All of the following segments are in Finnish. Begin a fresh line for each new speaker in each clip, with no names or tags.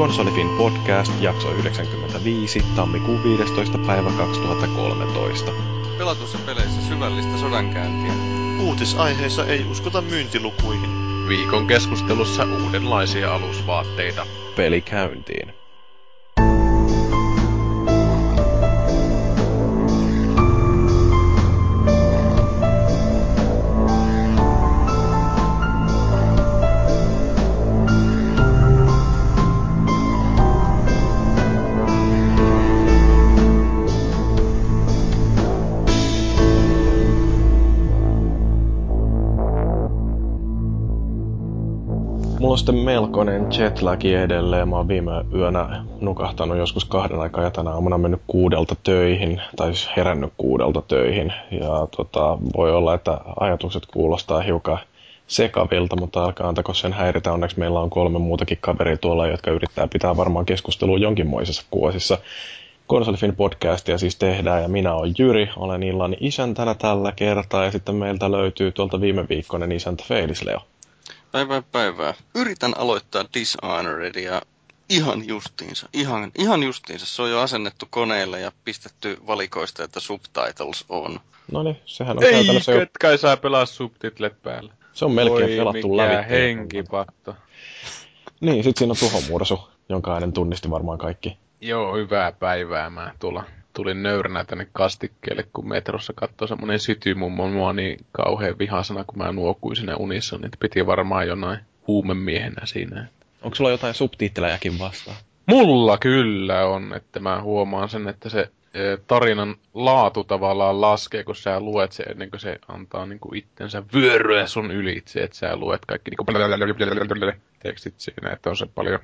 Konsolifin podcast, jakso 95, tammikuun 15. päivä 2013.
Pelatussa peleissä syvällistä sodankäyntiä.
Uutisaiheissa ei uskota myyntilukuihin.
Viikon keskustelussa uudenlaisia alusvaatteita.
Peli käyntiin. On melkoinen jetlagi edelleen. Mä oon viime yönä nukahtanut joskus kahden aikaa ja tänä aamuna mennyt kuudelta töihin, tai siis herännyt kuudelta töihin. Ja tota, voi olla, että ajatukset kuulostaa hiukan sekavilta, mutta alkaa antako sen häiritä. Onneksi meillä on kolme muutakin kaveria tuolla, jotka yrittää pitää varmaan keskustelua jonkinmoisessa kuosissa. Konsolifin podcastia siis tehdään ja minä olen Jyri, olen illan isäntänä tällä kertaa ja sitten meiltä löytyy tuolta viime viikkoinen isäntä Feilis Leo.
Päivää päivää. Yritän aloittaa Dishonored ja ihan justiinsa, ihan, ihan justiinsa. Se on jo asennettu koneelle ja pistetty valikoista, että subtitles on.
No niin, sehän on
Ei,
käytännössä jo,
ketkä ei saa pelaa subtitlet päällä.
se on melkein
Voi
pelattu lävitse.
henkipatto.
Niin, sit siinä on tuhomursu, jonka äänen tunnisti varmaan kaikki.
Joo, hyvää päivää. Mä tulla, tulin nöyränä tänne kastikkeelle, kun metrossa katsoi semmonen sytymummo mua niin kauhean vihasana, kun mä nuokuin sinne unissa, niin piti varmaan jonain huumemiehenä siinä.
Onko sulla jotain subtiittelejakin vastaan?
Mulla kyllä on, että mä huomaan sen, että se tarinan laatu tavallaan laskee, kun sä luet se ennen kuin se antaa niinku itsensä vyöryä sun ylitse, että sä luet kaikki niinku tekstit siinä, että on se paljon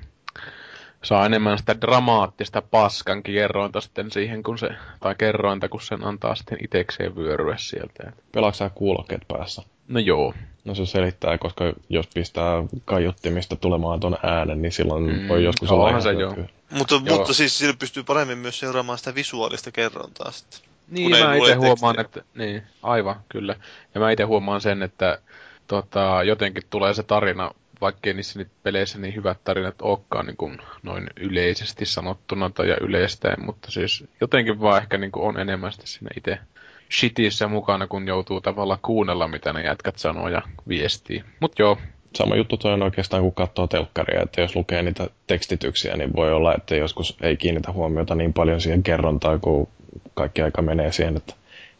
saa enemmän sitä dramaattista paskan kerrointa sitten siihen, kun se, tai kerrointa, kun sen antaa sitten itekseen vyöryä sieltä.
Pelaatko sä kuulokkeet päässä?
No joo.
No se selittää, koska jos pistää kaiuttimista tulemaan ton äänen, niin silloin mm, voi joskus olla
se
ihan
joo.
hyötyä.
Mutta,
Joo.
mutta siis sillä pystyy paremmin myös seuraamaan sitä visuaalista kerrontaa sitten.
Niin, mä itse huomaan, että... Niin, aivan, kyllä. Ja mä itse huomaan sen, että tota, jotenkin tulee se tarina, vaikkei niissä niitä peleissä niin hyvät tarinat olekaan niin kuin noin yleisesti sanottuna tai ja yleistäen, mutta siis jotenkin vaan ehkä niin kuin on enemmän sitten siinä itse shitissä mukana, kun joutuu tavallaan kuunnella, mitä ne jätkät sanoo ja viestii. Mut joo,
Sama juttu toi on oikeastaan, kun katsoo telkkaria, että jos lukee niitä tekstityksiä, niin voi olla, että joskus ei kiinnitä huomiota niin paljon siihen kerrontaan, kun kaikki aika menee siihen, että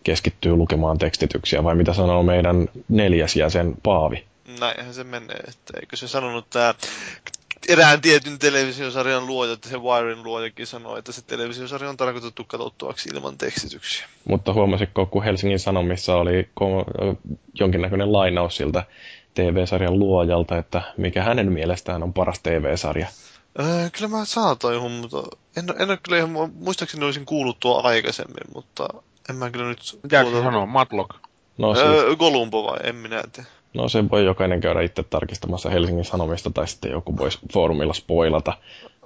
keskittyy lukemaan tekstityksiä. Vai mitä sanoo meidän neljäs jäsen Paavi?
Näinhän se menee. Että eikö se sanonut tämä erään tietyn televisiosarjan luoja, että se Wiren luojakin sanoi, että se televisiosarja on tarkoitettu katsottavaksi ilman tekstityksiä.
Mutta huomasitko, kun Helsingin Sanomissa oli jonkinnäköinen lainaus siltä TV-sarjan luojalta, että mikä hänen mielestään on paras TV-sarja.
Öö, kyllä mä saatoin, hun, mutta en, en ole kyllä ihan, muistaakseni olisin kuullut tuo aikaisemmin, mutta en mä kyllä nyt...
mitä se sanoo? Matlock.
No, siis,
Öö, Golumbo vai? En minä tiedä.
No se voi jokainen käydä itse tarkistamassa Helsingin Sanomista tai sitten joku voisi foorumilla spoilata.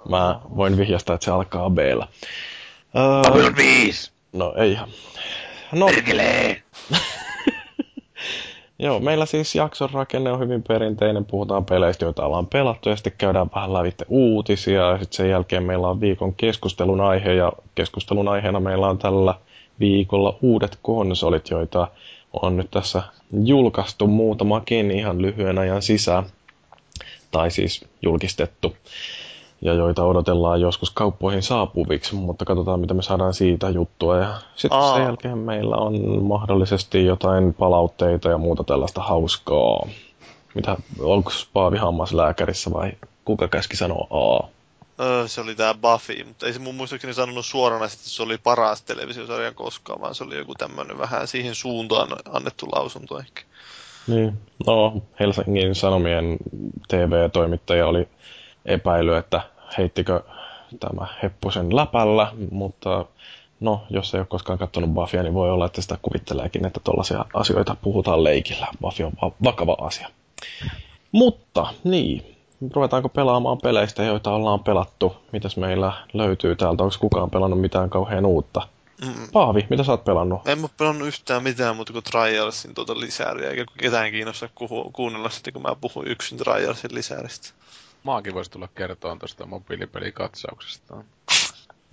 Mä voin vihjasta, että se alkaa B-llä. Öö,
Babylon 5!
no ei ihan. No! Joo, meillä siis jakson rakenne on hyvin perinteinen. Puhutaan peleistä, joita ollaan pelattu ja sitten käydään vähän lävitse uutisia. Ja sitten sen jälkeen meillä on viikon keskustelun aihe ja keskustelun aiheena meillä on tällä viikolla uudet konsolit, joita on nyt tässä julkaistu muutamakin ihan lyhyen ajan sisään. Tai siis julkistettu. Ja joita odotellaan joskus kauppoihin saapuviksi, mutta katsotaan mitä me saadaan siitä juttua. Ja sitten
Aa.
sen jälkeen meillä on mahdollisesti jotain palautteita ja muuta tällaista hauskaa. Mitä, onko Paavi hammaslääkärissä vai kuka käski sanoa A?
Öö, se oli tää Buffy, mutta ei se mun muistaakseni sanonut suoranaisesti, että se oli paras televisiosarja koskaan, vaan se oli joku tämmönen vähän siihen suuntaan annettu lausunto ehkä.
Niin. No, Helsingin Sanomien TV-toimittaja oli epäily, että heittikö tämä Hepposen läpällä, mutta no, jos ei ole koskaan katsonut Buffya, niin voi olla, että sitä kuvitteleekin, että tuollaisia asioita puhutaan leikillä. Buffy on va- vakava asia. Mutta, niin, ruvetaanko pelaamaan peleistä, joita ollaan pelattu? Mitäs meillä löytyy täältä? Onko kukaan pelannut mitään kauhean uutta?
Mm.
Paavi, mitä sä oot pelannut?
En mä pelannut yhtään mitään muuta kuin Trialsin tuota lisääriä, eikä ketään kiinnosta kuhu, kuunnella sitten, kun mä puhun yksin Trialsin lisääristä.
Maakin voisi tulla kertoa tuosta mobiilipelikatsauksestaan.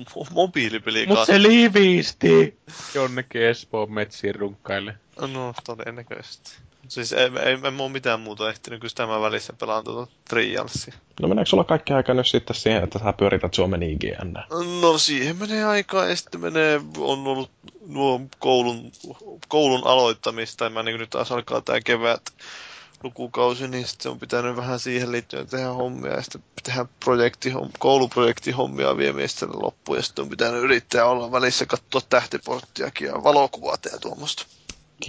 Mo- mobiilipeli
Mut se liiviisti! Jonnekin Espoon metsiin runkkaille.
No, todennäköisesti. Siis ei, ei, en ole mitään muuta ehtinyt, kun tämä välissä pelaan tuota Trialsia.
No meneekö sulla kaikki aika nyt sitten siihen, että sä pyörität Suomen IGN?
No siihen menee aikaa ja sitten menee, on ollut nuo koulun, koulun aloittamista ja mä niin nyt taas alkaa tää kevät lukukausi, niin sitten on pitänyt vähän siihen liittyen tehdä hommia ja sitten tehdä projekti, kouluprojektihommia viemistä loppuun ja sitten on pitänyt yrittää olla välissä katsoa tähtiporttiakin ja valokuvat ja tuommoista.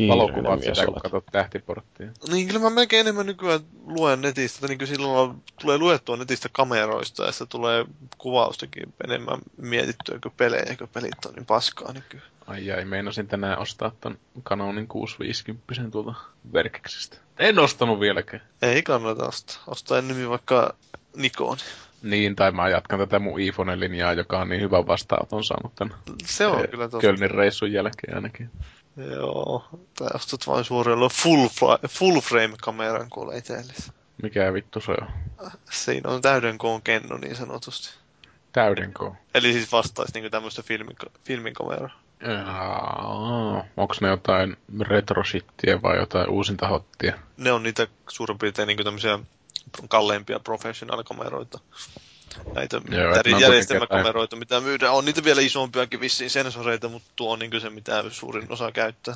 Valokuvat sitä, kun
olet.
katsot tähtiporttia.
Niin, kyllä mä melkein enemmän nykyään luen netistä, niin kuin silloin tulee luettua netistä kameroista ja se tulee kuvaustakin enemmän mietittyä kuin pelejä, kun pelit on niin paskaa nykyään.
Ai ai, meinasin tänään ostaa ton Canonin 650 tuolta Verkeksestä. En ostanut vieläkään.
Ei kannata ostaa. Ostaa ennemmin vaikka Nikon.
Niin, tai mä jatkan tätä mun iPhone-linjaa, joka on niin hyvän vastaanoton saanut tän
Se on
eh,
kyllä tosi.
Kölnin reissun jälkeen ainakin.
Joo. Tai ostat vain suoraan full, full frame kameran kuule itsellesi.
Mikä vittu se on?
Siinä on täyden koon kenno niin sanotusti.
Täydenko?
Eli siis vastaisi niinku tämmöistä filmin, filmin kameraa.
Jaa, onks ne jotain retrosittiä vai jotain uusinta hottia?
Ne on niitä suurin piirtein niinku tämmöisiä kalleimpia professional-kameroita. Näitä
Joo,
järjestelmäkameroita, mitä myydään. On niitä vielä isompiakin vissiin sensoreita, mutta tuo on niinku se, mitä suurin osa käyttää.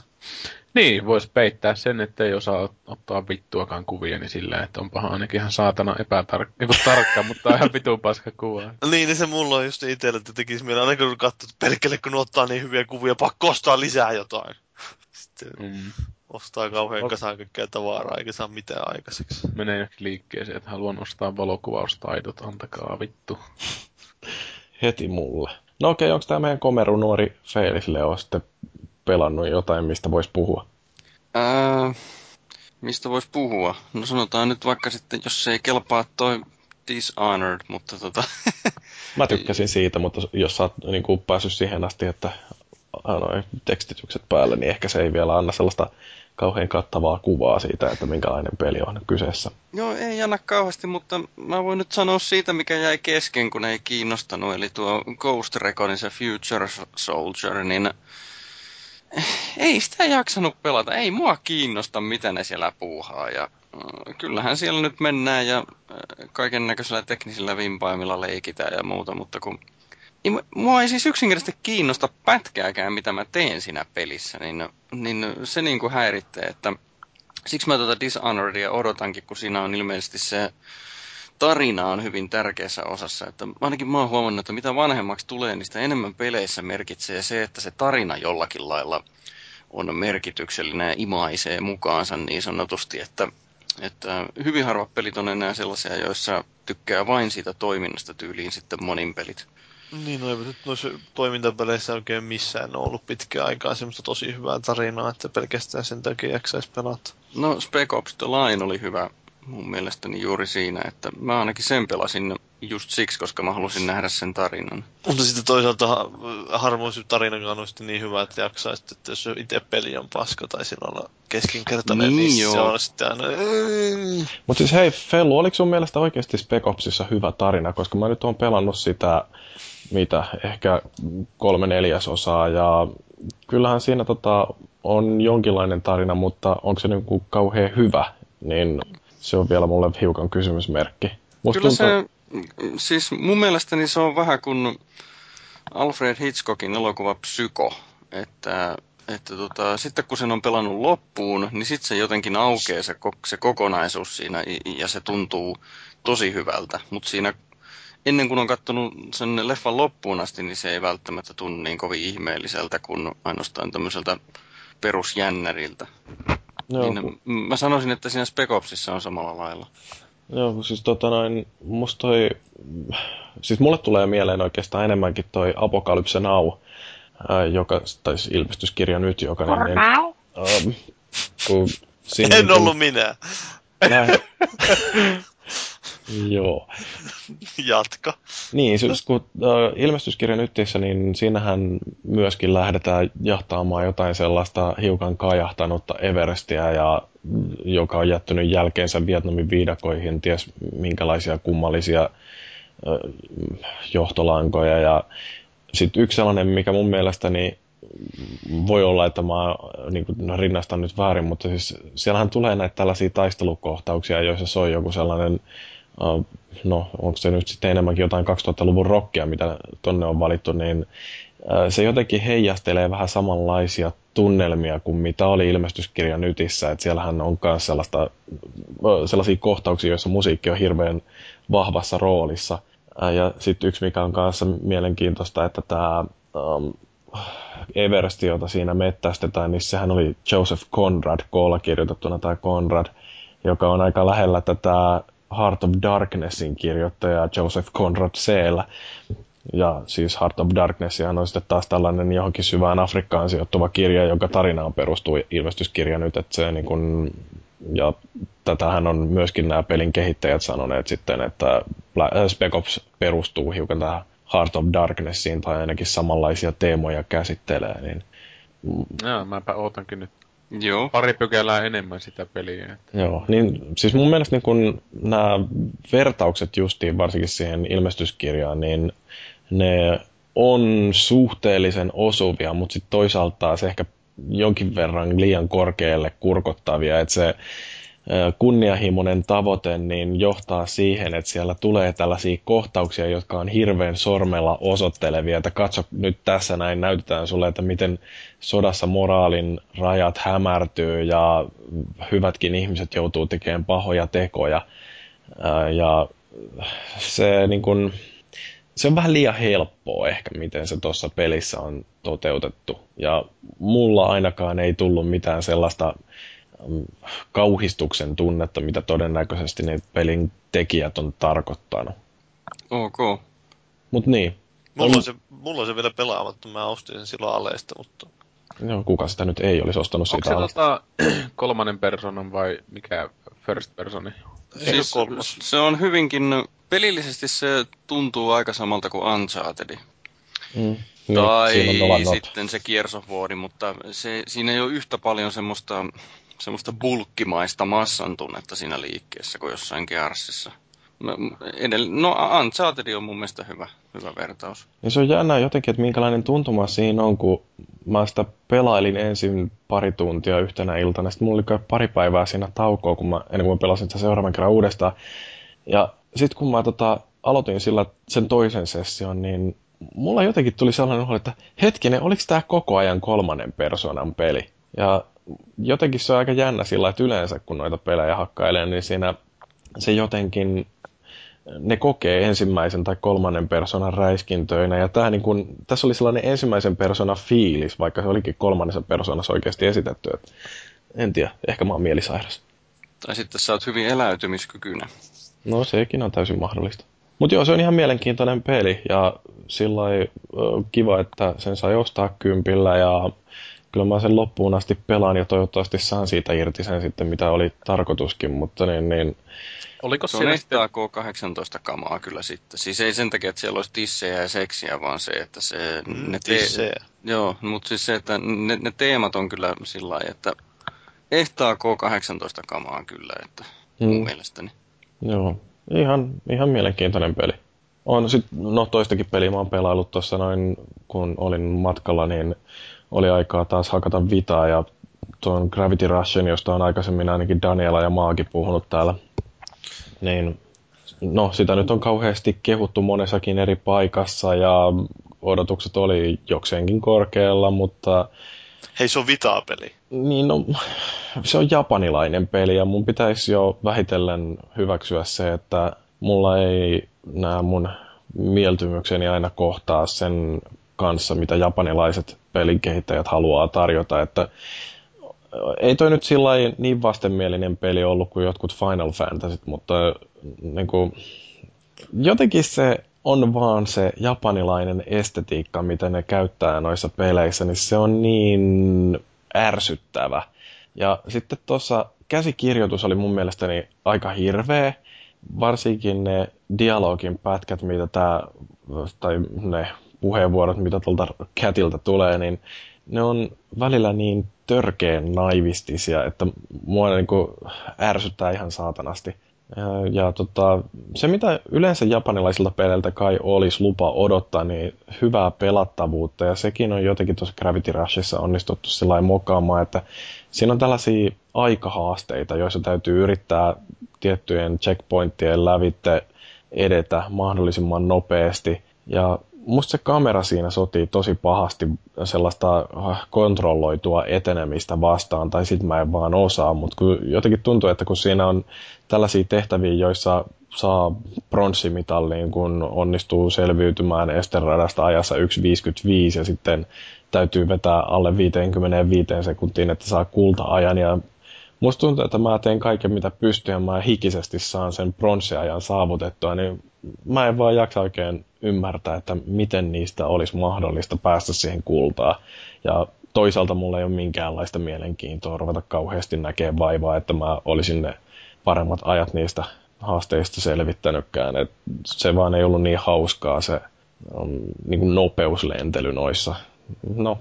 Niin, vois peittää sen, että ei osaa ot- ottaa vittuakaan kuvia, niin sillä, että onpahan ainakin ihan saatana epätarkka, niin tarkka, mutta ihan vitun paska kuva.
Niin, niin se mulla on just itsellä, että tekisi meillä aina kun katsoo, että perkele kun ottaa niin hyviä kuvia, pakko ostaa lisää jotain. Sitten
Mm.
Ostaa kauhean kasaan kaikkea tavaraa, eikä saa mitään aikaiseksi.
Menee johonkin liikkeeseen, että haluan ostaa valokuvaustaidot, antakaa vittu.
Heti mulle. No okei, onko tämä meidän komeru nuori Felis Leo sitten pelannut jotain, mistä voisi puhua?
Ää, mistä vois puhua? No sanotaan nyt vaikka sitten, jos se ei kelpaa toi Dishonored, mutta tota...
Mä tykkäsin siitä, mutta jos sä oot niin kuin, päässyt siihen asti, että noin tekstitykset päällä, niin ehkä se ei vielä anna sellaista kauhean kattavaa kuvaa siitä, että minkälainen peli on kyseessä.
Joo, ei anna kauheasti, mutta mä voin nyt sanoa siitä, mikä jäi kesken, kun ei kiinnostanut. Eli tuo Ghost Recon, se Future Soldier, niin ei sitä jaksanut pelata. Ei mua kiinnosta, mitä ne siellä puuhaa. Ja äh, kyllähän siellä nyt mennään ja kaiken näköisillä teknisillä vimpaimilla leikitään ja muuta, mutta kun mu- mua ei siis yksinkertaisesti kiinnosta pätkääkään, mitä mä teen siinä pelissä, niin, niin se niin kuin häiritsee, että siksi mä tuota Dishonoredia odotankin, kun siinä on ilmeisesti se tarina on hyvin tärkeässä osassa. Että ainakin mä oon huomannut, että mitä vanhemmaksi tulee, niin sitä enemmän peleissä merkitsee se, että se tarina jollakin lailla on merkityksellinen ja imaisee mukaansa niin sanotusti, että, että hyvin harvat pelit on enää sellaisia, joissa tykkää vain siitä toiminnasta tyyliin sitten monin pelit.
Niin, no ei nyt noissa toimintapeleissä oikein missään ole ollut pitkään aikaa semmoista tosi hyvää tarinaa, että pelkästään sen takia jaksaisi pelata.
No Spec Ops The Line oli hyvä mun mielestäni juuri siinä, että mä ainakin sen pelasin just siksi, koska mä halusin nähdä sen tarinan.
Mutta sitten toisaalta ha- harvoin se tarinakaan on sitten niin hyvä, että jaksaisi, että jos itse peli on paska tai sillä on keskinkertainen,
Niin,
niin, niin se
joo.
on sitten aina...
Mutta siis hei, Fellu, oliko sun mielestä oikeasti Spec Opsissa hyvä tarina? Koska mä nyt oon pelannut sitä, mitä, ehkä kolme neljäsosaa, ja kyllähän siinä tota, on jonkinlainen tarina, mutta onko se niinku kauhean hyvä, niin se on vielä mulle hiukan kysymysmerkki. Musta
Kyllä
tuntuu-
se, siis mun mielestäni se on vähän kuin Alfred Hitchcockin elokuva Psyko, että, että tota, sitten kun sen on pelannut loppuun, niin sitten se jotenkin aukeaa se, se kokonaisuus siinä ja se tuntuu tosi hyvältä, mutta siinä ennen kuin on katsonut sen leffan loppuun asti, niin se ei välttämättä tunnu niin kovin ihmeelliseltä kuin ainoastaan tämmöiseltä perusjännäriltä.
Joo,
Niin, mä sanoisin, että siinä Spec Opsissa on samalla lailla.
Joo, siis tota noin, musta toi, siis mulle tulee mieleen oikeastaan enemmänkin toi Apocalypse Now, ää, joka, tai siis ilmestyskirja nyt, joka niin, niin, ähm, kun siinä
En
niin,
ollut minä.
Nä, Joo.
Jatka.
Niin, siis kun uh, ilmestyskirja nytissä, niin siinähän myöskin lähdetään jahtaamaan jotain sellaista hiukan kajahtanutta Everestia, ja, joka on jättänyt jälkeensä Vietnamin viidakoihin ties minkälaisia kummallisia uh, johtolankoja. Ja sitten yksi sellainen, mikä mun mielestäni voi olla, että mä niin kuin, rinnastan nyt väärin, mutta siis siellähän tulee näitä tällaisia taistelukohtauksia, joissa soi joku sellainen, uh, no onko se nyt sitten enemmänkin jotain 2000-luvun rockia, mitä tonne on valittu, niin uh, se jotenkin heijastelee vähän samanlaisia tunnelmia kuin mitä oli ilmestyskirja Nytissä, että siellähän on myös sellaista, uh, sellaisia kohtauksia, joissa musiikki on hirveän vahvassa roolissa. Ja sitten yksi, mikä on kanssa mielenkiintoista, että tämä um, Eversti, jota siinä mettästetään, niin sehän oli Joseph Conrad koolla kirjoitettuna, tai Conrad, joka on aika lähellä tätä Heart of Darknessin kirjoittaja Joseph Conrad Seellä. Ja siis Heart of Darkness on sitten taas tällainen johonkin syvään Afrikkaan sijoittuva kirja, jonka tarinaan perustuu ilmestyskirja nyt, että se niin kun, ja tätähän on myöskin nämä pelin kehittäjät sanoneet sitten, että Spec Ops perustuu hiukan tähän Heart of Darknessiin tai ainakin samanlaisia teemoja käsittelee. Niin...
Joo, mäpä ootankin nyt
Joo.
pari pykälää enemmän sitä peliä. Että...
Joo, niin siis mun mielestä niin kun nämä vertaukset justiin varsinkin siihen ilmestyskirjaan, niin ne on suhteellisen osuvia, mutta sitten toisaalta taas ehkä jonkin verran liian korkealle kurkottavia, että se kunnianhimoinen tavoite niin johtaa siihen, että siellä tulee tällaisia kohtauksia, jotka on hirveän sormella osoittelevia, että katso nyt tässä näin, näytetään sulle, että miten sodassa moraalin rajat hämärtyy ja hyvätkin ihmiset joutuu tekemään pahoja tekoja. Ja se, niin kun, se on vähän liian helppoa ehkä, miten se tuossa pelissä on toteutettu. Ja mulla ainakaan ei tullut mitään sellaista kauhistuksen tunnetta, mitä todennäköisesti ne pelin tekijät on tarkoittanut.
Ok.
Mut niin.
Mulla on, se, mulla on se vielä pelaamatta, mä ostin sen silloin aleista, mutta...
Joo, kuka sitä nyt ei olisi ostanut
Onko
sitä
se tota, kolmannen personan vai mikä first personi?
Siis,
kolmas?
se on hyvinkin, pelillisesti se tuntuu aika samalta kuin Uncharted.
Mm.
Niin, tai sitten se Gears War, mutta se, siinä ei ole yhtä paljon semmoista, semmoista bulkkimaista massan tunnetta siinä liikkeessä kuin jossain Gearsissa. No, edell- no Uncharted on mun mielestä hyvä, hyvä vertaus.
Ja se on jännä jotenkin, että minkälainen tuntuma siinä on, kun mä sitä pelailin ensin pari tuntia yhtenä iltana. Sitten mulla oli pari päivää siinä taukoa, kun mä, ennen kuin mä pelasin sitä seuraavan kerran uudestaan. Ja sitten kun mä tota, aloitin sillä sen toisen session, niin mulla jotenkin tuli sellainen olo, että hetkinen, oliko tämä koko ajan kolmannen persoonan peli? Ja jotenkin se on aika jännä sillä, että yleensä kun noita pelejä hakkailee, niin siinä se jotenkin ne kokee ensimmäisen tai kolmannen persoonan räiskintöinä. Ja tää niin kun, tässä oli sellainen ensimmäisen persoonan fiilis, vaikka se olikin kolmannessa persoonassa oikeasti esitetty. Et en tiedä, ehkä mä oon mielisairas.
Tai sitten sä oot hyvin eläytymiskykyinen.
No sekin on täysin mahdollista. Mutta joo, se on ihan mielenkiintoinen peli ja sillä kiva, että sen sai ostaa kympillä ja kyllä mä sen loppuun asti pelaan ja toivottavasti saan siitä irti sen sitten, mitä oli tarkoituskin, mutta niin, niin
Oliko
Se on
siinä sitten...
K18 kamaa kyllä sitten. Siis ei sen takia, että siellä olisi tissejä ja seksiä, vaan se, että se...
Mm,
ne
tissejä.
Joo, mutta siis se, että ne, ne teemat on kyllä sillä lailla, että ehtaa K18 kamaa kyllä, että mm. mun mielestäni.
Joo, ihan, ihan mielenkiintoinen peli. On sit, no toistakin peliä mä oon pelaillut tuossa noin, kun olin matkalla, niin oli aikaa taas hakata vitaa ja tuon Gravity Rushin, josta on aikaisemmin ainakin Daniela ja Maagi puhunut täällä, niin no sitä nyt on kauheasti kehuttu monessakin eri paikassa ja odotukset oli jokseenkin korkealla, mutta
Hei, se on vitaa-peli.
niin no, se on japanilainen peli ja mun pitäisi jo vähitellen hyväksyä se, että mulla ei nämä mun mieltymykseni aina kohtaa sen kanssa, mitä japanilaiset pelinkehittäjät haluaa tarjota, että ei toi nyt sillä niin vastenmielinen peli ollut kuin jotkut Final Fantasyt, mutta niin kuin, jotenkin se on vaan se japanilainen estetiikka, mitä ne käyttää noissa peleissä, niin se on niin ärsyttävä. Ja sitten tuossa käsikirjoitus oli mun mielestäni aika hirveä, varsinkin ne dialogin pätkät, mitä tää, tai ne puheenvuorot, mitä tuolta Catilta tulee, niin ne on välillä niin törkeen naivistisia, että mua niin kuin ärsyttää ihan saatanasti. Ja tota, se, mitä yleensä japanilaisilta peleiltä kai olisi lupa odottaa, niin hyvää pelattavuutta. Ja sekin on jotenkin tuossa Gravity Rushissa onnistuttu sillä mokaamaan, että siinä on tällaisia aikahaasteita, joissa täytyy yrittää tiettyjen checkpointtien lävitte edetä mahdollisimman nopeasti. Ja musta se kamera siinä sotii tosi pahasti sellaista äh, kontrolloitua etenemistä vastaan, tai sit mä en vaan osaa, mutta jotenkin tuntuu, että kun siinä on tällaisia tehtäviä, joissa saa pronssimitalliin, kun onnistuu selviytymään Esteradasta ajassa 1.55 ja sitten täytyy vetää alle 55 sekuntiin, että saa kulta-ajan ja musta tuntuu, että mä teen kaiken mitä pystyn ja mä hikisesti saan sen pronssiajan saavutettua, niin mä en vaan jaksa oikein ymmärtää, että miten niistä olisi mahdollista päästä siihen kultaan. Ja toisaalta mulla ei ole minkäänlaista mielenkiintoa ruveta kauheasti näkemään vaivaa, että mä olisin ne paremmat ajat niistä haasteista selvittänytkään. Et se vaan ei ollut niin hauskaa se um, niin kuin nopeuslentely noissa. No.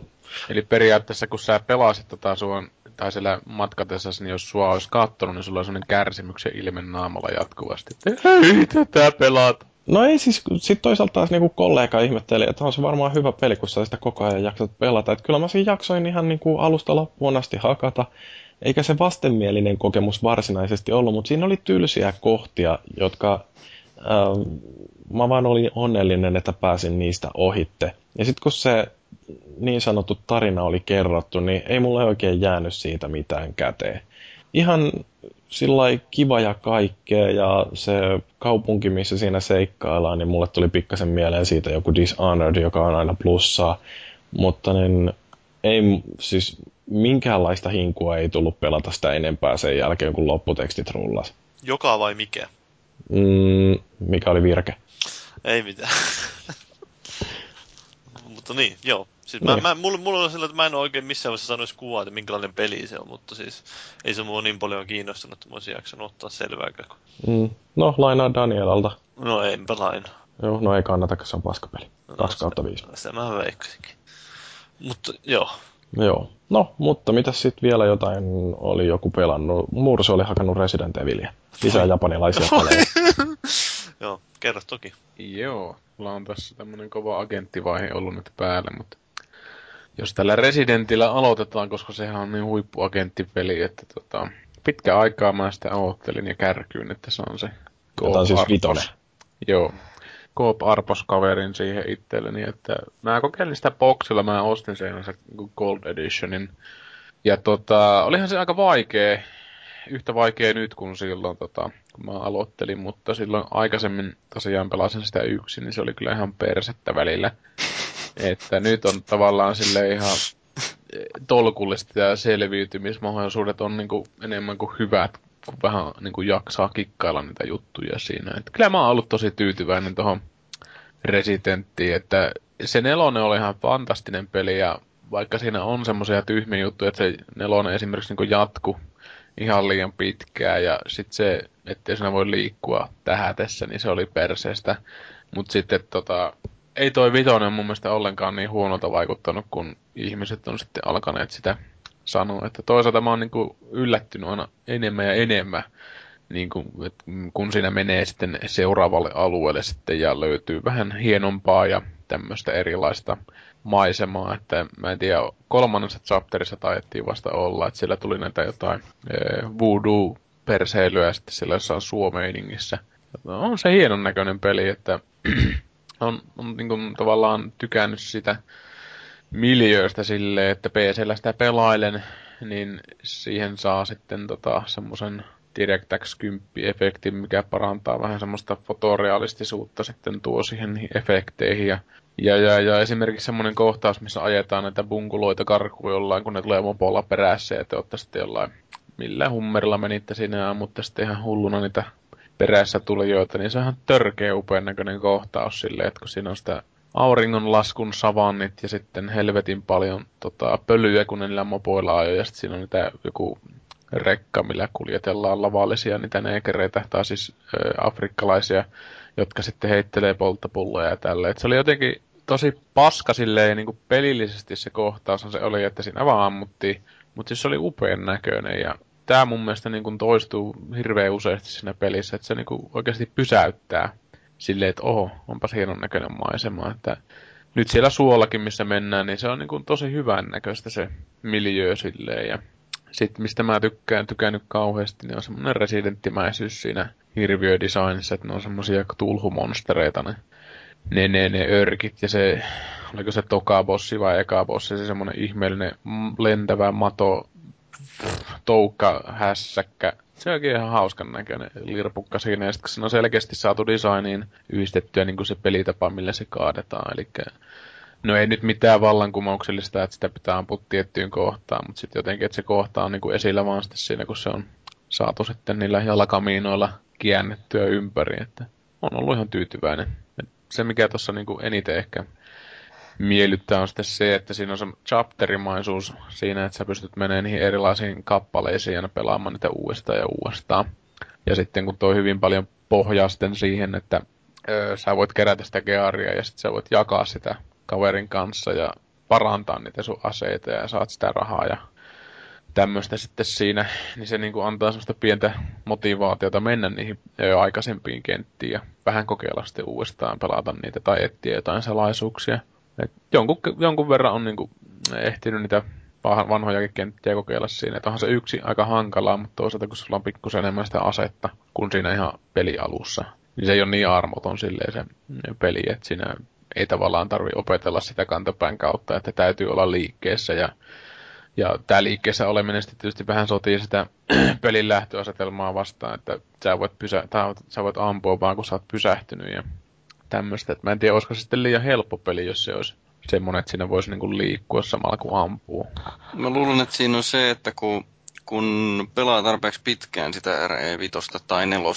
Eli periaatteessa kun sä pelasit tota sun, tai siellä matkatessasi, niin jos sua olisi kattonut, niin sulla on sellainen kärsimyksen ilme naamalla jatkuvasti. Että ei tätä pelata.
No ei siis, sit toisaalta taas niinku kollega ihmetteli, että on se varmaan hyvä peli, kun sä sitä koko ajan jaksat pelata. Että kyllä mä siinä jaksoin ihan niinku alusta loppuun asti hakata. Eikä se vastenmielinen kokemus varsinaisesti ollut, mutta siinä oli tylsiä kohtia, jotka äh, mä vaan olin onnellinen, että pääsin niistä ohitte. Ja sitten kun se niin sanottu tarina oli kerrottu, niin ei mulle oikein jäänyt siitä mitään käteen. Ihan sillä kiva ja kaikkea ja se kaupunki, missä siinä seikkaillaan, niin mulle tuli pikkasen mieleen siitä joku Dishonored, joka on aina plussaa. Mutta niin, ei siis minkäänlaista hinkua ei tullut pelata sitä enempää sen jälkeen, kun lopputekstit rullas.
Joka vai mikä?
Mm, mikä oli virke?
Ei mitään. mutta niin, joo. Siis mä, niin. mä, mulla, mulla on sellainen, että mä en oikein missään vaiheessa sanoisi kuvaa, että minkälainen peli se on, mutta siis ei se mua niin paljon kiinnostanut, että mä olisin jaksanut ottaa selvääkään.
Mm. No, lainaa Danielalta.
No enpä laina.
Joo, no ei kannata, se on paskapeli. No, 2 kautta 5.
Se mä veikkasinkin. Mutta joo.
Joo. No, mutta mitä sitten vielä jotain oli joku pelannut? Murso oli hakannut Resident Evilia. Lisää japanilaisia pelejä.
joo, kerro toki.
Joo, mulla on tässä tämmönen kova agenttivaihe ollut nyt päällä, mutta jos tällä Residentillä aloitetaan, koska sehän on niin huippuagenttipeli, että tota, pitkä aikaa mä sitä aloittelin ja kärkyyn, että se on se
Tämä on siis vitonen.
Joo. Coop Arpos kaverin siihen itselleni, että mä kokeilin sitä boxilla, mä ostin sen se Gold Editionin. Ja tota, olihan se aika vaikea, yhtä vaikea nyt kuin silloin, tota, kun mä aloittelin, mutta silloin aikaisemmin tosiaan pelasin sitä yksin, niin se oli kyllä ihan persettä välillä. Että nyt on tavallaan sille ihan tolkullista ja selviytymismahdollisuudet on niinku enemmän kuin hyvät, kun vähän niinku jaksaa kikkailla niitä juttuja siinä. Et kyllä mä oon ollut tosi tyytyväinen tuohon Residenttiin, että se nelonen oli ihan fantastinen peli ja vaikka siinä on semmoisia tyhmiä juttuja, että se nelonen esimerkiksi niin jatku ihan liian pitkään ja sitten se, että siinä voi liikkua tähätessä, niin se oli perseestä. Mutta sitten tota, ei toi vitonen mun mielestä ollenkaan niin huonolta vaikuttanut, kun ihmiset on sitten alkaneet sitä sanoa. Että toisaalta mä oon niin yllättynyt aina enemmän ja enemmän, niin kuin, että kun siinä menee sitten seuraavalle alueelle sitten ja löytyy vähän hienompaa ja tämmöistä erilaista maisemaa, että mä en tiedä, kolmannessa chapterissa taidettiin vasta olla, että siellä tuli näitä jotain e, voodoo-perseilyä sitten siellä jossain suomeiningissä. On se hienon näköinen peli, että on, on niin kuin, tavallaan tykännyt sitä miljööstä silleen, että PCllä sitä pelailen, niin siihen saa sitten tota, semmoisen DirectX 10-efektin, mikä parantaa vähän semmoista fotorealistisuutta sitten tuo siihen efekteihin. Ja, ja, ja, ja esimerkiksi semmoinen kohtaus, missä ajetaan näitä bunkuloita karkuun jollain, kun ne tulee mopolla perässä, ja te olette sitten jollain, millä hummerilla menitte sinne ammutte sitten ihan hulluna niitä perässä tulijoita, niin se on ihan törkeä upean näköinen kohtaus silleen, että kun siinä on sitä auringonlaskun savannit ja sitten helvetin paljon tota, pölyä, kun ne niillä mopoilla ajoi, ja sitten siinä on niitä joku rekka, millä kuljetellaan lavallisia niitä neekereitä, tai siis ö, afrikkalaisia, jotka sitten heittelee polttopulloja ja tälle. Et se oli jotenkin tosi paska silleen niin kuin pelillisesti se kohtaus se oli, että siinä vaan ammuttiin, mutta siis se oli upean näköinen ja tämä mun mielestä niin kuin toistuu hirveän useasti siinä pelissä, että se niin kuin oikeasti pysäyttää silleen, että oho, onpas hienon näköinen maisema, että nyt siellä suollakin, missä mennään, niin se on niin kuin tosi hyvän näköistä se miljöö silleen. Ja sitten mistä mä tykkään, tykännyt kauheasti, niin on semmoinen residenttimäisyys siinä hirviödesignissa, että ne on semmosia tulhumonstereita ne, ne, ne, ne örkit ja se, oliko se toka bossi vai eka bossi, se semmoinen ihmeellinen lentävä mato toukka hässäkkä. Se onkin ihan hauskan näköinen lirpukka siinä, ja sitten se on selkeästi saatu designiin yhdistettyä niin kuin se pelitapa, millä se kaadetaan, eli No ei nyt mitään vallankumouksellista, että sitä pitää ampua tiettyyn kohtaan, mutta sitten jotenkin, että se kohta on niin kuin esillä vaan sitten siinä, kun se on saatu sitten niillä jalkamiinoilla käännettyä ympäri, että on ollut ihan tyytyväinen. Se, mikä tuossa niin eniten ehkä miellyttää on sitten se, että siinä on se chapterimaisuus siinä, että sä pystyt menemään niihin erilaisiin kappaleisiin ja pelaamaan niitä uudestaan ja uudestaan. Ja sitten kun toi hyvin paljon pohjaa sitten siihen, että öö, sä voit kerätä sitä gearia ja sitten sä voit jakaa sitä kaverin kanssa ja parantaa niitä sun aseita ja saat sitä rahaa ja tämmöistä sitten siinä, niin se niin kuin antaa semmoista pientä motivaatiota mennä niihin jo aikaisempiin kenttiin ja vähän kokeilla sitten uudestaan, pelata niitä tai etsiä jotain salaisuuksia. Jonkun, jonkun verran on niin kuin ehtinyt niitä vanhojakin kenttiä kokeilla siinä. Että onhan se yksi aika hankalaa, mutta toisaalta kun sulla on pikkusen enemmän sitä asetta kuin siinä ihan pelialussa, niin se ei ole niin armoton silleen se peli, että siinä ei tavallaan tarvi opetella sitä kantapään kautta, että täytyy olla liikkeessä ja ja tämä liikkeessä oleminen sitten tietysti vähän sotii sitä pelin lähtöasetelmaa vastaan, että sä voit, pysä, tai sä voit ampua vaan kun sä oot pysähtynyt ja tämmöistä. Mä en tiedä, olisiko sitten liian helppo peli, jos se olisi semmoinen, että siinä voisi niinku liikkua samalla kun ampuu.
Mä luulen, että siinä on se, että kun, kun pelaa tarpeeksi pitkään sitä RE5 tai 4,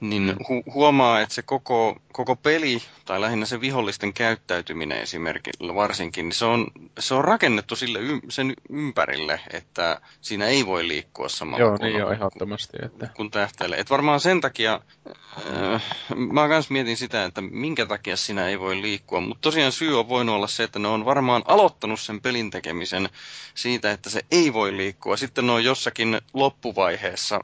niin hu- huomaa, että se koko, koko peli, tai lähinnä se vihollisten käyttäytyminen esimerkiksi varsinkin, niin se on, se on rakennettu sille y- sen ympärille, että siinä ei voi liikkua samalla
Joo,
kun,
niin joo, ehdottomasti. Että...
kun tähtäilee. Et varmaan sen takia, äh, mä kans mietin sitä, että minkä takia siinä ei voi liikkua, mutta tosiaan syy on voinut olla se, että ne on varmaan aloittanut sen pelin tekemisen siitä, että se ei voi liikkua. Sitten ne on jossakin loppuvaiheessa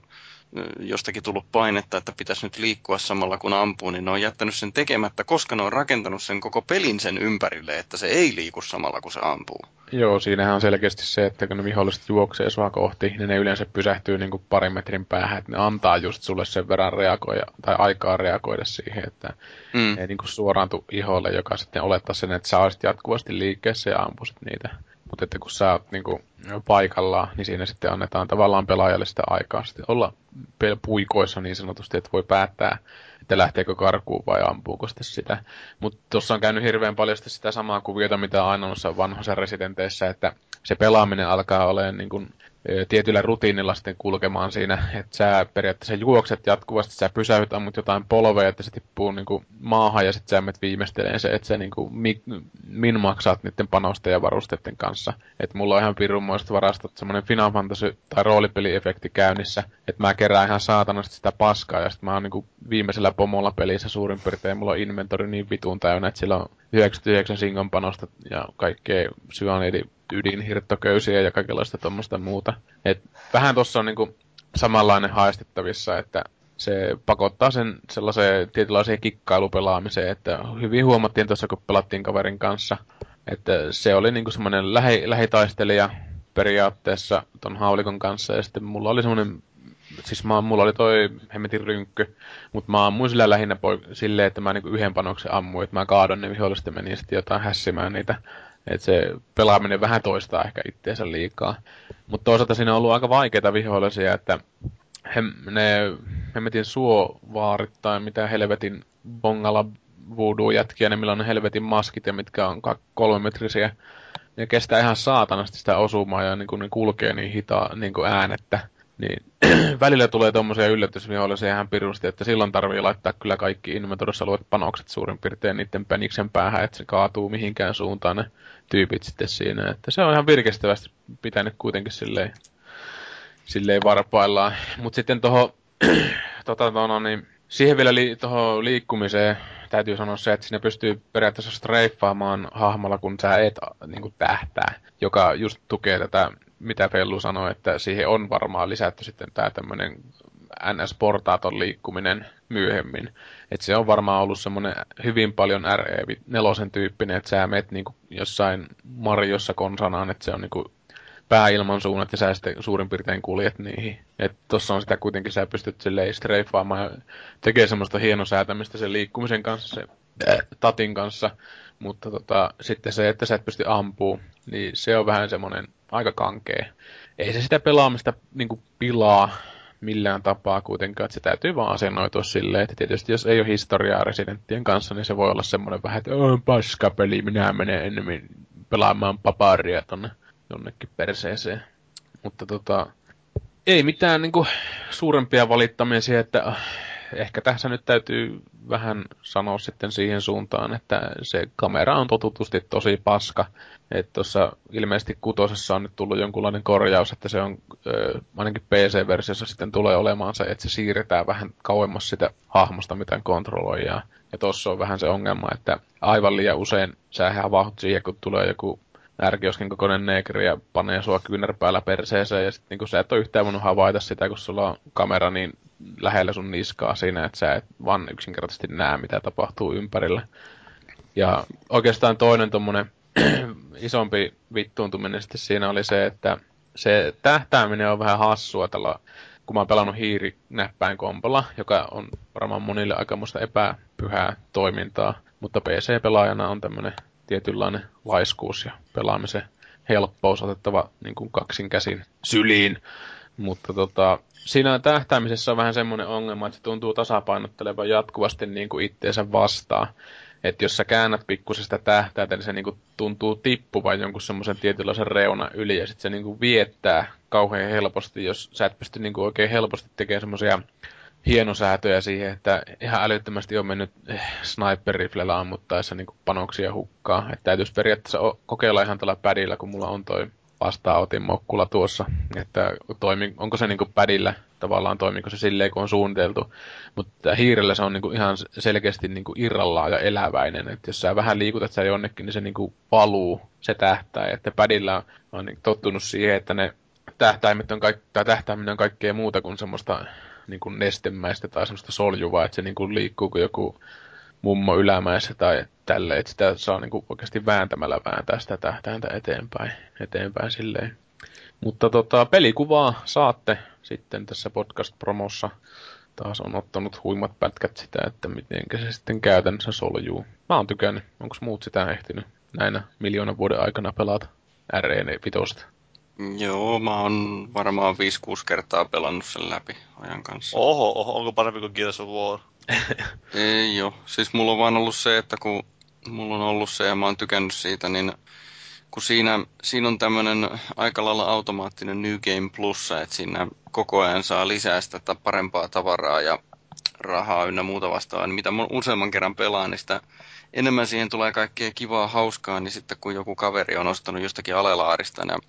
jostakin tullut painetta, että pitäisi nyt liikkua samalla kun ampuu, niin ne on jättänyt sen tekemättä, koska ne on rakentanut sen koko pelin sen ympärille, että se ei liiku samalla kun se ampuu.
Joo, siinähän on selkeästi se, että kun ne viholliset juoksee sua kohti, niin ne yleensä pysähtyy niin kuin parin metrin päähän, että ne antaa just sulle sen verran reagoida, tai aikaa reagoida siihen, että mm. ei niin kuin suoraantu iholle, joka sitten olettaa sen, että sä olisit jatkuvasti liikkeessä ja ampusit niitä. Mutta että kun sä oot niinku paikallaan, niin siinä sitten annetaan tavallaan pelaajalle sitä aikaa sitten olla puikoissa niin sanotusti, että voi päättää, että lähteekö karkuun vai ampuuko sitten sitä. Mutta tuossa on käynyt hirveän paljon sitä samaa kuviota, mitä aina noissa vanhoissa residenteissä, että se pelaaminen alkaa olemaan niin kuin tietyllä rutiinilla sitten kulkemaan siinä, että sä periaatteessa juokset jatkuvasti, sä pysäyt, ammut jotain polveja, että se tippuu niin maahan ja sitten sä menet viimeisteleen se, että sä niin kuin mi, min maksaat niiden panosten ja varusteiden kanssa. Että mulla on ihan pirunmoista varastot semmoinen Final Fantasy tai roolipeliefekti käynnissä, että mä kerään ihan saatanasti sitä paskaa ja sitten mä oon niin viimeisellä pomolla pelissä suurin piirtein, mulla on inventori niin vitun täynnä, että sillä on 99 singon panosta ja kaikkea syaniidi ydinhirttoköysiä ja kaikenlaista tuommoista muuta. Et vähän tuossa on niinku samanlainen haistettavissa, että se pakottaa sen sellaiseen tietynlaiseen kikkailupelaamiseen, että hyvin huomattiin tuossa, kun pelattiin kaverin kanssa, että se oli niinku semmoinen lähi, lähitaistelija periaatteessa ton haulikon kanssa, ja sitten mulla oli semmoinen siis mä, mulla oli toi hemmetin rynkky, mutta mä ammuin sillä lähinnä poik- silleen, että mä niinku yhden panoksen ammuin, että mä kaadon ne viholliset menin sitten jotain hässimään niitä. Että se pelaaminen vähän toistaa ehkä itteensä liikaa. Mutta toisaalta siinä on ollut aika vaikeita vihollisia, että he, ne hemmetin suovaarit tai mitä helvetin bongalla voodoo-jätkiä, ne millä on ne helvetin maskit ja mitkä on kolmemetrisiä. Ne kestää ihan saatanasti sitä osumaa ja niin kun ne kulkee niin hitaa niin kuin äänettä niin välillä tulee tommosia yllätysvihollisia ihan pirusti, että silloin tarvii laittaa kyllä kaikki inventorissa olevat panokset suurin piirtein niiden peniksen päähän, että se kaatuu mihinkään suuntaan ne tyypit sitten siinä. Että se on ihan virkestävästi pitänyt kuitenkin silleen silleen varpaillaan. Mutta sitten tuohon, tota, no, niin, siihen vielä li, tuohon liikkumiseen täytyy sanoa se, että sinne pystyy periaatteessa streiffaamaan hahmolla, kun sä et niin kuin, tähtää, joka just tukee tätä, mitä Fellu sanoi, että siihen on varmaan lisätty sitten tämä tämmöinen NS-portaaton liikkuminen myöhemmin. Että se on varmaan ollut semmoinen hyvin paljon RE4 tyyppinen, että sä meet niinku jossain Marjossa konsanaan, että se on niinku pääilmansuunnat ja sä sitten suurin piirtein kuljet niihin. Että tossa on sitä kuitenkin, sä pystyt silleen streifaamaan ja tekee semmoista hienosäätämistä sen liikkumisen kanssa, se äh, tatin kanssa. Mutta tota, sitten se, että sä et pysty ampuu, niin se on vähän semmoinen aika kankea. Ei se sitä pelaamista niinku pilaa, millään tapaa kuitenkaan, että se täytyy vaan asennoitua silleen, että tietysti jos ei ole historiaa residenttien kanssa, niin se voi olla semmoinen vähän, että on paskapeli, minä menen enemmän pelaamaan paparia tonne jonnekin perseeseen. Mutta tota, ei mitään niinku suurempia valittamisia, että ehkä tässä nyt täytyy vähän sanoa sitten siihen suuntaan, että se kamera on totutusti tosi paska. Että tuossa ilmeisesti kutosessa on nyt tullut jonkunlainen korjaus, että se on ö, ainakin PC-versiossa sitten tulee olemaan se, että se siirretään vähän kauemmas sitä hahmosta, mitä kontrolloi. Ja, tuossa on vähän se ongelma, että aivan liian usein sä havahut siihen, kun tulee joku ärkioskin kokoinen negri ja panee sua kyynärpäällä perseeseen ja sitten niin sä et ole yhtään voinut havaita sitä, kun sulla on kamera niin lähellä sun niskaa siinä, että sä et vaan yksinkertaisesti näe, mitä tapahtuu ympärillä. Ja oikeastaan toinen tommonen isompi vittuuntuminen sitten siinä oli se, että se tähtääminen on vähän hassua tällä, kun mä oon pelannut hiirinäppäin kompolla, joka on varmaan monille aikamoista epäpyhää toimintaa, mutta PC-pelaajana on tämmönen tietynlainen laiskuus ja pelaamisen helppous otettava niin kuin kaksin käsin syliin. Mutta tota, siinä tähtäämisessä on vähän semmoinen ongelma, että se tuntuu tasapainottelevan jatkuvasti niin kuin itteensä vastaan. Että jos sä käännät pikkusesta tähtäitä, niin se niinku tuntuu tippuvan jonkun semmoisen tietynlaisen reuna yli, ja sitten se niinku viettää kauhean helposti, jos sä et pysty niinku oikein helposti tekemään semmoisia hienosäätöjä siihen, että ihan älyttömästi on mennyt eh, sniper-riflellä ammuttaessa niin panoksia hukkaa. Että täytyisi periaatteessa kokeilla ihan tällä pädillä, kun mulla on toi vastaanotin mokkula tuossa, että toimi, onko se niinku pädillä tavallaan toimiko se silleen, kun on suunniteltu. Mutta hiirellä se on niinku ihan selkeästi niinku irrallaan ja eläväinen. Että jos sä vähän liikutat sä jonnekin, niin se niinku paluu, se tähtää. Että pädillä on niinku tottunut siihen, että ne tähtäimet on, kaik- tai tähtäimet on kaikkea muuta kuin semmoista niin kuin nestemäistä tai semmoista soljuvaa, että se niin kuin liikkuu kuin joku mummo ylämäessä tai tälle, että sitä saa niin kuin oikeasti vääntämällä vääntää sitä tähtäintä eteenpäin, eteenpäin silleen. Mutta tota, pelikuvaa saatte sitten tässä podcast-promossa. Taas on ottanut huimat pätkät sitä, että miten se sitten käytännössä soljuu. Mä oon tykännyt. Onko muut sitä ehtinyt näinä miljoonan vuoden aikana pelata RE 5?
Joo, mä oon varmaan 5-6 kertaa pelannut sen läpi ajan kanssa.
Oho, oho onko parempi kuin Gears of War?
Ei joo, siis mulla on vaan ollut se, että kun mulla on ollut se ja mä oon tykännyt siitä, niin kun siinä, siinä on tämmöinen aika lailla automaattinen New Game Plus, että siinä koko ajan saa lisää sitä parempaa tavaraa ja rahaa ynnä muuta vastaan, niin mitä useamman kerran pelaan, niin sitä enemmän siihen tulee kaikkea kivaa, hauskaa, niin sitten kun joku kaveri on ostanut jostakin alelaarista, niin,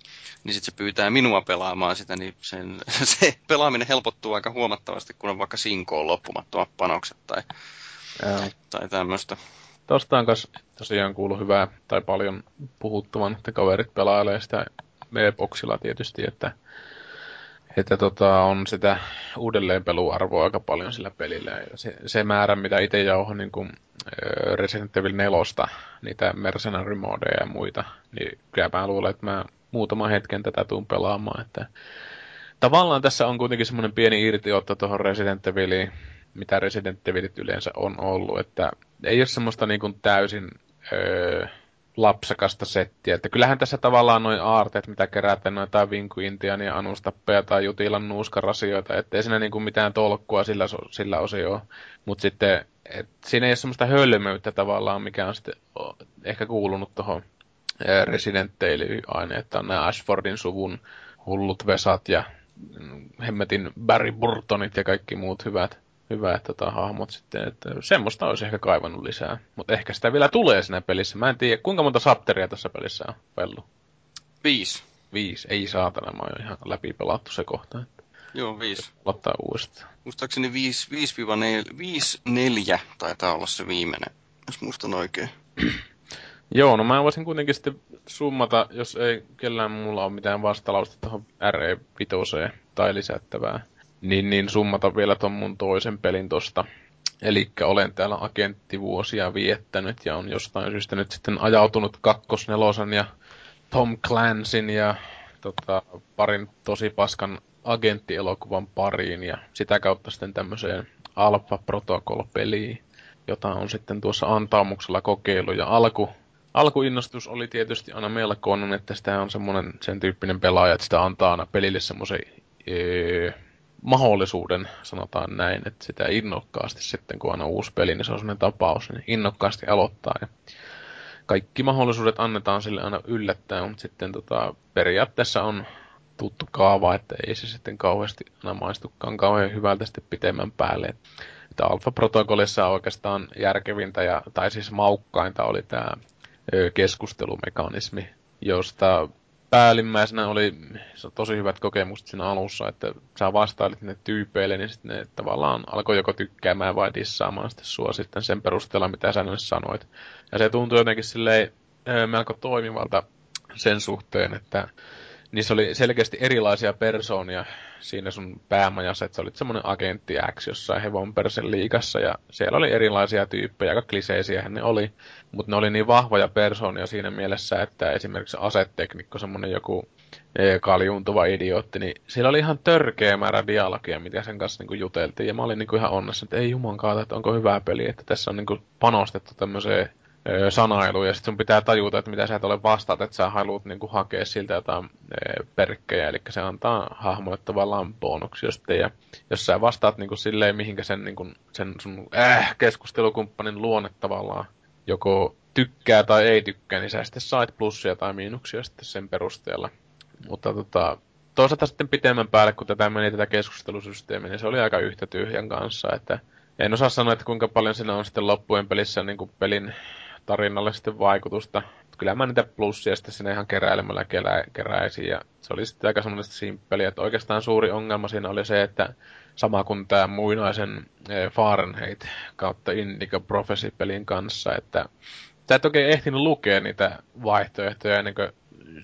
niin sitten se pyytää minua pelaamaan sitä, niin sen, se pelaaminen helpottuu aika huomattavasti, kun on vaikka sinkoon loppumattomat panokset tai, tai tämmöistä.
Tuosta on kas tosiaan kuullut hyvää tai paljon puhuttuvan, että kaverit pelailee sitä V-boxilla tietysti, että että tota, on sitä uudelleenpeluarvoa aika paljon sillä pelillä. Ja se, se määrä, mitä itse jauhan niin kuin Resident Evil 4, niitä mercenary modeja ja muita, niin kyllä mä luulen, että mä muutaman hetken tätä tuun pelaamaan. Että tavallaan tässä on kuitenkin semmoinen pieni irtiotto tuohon Resident Eviliin, mitä Resident Evilit yleensä on ollut, että ei ole semmoista niin kuin täysin öö, lapsakasta settiä. Että kyllähän tässä tavallaan noin aarteet, mitä kerätään noita Vinku Intiania, Anustappeja tai Jutilan nuuskarasioita, ettei siinä niinku mitään tolkkua sillä, sillä osio Mutta sitten et siinä ei ole semmoista hölmöyttä tavallaan, mikä on sitten ehkä kuulunut tuohon Resident aine, että on nämä Ashfordin suvun hullut vesat ja mm, hemmetin Barry Burtonit ja kaikki muut hyvät hyvät tota, hahmot sitten, että semmoista olisi ehkä kaivannut lisää. Mutta ehkä sitä vielä tulee siinä pelissä. Mä en tiedä, kuinka monta sapteria tässä pelissä on, Pellu?
Viisi.
Viisi. Ei saatana, mä oon ihan läpi pelattu se kohta. Että
Joo, viisi.
aloittaa uudestaan.
Muistaakseni 5-4 taitaa olla se viimeinen, jos muistan oikein.
Joo, no mä voisin kuitenkin sitten summata, jos ei kellään mulla ole mitään vastalausta tuohon RE5 tai lisättävää, niin, niin summata vielä ton mun toisen pelin tosta. Eli olen täällä agenttivuosia viettänyt ja on jostain syystä nyt sitten ajautunut kakkosnelosen ja Tom Clansin ja tota, parin tosi paskan agenttielokuvan pariin ja sitä kautta sitten tämmöiseen Alpha Protocol-peliin, jota on sitten tuossa antaumuksella kokeilu ja alku alkuinnostus oli tietysti aina melkoinen, että sitä on semmoinen sen tyyppinen pelaaja, että sitä antaa aina pelille semmoisen ee, mahdollisuuden, sanotaan näin, että sitä innokkaasti sitten, kun on uusi peli, niin se on semmoinen tapaus, niin innokkaasti aloittaa. Ja kaikki mahdollisuudet annetaan sille aina yllättäen, mutta sitten tota, periaatteessa on tuttu kaava, että ei se sitten kauheasti aina maistukaan kauhean hyvältä sitten pitemmän päälle. Että Alpha-protokollissa oikeastaan järkevintä ja, tai siis maukkainta oli tämä keskustelumekanismi, josta päällimmäisenä oli tosi hyvät kokemukset siinä alussa, että sä vastailit ne tyypeille, niin sitten ne tavallaan alkoi joko tykkäämään vai dissaamaan sitten sua sitten sen perusteella, mitä sä sanoit. Ja se tuntui jotenkin silleen melko toimivalta sen suhteen, että niissä oli selkeästi erilaisia persoonia. Siinä sun päämajassa, että sä olit semmoinen agentti X jossain hevon persen liikassa ja siellä oli erilaisia tyyppejä, aika kliseisiä ne oli, mutta ne oli niin vahvoja persoonia siinä mielessä, että esimerkiksi aseteknikko, semmoinen joku e, kaljuntuva idiootti, niin siellä oli ihan törkeä määrä dialogia, mitä sen kanssa niin juteltiin, ja mä olin niin ihan onnessa, että ei juman kautta, että onko hyvää peli, että tässä on niin panostettu tämmöiseen sanailu, ja sitten sun pitää tajuta, että mitä sä et ole vastaat, että sä haluat niinku hakea siltä jotain perkkejä, eli se antaa hahmoille tavallaan bonuksia sitten, ja jos sä vastaat niinku silleen, mihinkä sen, niinku, sen sun äh, keskustelukumppanin luonne tavallaan joko tykkää tai ei tykkää, niin sä sitten sait plussia tai miinuksia sitten sen perusteella. Mutta tota, toisaalta sitten pitemmän päälle, kun tätä meni tätä keskustelusysteemiä, niin se oli aika yhtä tyhjän kanssa, että en osaa sanoa, että kuinka paljon siinä on sitten loppujen pelissä niin kuin pelin tarinalle sitten vaikutusta. Kyllä mä niitä plussia sitten sinne ihan keräilemällä kerä, keräisin ja se oli sitten aika semmoinen simppeli, että oikeastaan suuri ongelma siinä oli se, että sama kuin tämä muinaisen e, Fahrenheit kautta Indigo Prophecy-pelin kanssa, että sä et oikein ehtinyt lukea niitä vaihtoehtoja ennen kuin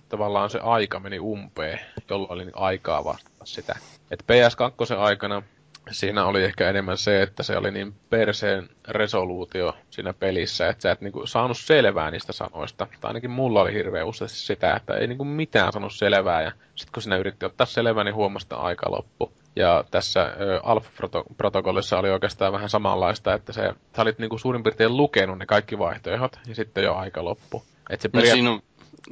tavallaan se aika meni umpeen, jolloin oli aikaa vastata sitä. Et PS2 aikana siinä oli ehkä enemmän se, että se oli niin perseen resoluutio siinä pelissä, että sä et niinku saanut selvää niistä sanoista. Tai ainakin mulla oli hirveän useasti sitä, että ei niinku mitään sanonut selvää. Ja sitten kun sinä yritti ottaa selvää, niin huomasta aika loppu. Ja tässä Alpha-protokollissa oli oikeastaan vähän samanlaista, että se, sä olit niinku suurin piirtein lukenut ne kaikki vaihtoehdot, ja sitten jo aika loppu.
Et se no, siinä on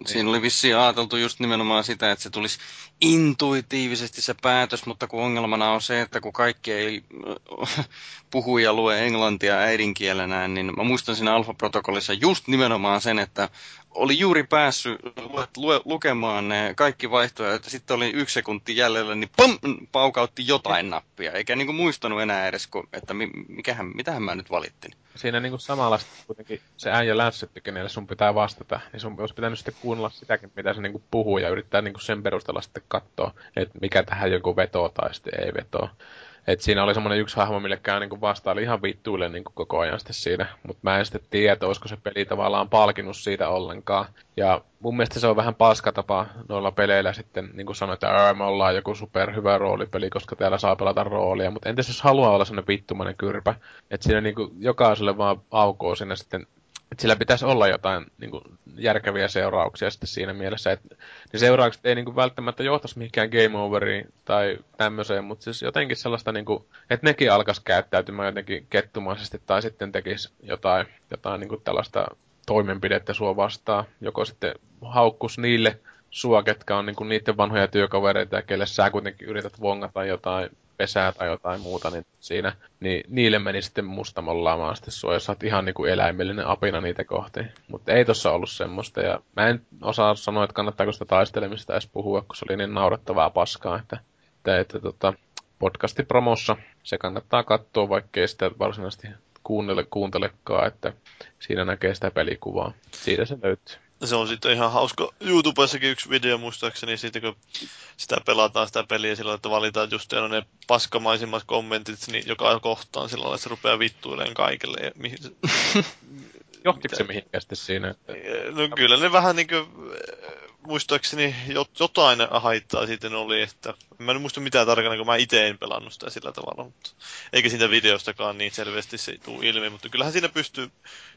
Siinä oli vissiin ajateltu just nimenomaan sitä, että se tulisi intuitiivisesti se päätös, mutta kun ongelmana on se, että kun kaikki ei puhu ja lue englantia äidinkielenään, niin mä muistan siinä alfa-protokollissa just nimenomaan sen, että oli juuri päässyt lue, lukemaan ne kaikki vaihtoehdot, ja sitten oli yksi sekunti jäljellä, niin pam, paukautti jotain nappia, eikä niinku muistanut enää edes, että mikähän, mitähän mä nyt valittin.
Siinä niinku samalla kuitenkin se äijä lässytti, kenelle sun pitää vastata, niin sun olisi pitänyt sitten kuunnella sitäkin, mitä se niinku puhuu, ja yrittää niinku sen perusteella sitten katsoa, että mikä tähän joku vetoo tai sitten ei vetoo. Et siinä oli semmoinen yksi hahmo, millekään niin vastaili ihan vittuille niin koko ajan sitten siinä. Mutta mä en sitten tiedä, olisiko se peli tavallaan palkinut siitä ollenkaan. Ja mun mielestä se on vähän paska tapa noilla peleillä sitten niin kuin sanoa, että me ollaan joku superhyvä roolipeli, koska täällä saa pelata roolia. Mutta entäs jos haluaa olla semmoinen vittumainen kyrpä, että siinä niin kuin jokaiselle vaan aukoo sinne sitten että sillä pitäisi olla jotain niin kuin, järkeviä seurauksia sitten siinä mielessä, että ne seuraukset ei niin kuin, välttämättä johtaisi mihinkään game overiin tai tämmöiseen, mutta siis jotenkin sellaista, niin kuin, että nekin alkaisi käyttäytymään jotenkin kettumaisesti tai sitten tekisi jotain, jotain niin kuin, tällaista toimenpidettä sua vastaan, joko sitten haukkus niille sua, ketkä on niin kuin, niiden vanhoja työkavereita ja kelle sä kuitenkin yrität vongata jotain pesää tai jotain muuta, niin siinä niin niille meni sitten mustamollaamaan sitten sua, jos ihan niinku eläimellinen apina niitä kohti. Mutta ei tossa ollut semmoista, ja mä en osaa sanoa, että kannattaako sitä taistelemista edes puhua, kun se oli niin naurettavaa paskaa, että, että, että tota, promossa se kannattaa katsoa, vaikkei sitä varsinaisesti kuuntele, kuuntelekaan, että siinä näkee sitä pelikuvaa. Siitä se löytyy.
Se on sitten ihan hauska. YouTubessakin yksi video muistaakseni siitä, kun sitä pelataan sitä peliä sillä että valitaan just ne paskamaisimmat kommentit niin joka kohtaan sillä että se rupeaa vittuilemaan kaikille. Ja mihin se...
Johtiko se mihinkään siinä?
No kyllä ne vähän niin kuin muistaakseni jotain haittaa sitten oli, että mä en muista mitään tarkana, kun mä itse en pelannut sitä sillä tavalla, mutta eikä siitä videostakaan niin selvästi se tuu ilmi, mutta kyllähän siinä pystyy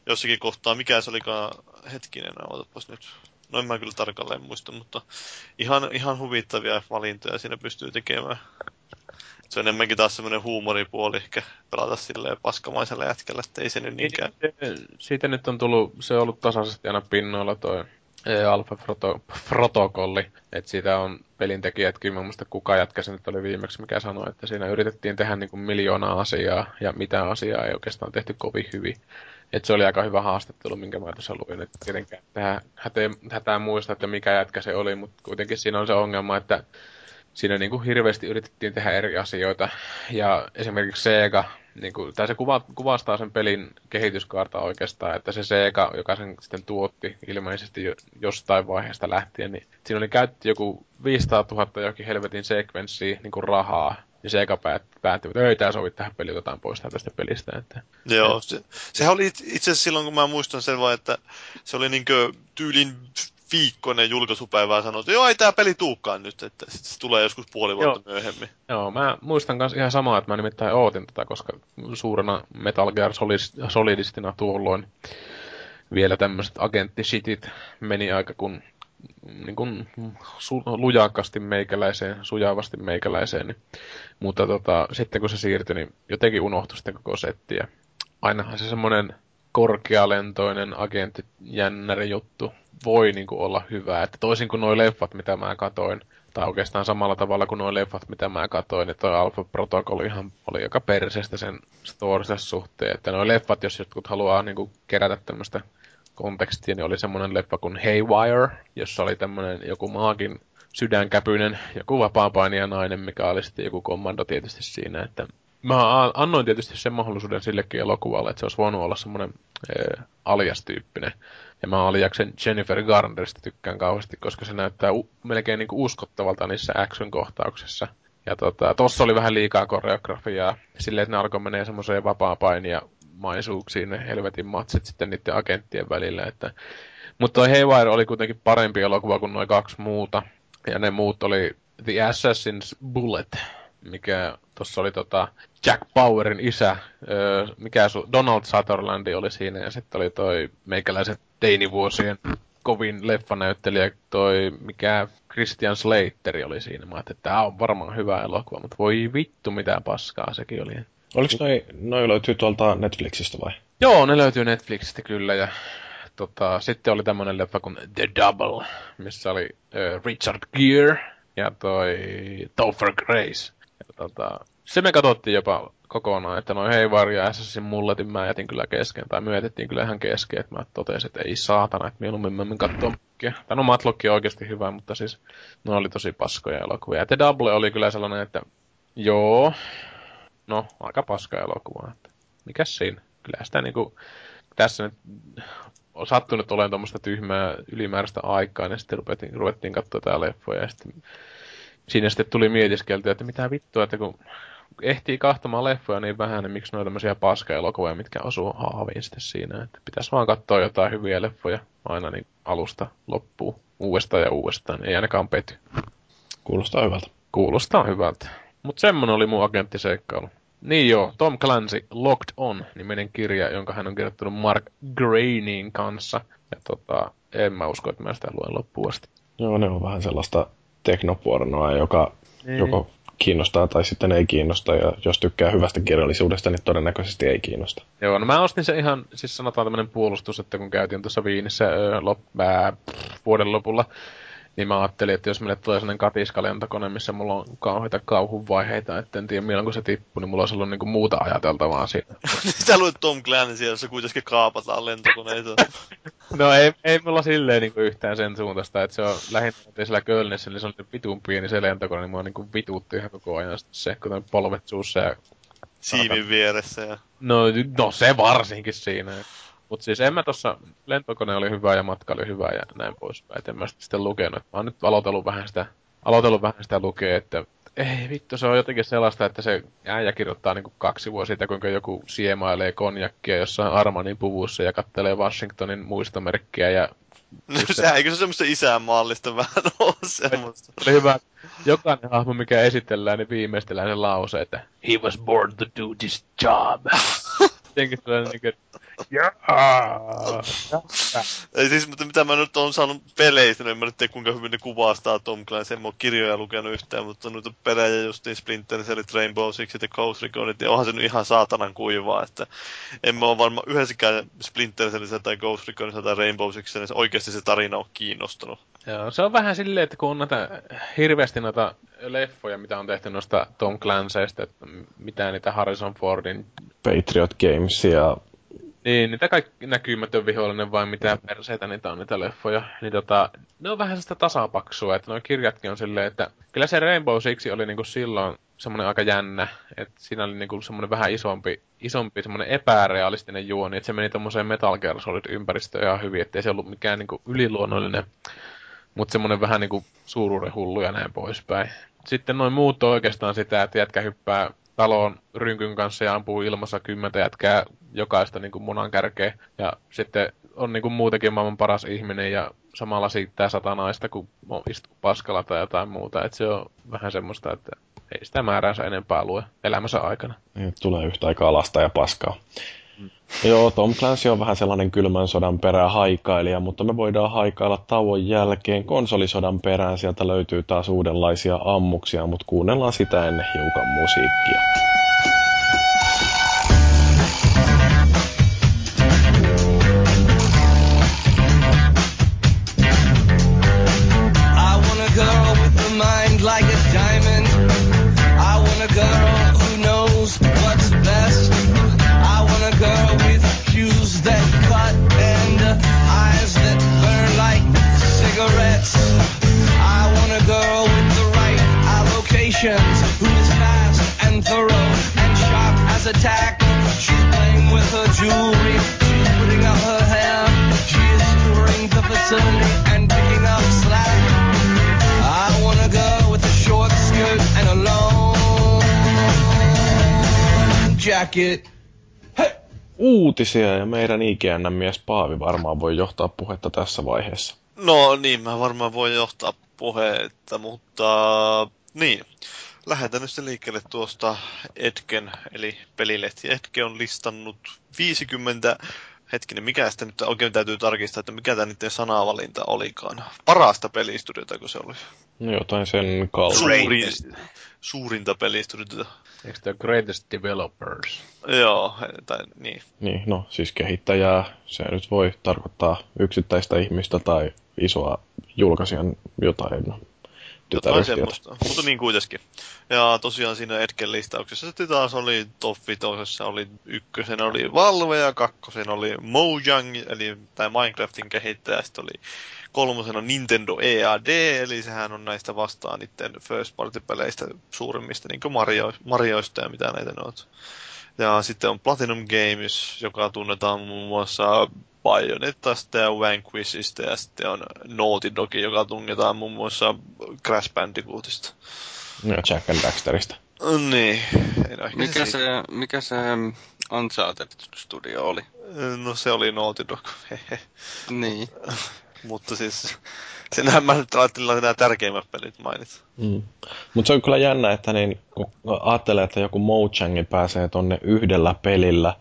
jossakin kohtaa, mikä se olikaan hetkinen, otapas nyt, no en mä kyllä tarkalleen muista, mutta ihan, ihan huvittavia valintoja siinä pystyy tekemään. Se on enemmänkin taas semmoinen huumoripuoli ehkä pelata silleen paskamaisella jätkällä, että ei se nyt niinkään.
Siitä nyt on tullut, se on ollut tasaisesti aina pinnoilla toi Alpha-protokolli, että siitä on pelintekijätkin, mä muista kuka jätkä nyt oli viimeksi, mikä sanoi, että siinä yritettiin tehdä niin kuin miljoonaa asiaa, ja mitä asiaa ei oikeastaan tehty kovin hyvin. että se oli aika hyvä haastattelu, minkä mä tuossa luin, että tietenkään hätään muista, että mikä jätkä se oli, mutta kuitenkin siinä on se ongelma, että siinä niin kuin hirveästi yritettiin tehdä eri asioita. Ja esimerkiksi Sega, niin kuin, tai se kuva, kuvastaa sen pelin kehityskaarta oikeastaan, että se Sega, joka sen sitten tuotti ilmeisesti jo, jostain vaiheesta lähtien, niin siinä oli käytetty joku 500 000 jokin helvetin sekvenssiä niin kuin rahaa. Ja Sega päätti, että ei tämä sovi tähän peliin, otetaan pois tästä pelistä. Että,
Joo, se, sehän oli itse asiassa silloin, kun mä muistan sen vaan, että se oli niin tyylin viikkoinen julkaisupäivä ja sanoi, että joo, ei tämä peli tuukaan nyt, että sit se tulee joskus puoli vuotta joo. myöhemmin.
Joo, mä muistan myös ihan samaa, että mä nimittäin ootin tätä, koska suurena Metal Gear Solidistina tuolloin vielä tämmöiset agenttishitit meni aika kun niin kuin su- lujakasti meikäläiseen, sujaavasti meikäläiseen. Niin. Mutta tota, sitten kun se siirtyi, niin jotenkin unohtui sitten koko setti. Ja ainahan se semmoinen korkealentoinen agenttijännäri juttu voi niin kuin olla hyvä. Että toisin kuin nuo leffat, mitä mä katoin, tai oikeastaan samalla tavalla kuin nuo leffat, mitä mä katoin, että toi Alpha Protocol ihan oli joka perseestä sen storissa suhteen. Että nuo leffat, jos jotkut haluaa niin kuin kerätä tämmöistä kontekstia, niin oli semmoinen leffa kuin Haywire, jossa oli tämmöinen joku maakin sydänkäpyinen, joku vapaapainija nainen, mikä oli sitten joku kommando tietysti siinä, että mä annoin tietysti sen mahdollisuuden sillekin elokuvalle, että se olisi voinut olla semmoinen äh, alias-tyyppinen. Ja mä aliaksen Jennifer Garnerista tykkään kauheasti, koska se näyttää u- melkein niinku uskottavalta niissä action-kohtauksissa. Ja tota, tossa oli vähän liikaa koreografiaa. Silleen, että ne alkoi menee semmoiseen vapaa-painia maisuuksiin ne helvetin matsit sitten niiden agenttien välillä. Että... Mutta toi Haywire oli kuitenkin parempi elokuva kuin noin kaksi muuta. Ja ne muut oli The Assassin's Bullet, mikä tuossa oli tota Jack Powerin isä, öö, mikä su- Donald Sutherlandi oli siinä, ja sitten oli toi meikäläisen teinivuosien kovin leffanäyttelijä, toi mikä Christian Slater oli siinä. Mä ajattelin, että tämä on varmaan hyvä elokuva, mutta voi vittu mitä paskaa sekin oli.
Oliko noi, noi löytyy tuolta Netflixistä vai?
Joo, ne löytyy Netflixistä kyllä, ja tota, sitten oli tämmönen leffa kuin The Double, missä oli äh, Richard Gere ja toi Topher Grace. Ja, tota, se me katsottiin jopa kokonaan, että noin Haywire ja Assassin mulletin mä jätin kyllä kesken, tai myötettiin kyllä ihan kesken, että mä totesin, että ei saatana, että mieluummin mä katsoa Tai no Matlock on oikeasti hyvä, mutta siis ne oli tosi paskoja elokuvia. Ja The Double oli kyllä sellainen, että joo, no aika paska elokuva, että mikäs siinä? Kyllä sitä niinku, tässä nyt on sattunut olemaan tuommoista tyhmää ylimääräistä aikaa, ja sitten ruvettiin, ruvettiin katsoa tää leffoja, ja sitten siinä sitten tuli mietiskeltyä, että mitä vittua, että kun ehtii kahtamaan leffoja niin vähän, niin miksi noita tämmöisiä paska-elokuvia, mitkä osuu haaviin sitten siinä. Että pitäisi vaan katsoa jotain hyviä leffoja aina niin alusta loppuun uudestaan ja uudestaan. Ei ainakaan pety.
Kuulostaa hyvältä.
Kuulostaa hyvältä. Mutta semmonen oli mun agenttiseikkailu. Niin joo, Tom Clancy Locked On, niminen kirja, jonka hän on kirjoittanut Mark Graining kanssa. Ja tota, en mä usko, että mä sitä luen loppuun asti.
Joo, ne on vähän sellaista teknopornoa, joka niin. joko kiinnostaa tai sitten ei kiinnosta. Ja jos tykkää hyvästä kirjallisuudesta, niin todennäköisesti ei kiinnosta.
Joo, no mä ostin se ihan, siis sanotaan tämmöinen puolustus, että kun käytiin tuossa Viinissä öö, lop, ää, vuoden lopulla, niin mä ajattelin, että jos meille tulee sellainen katiskalentokone, missä mulla on kauheita kauhuvaiheita, että en tiedä milloin kun se tippuu, niin mulla olisi ollut niinku muuta ajateltavaa siinä.
Sä luet Tom Clancy, jossa kuitenkin kaapataan lentokoneita.
no ei, ei mulla silleen niinku yhtään sen suuntaista, että se on lähinnä sillä Kölnissä, niin se on niin vitun pieni se lentokone, niin mua niinku vituutti ihan koko ajan se, kun polvet suussa ja...
Siimin vieressä ja...
No, no se varsinkin siinä. Mutta siis en mä tossa, lentokone oli hyvä ja matka oli hyvä ja näin poispäin. Et en mä sitä sitten lukenut. Mä oon nyt aloitellut vähän sitä, aloitellut vähän sitä lukea, että ei vittu, se on jotenkin sellaista, että se äijä kirjoittaa niinku kaksi vuotta siitä, kuinka joku siemailee konjakkia jossain Armanin puvussa ja kattelee Washingtonin muistomerkkiä ja
No se, eikö se semmoista isänmaallista vähän ole semmoista?
oli hyvä. Jokainen hahmo, mikä esitellään, niin viimeistellään se lause, että He was born to do this job. Jotenkin sellainen niin kuin, jaa.
Ei siis, mutta mitä mä nyt oon saanut peleistä, niin en mä nyt tiedä kuinka hyvin ne kuvastaa Tom Clancy, en mä oo kirjoja lukenut yhtään, mutta noita pelejä justiin Splinter Cellit, Rainbow Sixit ja Ghost Reconit, ja onhan se nyt ihan saatanan kuivaa, että en mä oo varmaan yhdessäkään Splinter Cellissä tai Ghost Reconissa tai Rainbow Sixissa, niin oikeasti se tarina on kiinnostunut.
Joo, se on vähän silleen, että kun on näitä hirveästi noita leffoja, mitä on tehty noista Tom Clancyista, että mitä niitä Harrison Fordin
Patriot Games ja
Niin, niitä kaikki näkymätön vihollinen vai mitä perseitä niitä on niitä leffoja. Niin tota, ne on vähän sitä tasapaksua, että nuo kirjatkin on silleen, että kyllä se Rainbow Six oli niinku silloin semmoinen aika jännä, että siinä oli niinku semmoinen vähän isompi, isompi semmoinen epärealistinen juoni, että se meni tommoseen Metal Gear Solid ympäristöön ihan hyvin, ettei se ollut mikään niinku yliluonnollinen, mutta semmoinen vähän niinku suuruuden hullu ja näin poispäin. Sitten noin muut on oikeastaan sitä, että jätkä hyppää talon rynkyn kanssa ja ampuu ilmassa kymmentä jätkää jokaista niin kuin munan kärkeä. Ja sitten on niin kuin muutenkin maailman paras ihminen ja samalla siittää satanaista, kun istuu paskalla tai jotain muuta. Et se on vähän semmoista, että ei sitä määräänsä enempää lue elämänsä aikana.
Niin, tulee yhtä aikaa lasta ja paskaa. Mm. Joo, Tom Clancy on vähän sellainen kylmän sodan perä haikailija, mutta me voidaan haikailla tauon jälkeen konsolisodan perään. Sieltä löytyy taas uudenlaisia ammuksia, mutta kuunnellaan sitä ennen hiukan musiikkia.
Sharp as a tack. She's playing with her jewelry, she's putting up her hair, she is touring the facility and picking up slack. I want a girl with a short skirt and a long jacket.
Uutisia ja meidän IGN-mies Paavi varmaan voi johtaa puhetta tässä vaiheessa.
No niin, mä varmaan voin johtaa puhetta, mutta niin. Lähdetään nyt liikkeelle tuosta Etken, eli pelilehti Etke on listannut 50 hetkinen, mikä sitten nyt oikein täytyy tarkistaa, että mikä tämä niiden sanavalinta olikaan. Parasta pelistudiota, kun se oli.
No jotain sen kaltaista.
Suuri, suurinta pelistudiota.
Eikö tämä Greatest Developers?
Joo, tai niin.
Niin, no siis kehittäjää, se nyt voi tarkoittaa yksittäistä ihmistä tai isoa julkaisijan jotain
Jotain semmoista, mutta niin kuitenkin. Ja tosiaan siinä Etken listauksessa sitten taas oli top vitosessa oli ykkösen oli Valve ja kakkosen oli Mojang, eli tämä Minecraftin kehittäjä, sitten oli kolmosena Nintendo EAD, eli sehän on näistä vastaan niiden first party peleistä suurimmista, niin kuin Mario, Marioista ja mitä näitä ne on. Ja sitten on Platinum Games, joka tunnetaan muun muassa Bayonettasta ja Vanquishista, ja sitten on Naughty Dog, joka tunnetaan muun muassa Crash Bandicootista.
No, Jack and Daxterista.
Niin, no
Mikä
se,
mikä se Uncharted Studio oli?
No se oli Naughty Dog, hehe.
Niin.
Mutta siis, senhän mä nyt ajattelin, että nämä tärkeimmät pelit mainit.
Mm. Mutta se on kyllä jännä, että niin, kun ajattelee, että joku Mojang pääsee tonne yhdellä pelillä,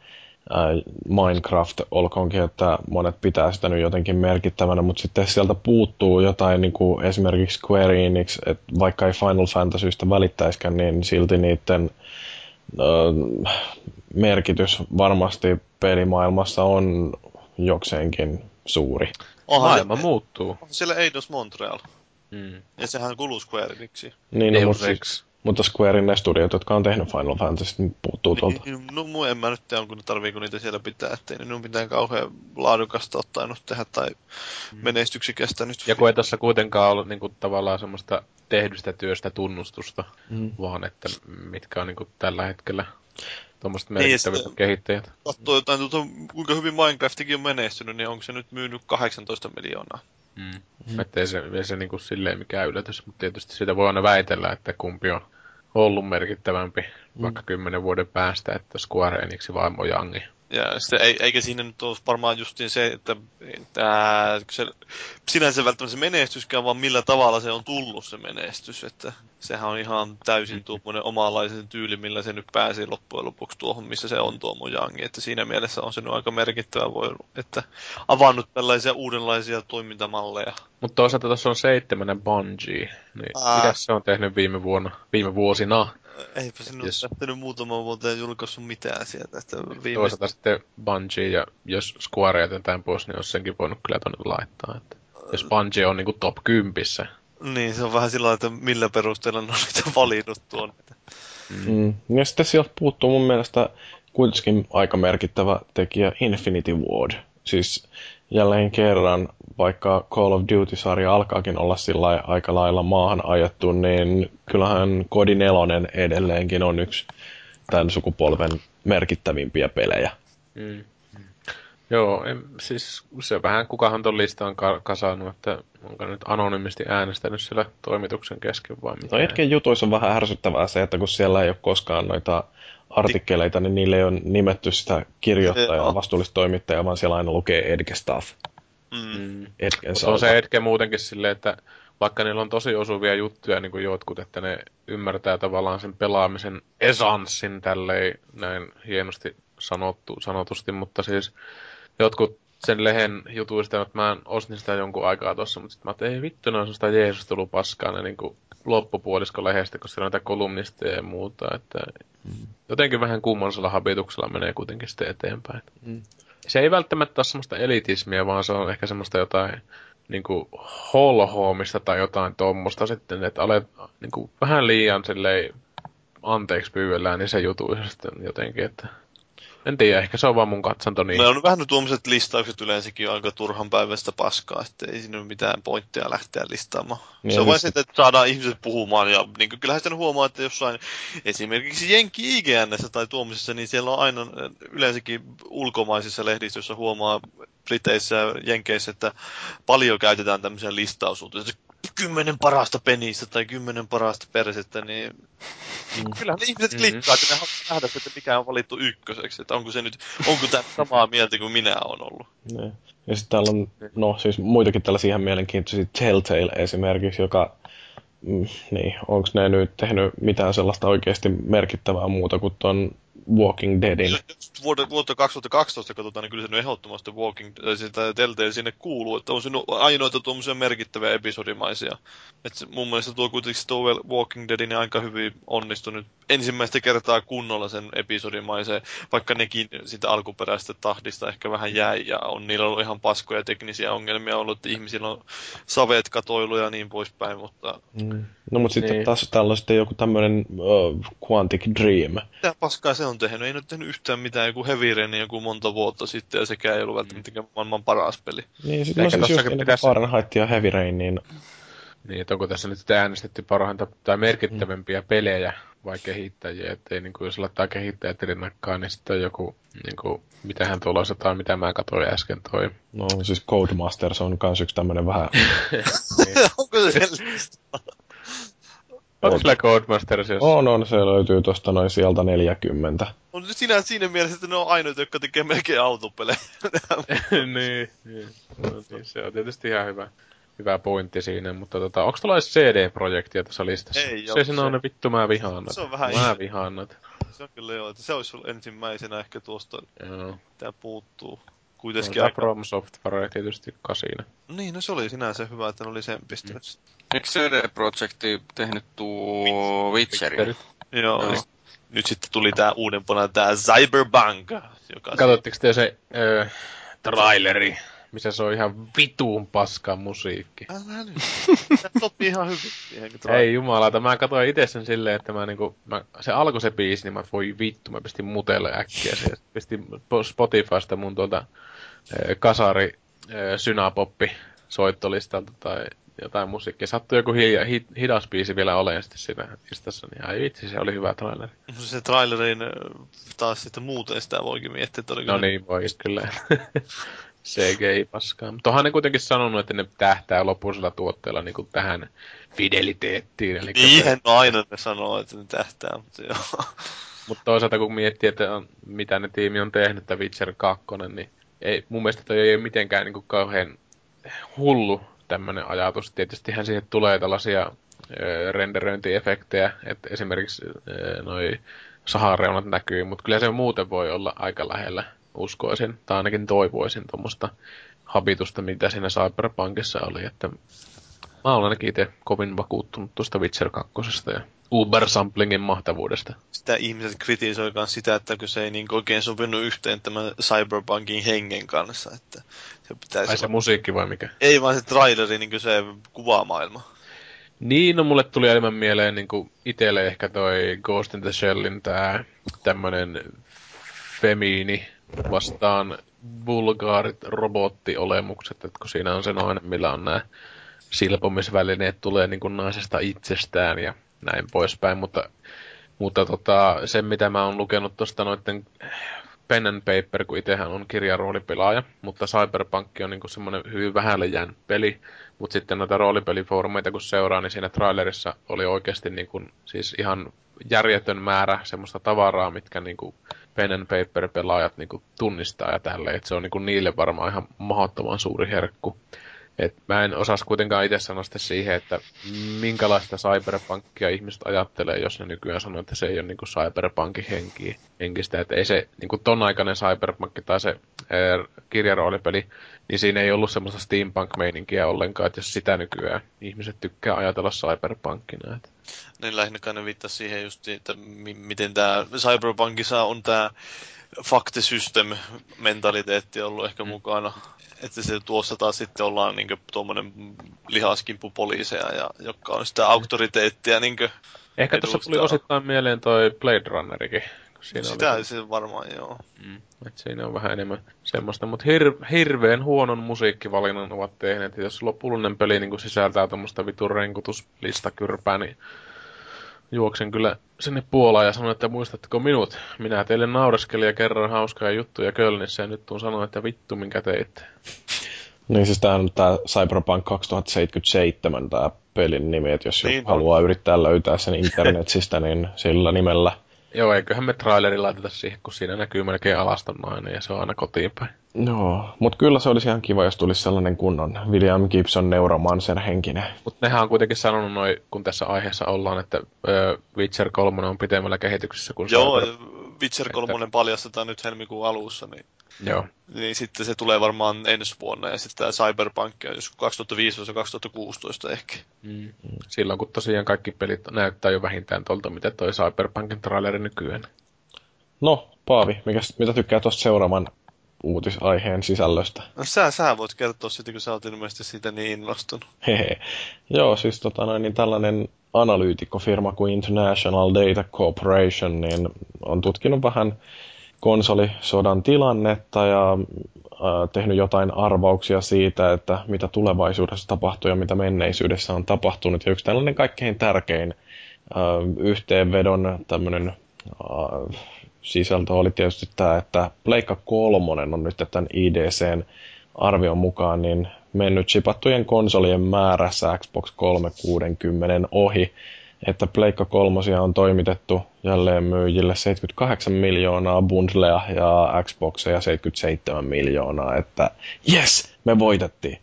Minecraft, olkoonkin, että monet pitää sitä nyt jotenkin merkittävänä, mutta sitten sieltä puuttuu jotain niin kuin esimerkiksi Square Enix, että vaikka ei Final Fantasystä välittäiskään, niin silti niiden äh, merkitys varmasti pelimaailmassa on jokseenkin suuri.
Onhan
Maailma
se,
muuttuu.
siellä Eidos Montreal,
Mm.
ja sehän kuuluu Square Enixin.
Niin, no, mutta, siis, mutta Square ne studiot, jotka on tehnyt Final Fantasy, niin puuttuu tuolta.
Niin, no mu- en mä nyt tiedä, onko ne tarviiko niitä siellä pitää, ettei ne minun mitään kauhean laadukasta ottanut tehdä tai menestyksikästä nyt.
Ja kun ei tässä kuitenkaan ollut niinku, tavallaan semmoista tehdystä työstä tunnustusta,
Mm.
vaan että mitkä on niinku, tällä hetkellä tuommoiset
Niin,
merkittävät
sitten-
kehittäjät.
Katsoo jotain, tuota, kuinka hyvin Minecraftikin on menestynyt, niin onko se nyt myynyt 18 miljoonaa?
Mm. Mm. Että ei se, ei se niinku silleen mikään yllätys, mutta tietysti sitä voi aina väitellä, että kumpi on ollut merkittävämpi mm. vaikka kymmenen vuoden päästä, että Square Enix vai Mojangi.
Ja sitten, ei, eikä siinä nyt ole varmaan justiin se, että, että se, sinänsä välttämättä se menestyskään, vaan millä tavalla se on tullut se menestys. Että sehän on ihan täysin tuommoinen omanlaisen tyyli, millä se nyt pääsi loppujen lopuksi tuohon, missä se on tuo Mojangi. Että siinä mielessä on se nyt aika merkittävä voi, että avannut tällaisia uudenlaisia toimintamalleja.
Mutta toisaalta tuossa on seitsemännen Bungie, niin
Aa.
mitä se on tehnyt viime vuonna, viime vuosina?
Eipä se nyt
Yes.
lähtenyt muutaman vuoteen julkaissut mitään sieltä. Että viimeistä
Toisaalta sitten Bungie ja jos Square jätetään pois, niin olisi senkin voinut kyllä tonne laittaa. Että jos Bungie on niinku top 10,
Niin, se on vähän sillä että millä perusteella ne on niitä valinnut tuon.
Mm. Ja sitten sieltä puuttuu mun mielestä kuitenkin aika merkittävä tekijä Infinity Ward. Siis jälleen kerran, vaikka Call of Duty-sarja alkaakin olla sillä aika lailla maahan ajettu, niin kyllähän Kodi 4 edelleenkin on yksi tämän sukupolven merkittävimpiä pelejä.
Mm. Joo, en, siis se vähän kukahan ton listan ka- kasannut, että onko nyt anonymisti äänestänyt siellä toimituksen kesken vai mitä.
No hetken jutuissa on vähän ärsyttävää se, että kun siellä ei ole koskaan noita artikkeleita, niin niille ei ole nimetty sitä kirjoittajaa, vastuullista toimittajaa, vaan siellä aina lukee Edge Staff.
Mm.
Edgen
Mutta on se hetke muutenkin silleen, että vaikka niillä on tosi osuvia juttuja, niin kuin jotkut, että ne ymmärtää tavallaan sen pelaamisen esanssin tälleen näin hienosti sanottu, sanotusti, mutta siis jotkut sen lehen jutuista, että mä ostin sitä jonkun aikaa tossa, mutta sitten mä ajattelin, ei vittu, ne on sitä Jeesus-paskaa ne niin loppupuolisko lehdestä, kun siellä on näitä kolumnisteja ja muuta, että jotenkin vähän kummallisella habituksella menee kuitenkin sitten eteenpäin.
Mm.
Se ei välttämättä ole semmoista elitismiä, vaan se on ehkä semmoista jotain niin kuin holhoomista tai jotain tuommoista sitten, että olet niin kuin vähän liian silleen anteeksi pyydellään niissä jutuissa sitten jotenkin, että en tiedä, ehkä se on vaan mun katsanto niin.
Me on vähän tuommoiset listaukset yleensäkin aika turhan päivästä paskaa, että ei siinä ole mitään pointtia lähteä listaamaan.
Niin,
se on vain sitä, että saadaan ihmiset puhumaan ja niin kuin, kyllähän sitä nyt huomaa, että jossain esimerkiksi Jenkki IGNssä tai tuommoisessa, niin siellä on aina yleensäkin ulkomaisissa lehdistöissä huomaa Briteissä ja Jenkeissä, että paljon käytetään tämmöisiä listausuutia. Kymmenen parasta penistä tai kymmenen parasta persettä, niin
Mm.
kyllähän ne ihmiset
Mhm.
klikkaa, että ne haluaa nähdä, että mikä on valittu ykköseksi, että onko se nyt, onko tämä samaa mieltä kuin minä olen ollut.
Ne. Ja sitten täällä on, no siis muitakin tällaisia ihan mielenkiintoisia, Telltale esimerkiksi, joka, mm, niin, onko ne nyt tehnyt mitään sellaista oikeasti merkittävää muuta kuin ton Walking Deadin?
Vuotta, vuotta 2012 katsotaan, niin kyllä se nyt ehdottomasti Walking tai sitä Telltale sinne kuuluu, että on se nu- ainoita tuommoisia merkittäviä episodimaisia. Et se, mun mielestä tuo kuitenkin tuo Walking Deadin aika hyvin onnistunut ensimmäistä kertaa kunnolla sen episodimaiseen, vaikka nekin sitä alkuperäistä tahdista ehkä vähän jäi ja on niillä ollut ihan paskoja teknisiä ongelmia ollut, että ihmisillä on savet katoilu ja niin poispäin, mutta
Mm. No mutta sitten
Niin.
taas täällä on sitten joku tämmöinen uh, Quantic Dream.
mitä paskaa se on tehnyt? Ei nyt tehnyt yhtään mitään, joku Heavy Rain joku monta vuotta sitten ja sekään ei ollut välttämättä maailman paras peli.
Niin, sit, no
Eikä
siis just ennen
pitäisi-
Fahrenheit ja Heavy Rain, niin
Niin, että onko tässä nyt sitten äänestetty parhainta tai merkittävämpiä pelejä vai kehittäjiä, ettei niin kuin, jos laittaa kehittäjät rinnakkain, niin sitten on joku, niin kuin, mitähän tulossa tai mitä mä katsoin äsken toi.
no siis Codemasters on kans yksi tämmönen vähän
Onko se sellaista?
Onko sillä Codemasters, jos...
On, on, se löytyy tosta noin sieltä 40.
On se sinä siinä mielessä, että ne on ainoita, jotka tekee melkein autopelejä.
niin, niin. No, niin, se on tietysti ihan hyvä, hyvä pointti siinä, mutta tota, onko tuolla CD-projektia tässä listassa?
Ei
se, se, on ne vittu, mä vihaan.
Se on vähän
Mä vihaan
se on kyllä joo, että se olisi ensimmäisenä ehkä tuosta,
Joo.
mitä puuttuu. Kuitenkin
tämä
aika...
From Software tietysti kasina.
Niin, no se oli sinänsä hyvä, että ne oli sen pistänyt.
Eikö CD Projekti tehnyt tuo Witcherin?
Joo.
Joo.
ja Nyt sitten tuli tää uudempana tää Cyberpunk, joka...
Katsotteko te se ö, traileri, missä se on ihan vituun paskaa musiikki?
Älä nyt. Sopii ihan hyvin
Ei jumalata, mä katsoin itse sen silleen, että mä niinku, mä, se alkoi se biisi, niin mä voi vittu, mä pistin mutelle äkkiä se, pistin po- Spotifysta mun tuolta kasari synapoppi soittolistalta tai jotain musiikkia. Sattui joku hilja, hi, hidas biisi vielä olemaan sitten siinä listassa, niin ai vitsi, se oli hyvä traileri.
Se trailerin taas sitten muuten sitä voikin miettiä, että
No
se-
niin, voi kyllä. CGI-paskaa. Mutta onhan ne kuitenkin sanonut, että ne tähtää lopullisella tuotteella niin kuin tähän fideliteettiin. Eli
Niinhän aina ne sanoo, että ne tähtää, mutta joo.
Mutta toisaalta kun miettii, että on, mitä ne tiimi on tehnyt, tämä Witcher 2, niin ei, mun mielestä toi ei ole mitenkään niin kuin kauhean hullu tämmöinen ajatus. Tietystihän siihen tulee tällaisia renderöintiefektejä, että esimerkiksi ö, noi sahareunat näkyy, mutta kyllä se muuten voi olla aika lähellä, uskoisin, tai ainakin toivoisin tuommoista habitusta, mitä siinä Cyberpunkissa oli, että mä olen ainakin itse kovin vakuuttunut tuosta Witcher 2 ja Uber-samplingin mahtavuudesta.
Sitä ihmiset kritisoi myös sitä, että kun se ei niin oikein sopinut yhteen tämän Cyberpunkin hengen kanssa, että se pitäisi...
Ai se musiikki vai mikä?
Ei vaan se traileri, niin kuin se kuvamaailma.
Niin, no mulle tuli enemmän mieleen niin itelle ehkä toi Ghost in the Shellin tää tämmönen femiini vastaan vulgaarit robottiolemukset, että kun siinä on se nainen, millä on nämä silpomisvälineet tulee niin kuin naisesta itsestään ja näin poispäin, mutta, mutta tota, sen mitä mä oon lukenut tuosta noitten pen and paper, kun itsehän on kirjaroolipelaaja, mutta Cyberpunk on niin semmoinen hyvin vähälle jään peli, mutta sitten noita roolipelifoorumeita kun seuraa, niin siinä trailerissa oli oikeasti niin kuin, siis ihan järjetön määrä semmoista tavaraa, mitkä niin kuin pen and paper pelaajat niin kuin tunnistaa ja tälleen, että se on niin kuin niille varmaan ihan mahdottoman suuri herkku. Et mä en osas kuitenkaan itse sanoa siihen, että minkälaista cyberpunkia ihmiset ajattelee, jos ne nykyään sanoo, että se ei ole niinku cyberpunkin henki, henkistä. Että ei se niinku ton aikainen cyberpunk tai se ää, kirjaroolipeli, niin siinä ei ollut semmoista steampunk-meininkiä ollenkaan, että jos sitä nykyään ihmiset tykkää ajatella cyberpunkina. Että.
Niin lähinnä ne viittasi siihen just, että mi- miten tämä Cyberpunkissa on tämä fuck the system mentaliteetti ollut ehkä mm. mukana. Että se tuossa taas sitten ollaan niinku tuommoinen lihaskimpu poliiseja, ja, jotka on sitä auktoriteettia niinku
Ehkä tuossa tuli osittain mieleen toi Blade Runnerikin. Siinä
Sitä
oli,
se varmaan joo.
Mm. Et siinä on vähän enemmän semmoista, mutta hir- hirveän huonon musiikkivalinnan ovat tehneet. Ja jos lopullinen peli niin sisältää tuommoista vitun renkutuslistakyrpää, niin juoksen kyllä sinne Puolaan ja sanon, että muistatteko minut? Minä teille naureskelin ja kerroin hauskaa juttuja Kölnissä ja nyt tuun sanoa, että vittu minkä teitte.
Niin siis tämähän on tämä Cyberpunk 2077 tämä pelin nimi, että jos
Niin
niin
on.
haluaa yrittää löytää sen internetsistä, niin sillä nimellä.
Joo, eiköhän me traileri laiteta siihen, kun siinä näkyy melkein alaston nainen ja se on aina kotiin päin.
Joo, mutta kyllä se olisi ihan kiva, jos tulisi sellainen kunnon William Gibson Neuromancer henkinen.
Mutta nehän on kuitenkin sanonut noin, kun tässä aiheessa ollaan, että ö, Witcher 3 on pitemmällä kehityksessä kuin
Joo,
Cyber...
Witcher 3 paljastetaan nyt helmikuun alussa, niin,
Joo.
niin sitten se tulee varmaan ensi vuonna, ja sitten tämä Cyberpunk on joskus 2015-2016 ehkä.
Mm. Silloin kun tosiaan kaikki pelit näyttää jo vähintään tuolta, mitä toi Cyberpunkin traileri nykyään.
No, Paavi, mikäs, mitä tykkää tuosta seuraavan uutisaiheen sisällöstä?
No sä, sä voit kertoa sitten, kun sä oot ilmeisesti siitä niin innostunut.
Hehe. Joo, siis tota noin, niin tällainen analyytikkofirma kuin International Data Corporation niin on tutkinut vähän konsolisodan tilannetta ja äh, tehnyt jotain arvauksia siitä, että mitä tulevaisuudessa tapahtuu ja mitä menneisyydessä on tapahtunut. Ja yksi tällainen kaikkein tärkein äh, yhteenvedon tämmöinen äh, sisältö oli tietysti tämä, että Pleikka kolmonen on nyt tämän IDCn arvion mukaan niin mennyt chipattujen konsolien määrässä Xbox 360 ohi, että Pleikka kolmosia on toimitettu jälleen myyjille 78 miljoonaa bundlea ja Xboxeja 77 miljoonaa, että yes, me voitettiin.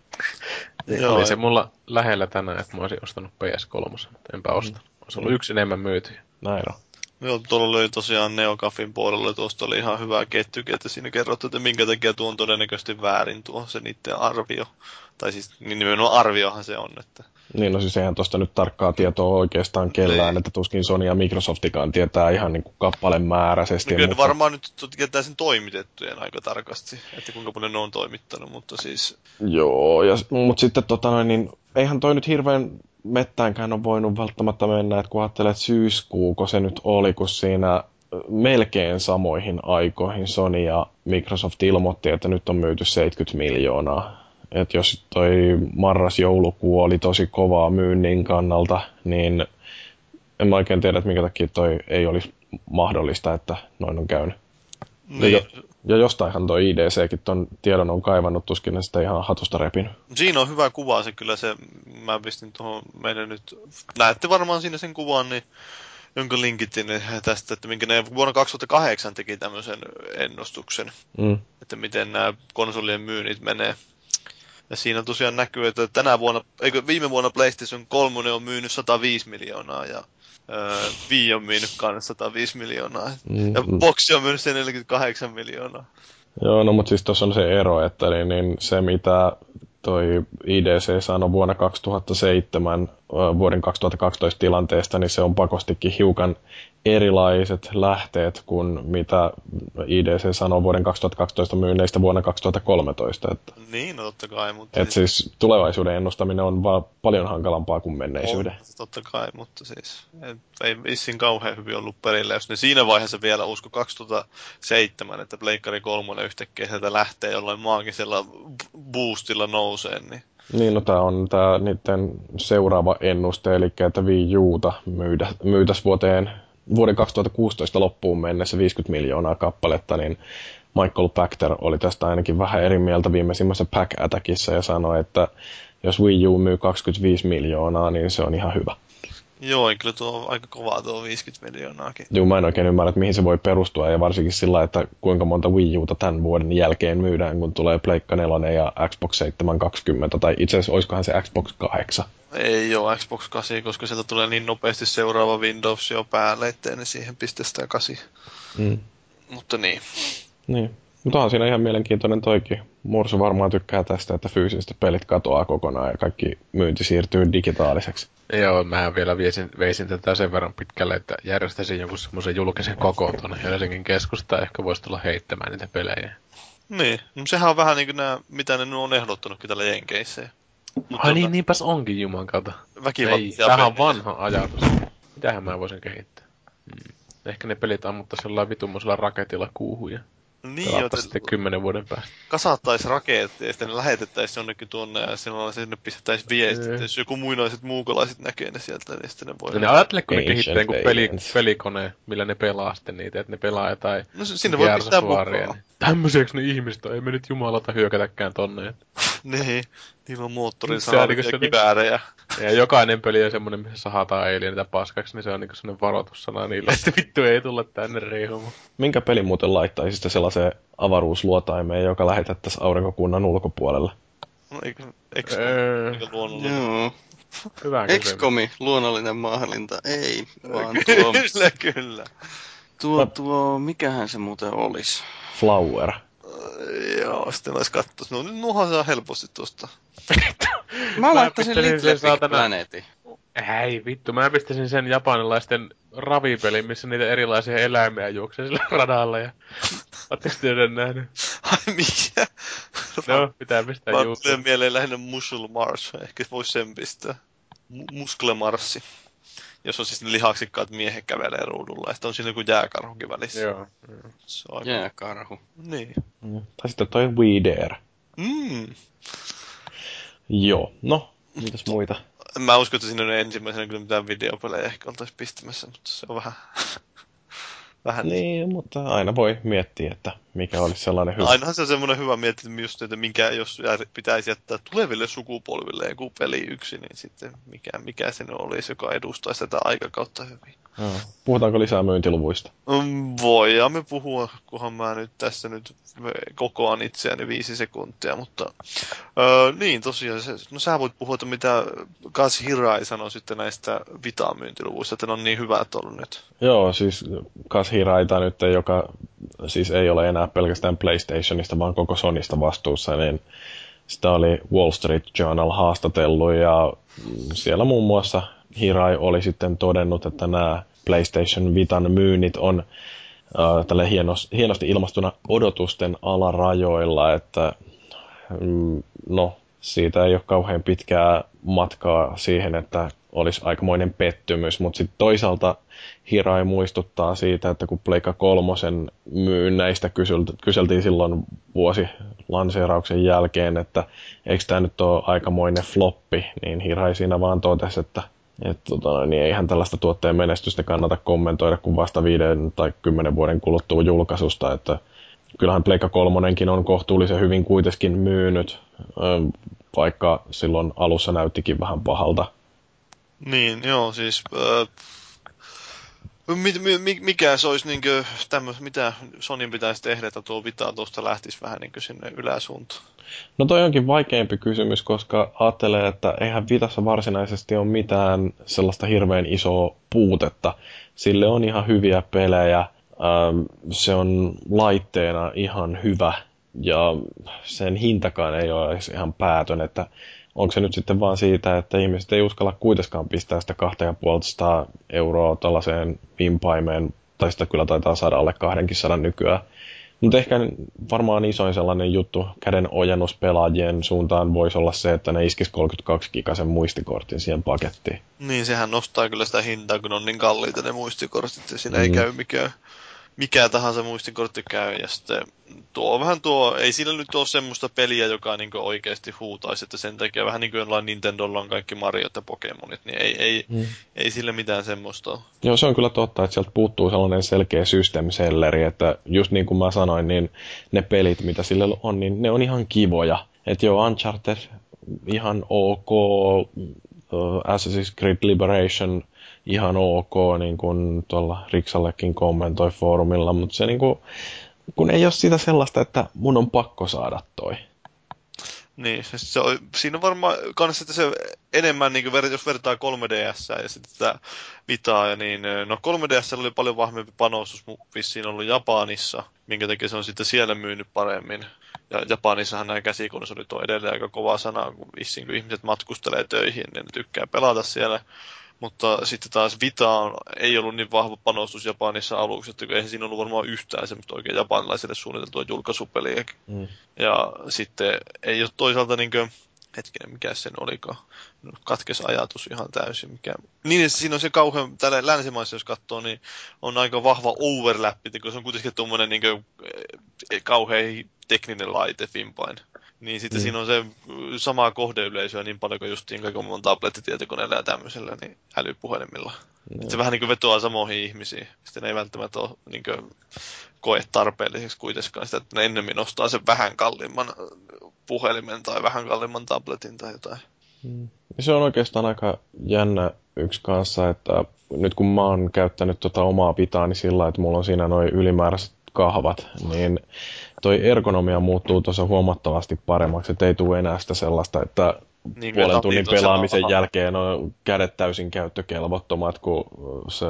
Joo,
Oli se mulla lähellä tänään, että mä olisin ostanut PS3, mutta enpä ostanut. Olisi ollut yksi enemmän myyty.
Näin on.
Joo, tuolla oli tosiaan Neocafin puolella, tuosta oli ihan hyvä kettykin, että siinä kerrottu, että minkä takia tuo on todennäköisesti väärin tuo se niiden arvio. Tai siis niin nimenomaan arviohan se on, että
Niin no siis eihän tuosta nyt tarkkaa tietoa oikeastaan kellään, että tuskin Sony ja Microsoftikaan tietää ihan niin kuin kappalemääräisesti.
No kyllä
mutta-
varmaan nyt tietää sen toimitettujen aika tarkasti, että kuinka paljon ne on toimittanut, mutta siis
Joo, ja, mutta sitten tota noin, niin eihän toi nyt hirveän mettäänkään ole voinut välttämättä mennä, että kun ajattelee, että syyskuuko se nyt oli, kun siinä melkein samoihin aikoihin Sony ja Microsoft ilmoitti, että nyt on myyty 70 miljoonaa että jos toi marras-joulukuu oli tosi kovaa myynnin kannalta, niin en mä oikein tiedä, että minkä takia toi ei olisi mahdollista, että noin on käynyt.
Niin.
Ja, ja jostainhan toi IDCkin ton tiedon on kaivannut, tuskin ne sitä ihan hatusta repinyt.
Siinä on hyvä kuva se kyllä se, mä pistin tuohon meidän nyt, näette varmaan siinä sen kuvan, niin jonka linkitin tästä, että minkä ne vuonna 2008 teki tämmöisen ennustuksen,
Mm.
että miten nämä konsolien myynnit menee. Ja siinä tosiaan näkyy, että tänä vuonna, eikö viime vuonna PlayStation 3 on myynyt 105 miljoonaa ja öö, Wii on myynyt kanssa 105 miljoonaa.
Mm.
Ja Boxi on myynyt sen 48 miljoonaa.
Joo, no mutta siis tuossa on se ero, että niin, niin se mitä toi IDC sanoi vuonna 2007 ö, vuoden 2012 tilanteesta, niin se on pakostikin hiukan erilaiset lähteet kuin mitä IDC sanoi vuoden 2012 myynneistä vuonna 2013. Että,
Niin, no totta kai, mutta...
et siis tulevaisuuden ennustaminen on vaan paljon hankalampaa kuin menneisyyden.
On, totta kai, mutta siis et, ei vissiin kauhean hyvin ollut perillä, jos ne siinä vaiheessa vielä usko 2007, että Pleikkari 3 yhtäkkiä sieltä lähtee jollain maagisella boostilla nousee, niin
Niin, no tämä on tämä niiden seuraava ennuste, eli että Wii Uta myydä, myytäisi vuoteen, vuoden 2016 loppuun mennessä 50 miljoonaa kappaletta, niin Michael Pachter oli tästä ainakin vähän eri mieltä viimeisimmässä Pack Attackissa ja sanoi, että jos Wii U myy 25 miljoonaa, niin se on ihan hyvä.
Joo, kyllä tuo on aika kovaa tuo 50 miljoonaakin.
Joo, mä en oikein ymmärrä, että mihin se voi perustua, ja varsinkin sillä, että kuinka monta Wii Uta tämän vuoden jälkeen myydään, kun tulee Pleikka 4 ja Xbox 720, tai itse asiassa olisikohan se Xbox 8.
Ei ole Xbox 8, koska sieltä tulee niin nopeasti seuraava Windows jo päälle, ettei ne siihen pistä sitä 8.
Mm.
Mutta niin.
Niin. Mutta on siinä ihan mielenkiintoinen toikin. Mursu varmaan tykkää tästä, että fyysiset pelit katoaa kokonaan ja kaikki myynti siirtyy digitaaliseksi.
Joo, mähän vielä viesin, veisin tätä sen verran pitkälle, että järjestäisin jonkun semmoisen julkisen kokoon tuonne Helsingin keskustaan, ehkä voisi tulla heittämään niitä pelejä.
Niin, no sehän on vähän niin kuin nämä, mitä ne on ehdottanutkin tällä Jenkeissä.
Ai niin, niinpäs onkin juman kautta. Ei,
Väkivaltia
tämähän on vanha ajatus. Mitähän mä voisin kehittää? Hmm. Ehkä ne pelit ammuttaisi jollain vitummoisella raketilla kuuhun ja
Niin, joten
sitten kymmenen vuoden päästä.
kasattaisiin raketti ja sitten ne lähetettäisiin jonnekin tuonne ja silloin sinne pistettäisiin viestit.
Ei.
Jos joku muinaiset muukalaiset näkee ne sieltä, niin sitten ne voi...
Ja ne ajattele, kun ne kehittää jonkun peli, pelikone, millä ne pelaa sitten niitä, että ne pelaa jotain
No sinne voi pistää mukaan.
niin Tämmöiseksi ne ihmiset on, ei me nyt jumalata hyökätäkään tonne.
Niin, niillä on moottorin sanavia
niinku
ja kiväärejä.
Ja jokainen peli on semmonen, missä sahataan alienita paskaksi, niin se on niinku semmonen varoitussana niille, että vittu ei tulla tänne riihumaan.
Minkä peli muuten laittaisi sitten sellaiseen avaruusluotaimeen, joka lähetettäisiin aurinkokunnan ulkopuolelle?
No, eikö, eikö,
Öö,
eikö luonnollinen?
Joo.
hyvä kysymys.
XCOMi, luonnollinen maahallinta. Ei, vaan tuo,
Kyllä, kyllä.
tuo, tuo, mikähän se muuten olisi?
Flower.
Joo, sitten olisi katsoa. No nyt nuhan saa helposti tuosta.
Mä
Mä
laittaisin Little
sen
Big
saatana-
Planetin.
Ei vittu, mä pistäisin sen japanilaisten ravipelin, missä niitä erilaisia eläimiä juoksee sillä radalla ja... Ootteko te sen nähnyt?
Ai mikä?
No, pitää pistää
Mä
YouTube.
tulee mieleen lähinnä Muscle Mars. Ehkä vois sen pistää. Mu- Muskle-marssi. Jos on siis ne lihaksikkaat miehet kävelee ruudulla. Ja sitten on siinä joku jääkarhukin välissä.
Joo.
Se on aika...
Jääkarhu.
Niin.
Mm. Tai sitten toi We Dare.
Mm.
Joo, no, mitäs muita?
Mä usko, että siinä on ensimmäisenä kyllä mitään videopelejä ehkä oltais pistämässä, mutta se on vähän... vähän
Niin, mutta aina voi miettiä, että mikä olisi sellainen hyvä.
Ainahan se on semmoinen hyvä miettiä just, että minkä, jos pitäisi jättää tuleville sukupolville joku peli yksi, niin sitten mikä, mikä se olisi, joka edustaisi tätä aikakautta hyvin.
Joo. Puhutaanko lisää myyntiluvuista?
Mm, Voidaan me puhua, kunhan mä nyt tässä nyt kokoan itseäni viisi sekuntia, mutta öö, niin tosiaan, se, no sä voit puhua, että mitä Kaz Hirai sanoi sitten näistä Vita-myyntiluvuista, että ne on niin hyvät ollut nyt.
Joo, siis Kaz Hiraita nyt, joka siis ei ole enää pelkästään PlayStationista, vaan koko Sonista vastuussa, niin sitä oli Wall Street Journal haastatellut ja siellä muun muassa Hirai oli sitten todennut, että nämä PlayStation Vitan myynnit on äh, tälle hienos, hienosti ilmastuna odotusten alarajoilla, että mm, no siitä ei ole kauhean pitkää matkaa siihen, että olisi aikamoinen pettymys, mutta sitten toisaalta Hirai muistuttaa siitä, että kun Pleikka kolmosen myynnäistä kyseltiin silloin vuosi lanseerauksen jälkeen, että eikö tämä nyt ole aikamoinen floppi, niin Hirai siinä vaan totesi, että että tota, niin eihän tällaista tuotteen menestystä kannata kommentoida kuin vasta viiden tai kymmenen vuoden kuluttua julkaisusta, että kyllähän Pleikka kolmonenkin on kohtuullisen hyvin kuitenkin myynyt, vaikka silloin alussa näyttikin vähän pahalta.
Niin, joo, siis äh, mikä se olisi niinkö tämmöis, mitä Sonin pitäisi tehdä, että tuo Vita tuosta lähtisi vähän niinkö sinne yläsuuntaan?
No toi onkin vaikeampi kysymys, koska ajattelee, että eihän Vitassa varsinaisesti ole mitään sellaista hirveän isoa puutetta. Sille on ihan hyviä pelejä, ähm, se on laitteena ihan hyvä ja sen hintakaan ei ole ihan päätön, että onko se nyt sitten vaan siitä, että ihmiset ei uskalla kuitenkaan pistää sitä 250 euroa tällaiseen vimpaimeen, tai sitä kyllä taitaa saada alle 200 nykyään. Mutta ehkä varmaan isoin sellainen juttu käden ojennus pelaajien suuntaan voisi olla se, että ne iskis 32 gigasen muistikortin siihen pakettiin.
Niin, sehän nostaa kyllä sitä hintaa, kun on niin kalliita ne muistikortit, ja siinä mm. ei käy mikään mikä tahansa muistikortti käy. Ja sitten tuo vähän tuo, ei sillä nyt ole semmoista peliä, joka niin oikeasti huutaisi, että sen takia vähän niin kuin jollain Nintendolla on kaikki Mario ja Pokemonit, niin ei, ei, mm. ei sillä mitään semmoista ole.
Joo, se on kyllä totta, että sieltä puuttuu sellainen selkeä system selleri, että just niin kuin mä sanoin, niin ne pelit, mitä sillä on, niin ne on ihan kivoja. Että joo, Uncharted ihan ok, Assassin's Creed Liberation – ihan ok, niin kuin tuolla Riksallekin kommentoi foorumilla, mutta se niin kuin, kun ei ole sitä sellaista, että mun on pakko saada toi.
Niin, se on, siinä on varmaan kanssa että se enemmän, niin kuin, jos vertaa 3DS ja sitten tätä Vitaa, niin no 3DS oli paljon vahvempi panostus vissiin ollut Japanissa, minkä takia se on sitten siellä myynyt paremmin. Ja Japanissahan nämä käsikonsolit on edelleen aika kova sana, kun vissiin kun ihmiset matkustelee töihin, niin ne tykkää pelata siellä mutta sitten taas Vita on, ei ollut niin vahva panostus Japanissa aluksi, että eihän siinä ollut varmaan yhtään semmoista oikein japanilaisille suunniteltua julkaisupeliä. Mm. Ja sitten ei ole toisaalta niin kuin, hetkinen, mikä sen olikaan. No, katkes ajatus ihan täysin. Mikä... Niin, että siinä on se kauhean, tällä länsimaissa jos katsoo, niin on aika vahva overlap, kun se on kuitenkin tuommoinen niin kuin, kauhean tekninen laite Fimpain. Niin sitten mm. siinä on se samaa kohdeyleisöä niin paljon kuin justiin kaiken muun tablettitietokoneella ja tämmöisellä niin älypuhelimilla. Mm. se vähän niin kuin vetoaa samoihin ihmisiin. Sitten ne ei välttämättä ole niin kuin, koe tarpeelliseksi kuitenkaan sitä, että ne ennemmin ostaa sen vähän kalliimman puhelimen tai vähän kalliimman tabletin tai jotain.
Mm. Se on oikeastaan aika jännä yksi kanssa, että nyt kun mä oon käyttänyt tota omaa pitaani sillä, että mulla on siinä noin ylimääräiset kahvat, niin toi ergonomia muuttuu tuossa huomattavasti paremmaksi, että ei tule enää sitä sellaista, että niin, puolen tunnin pelaamisen aha. jälkeen on kädet täysin käyttökelvottomat, kun se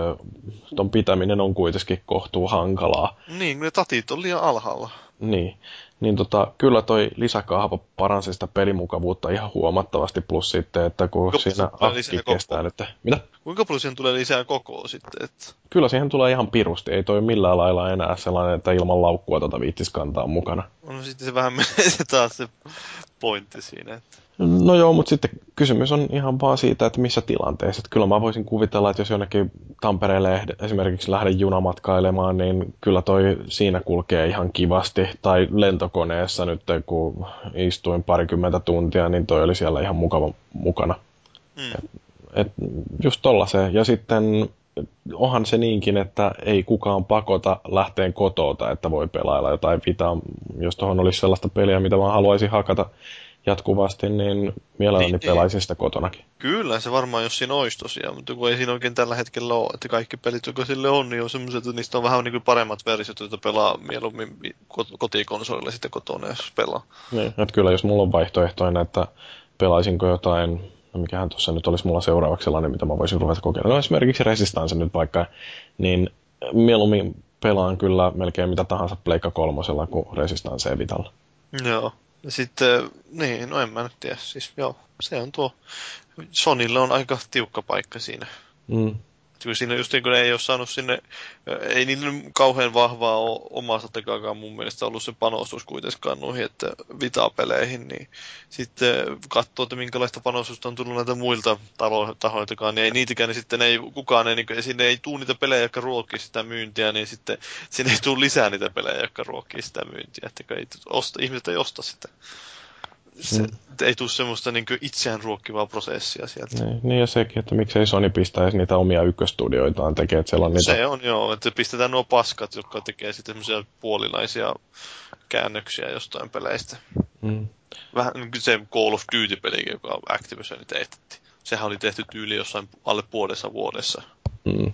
ton pitäminen on kuitenkin kohtuu hankalaa.
Niin, ne tatit on liian alhaalla.
Niin, niin tota, kyllä toi lisäkahva paransi sitä pelimukavuutta ihan huomattavasti, plus sitten, että kun Kuinka siinä akki kestää nyt. Mitä?
Kuinka paljon siihen tulee lisää kokoa sitten? Että...
Kyllä siihen tulee ihan pirusti, ei toi millään lailla enää sellainen, että ilman laukkua tota viittis kantaa mukana.
No sitten se vähän menee se taas se pointti siinä, että...
No joo, mutta sitten kysymys on ihan vaan siitä, että missä tilanteessa. Että kyllä mä voisin kuvitella, että jos jonnekin Tampereelle esimerkiksi lähden junamatkailemaan, niin kyllä toi siinä kulkee ihan kivasti. Tai lentokoneessa nyt, kun istuin parikymmentä tuntia, niin toi oli siellä ihan mukava mukana. Mm. Et, et just tollaiseen. Ja sitten onhan se niinkin, että ei kukaan pakota lähteen kotoota, että voi pelailla jotain vitaa. Jos tuohon olisi sellaista peliä, mitä mä haluaisin hakata jatkuvasti, niin mielelläni niin, pelaisin sitä kotonakin.
Kyllä, se varmaan jos siinä olisi tosiaan, mutta kun ei siinä oikein tällä hetkellä ole, että kaikki pelit, jotka sille on, niin on semmoiset, että niistä on vähän niin kuin paremmat versiot, joita pelaa mieluummin kotikonsolilla sitten kotona, jos pelaa.
Niin, että kyllä jos mulla on vaihtoehtoina, että pelaisinko jotain, no mikähän tuossa nyt olisi mulla seuraavaksi sellainen, mitä mä voisin ruveta kokeilemaan. No esimerkiksi Resistance nyt vaikka, niin mieluummin pelaan kyllä melkein mitä tahansa Pleikka kolmosella kuin Resistance Vitalla.
Joo. Ja sitten, niin, no en mä nyt tiedä. Siis joo, se on tuo, Sonille on aika tiukka paikka siinä. Mm. Kun siinä just niin kun ne ei ole saanut sinne, ei niillä kauhean vahvaa ole omasta takaakaan mun mielestä ollut se panostus kuitenkaan noihin, että Vita-peleihin, niin sitten katsoo, että minkälaista panostusta on tullut näitä muilta talo- tahoiltakaan, niin ei niitäkään, niin sitten ei kukaan, ei, niin, sinne ei tule niitä pelejä, jotka ruokkii sitä myyntiä, niin sitten sinne ei tule lisää niitä pelejä, jotka ruokkii sitä myyntiä, että ei osta, ihmiset ei osta sitä se, mm. ei tule semmoista niin itseään ruokkivaa prosessia sieltä.
Niin, niin ja sekin, että miksei Sony pistäisi niitä omia ykköstudioitaan tekee, että siellä on niitä...
Se on joo, että pistetään nuo paskat, jotka tekee sitten semmoisia puolinaisia käännöksiä jostain peleistä. Mm. Vähän niin kuin se Call of Duty-peli, joka Activision tehtiin. Sehän oli tehty tyyli jossain alle puolessa vuodessa.
Mm.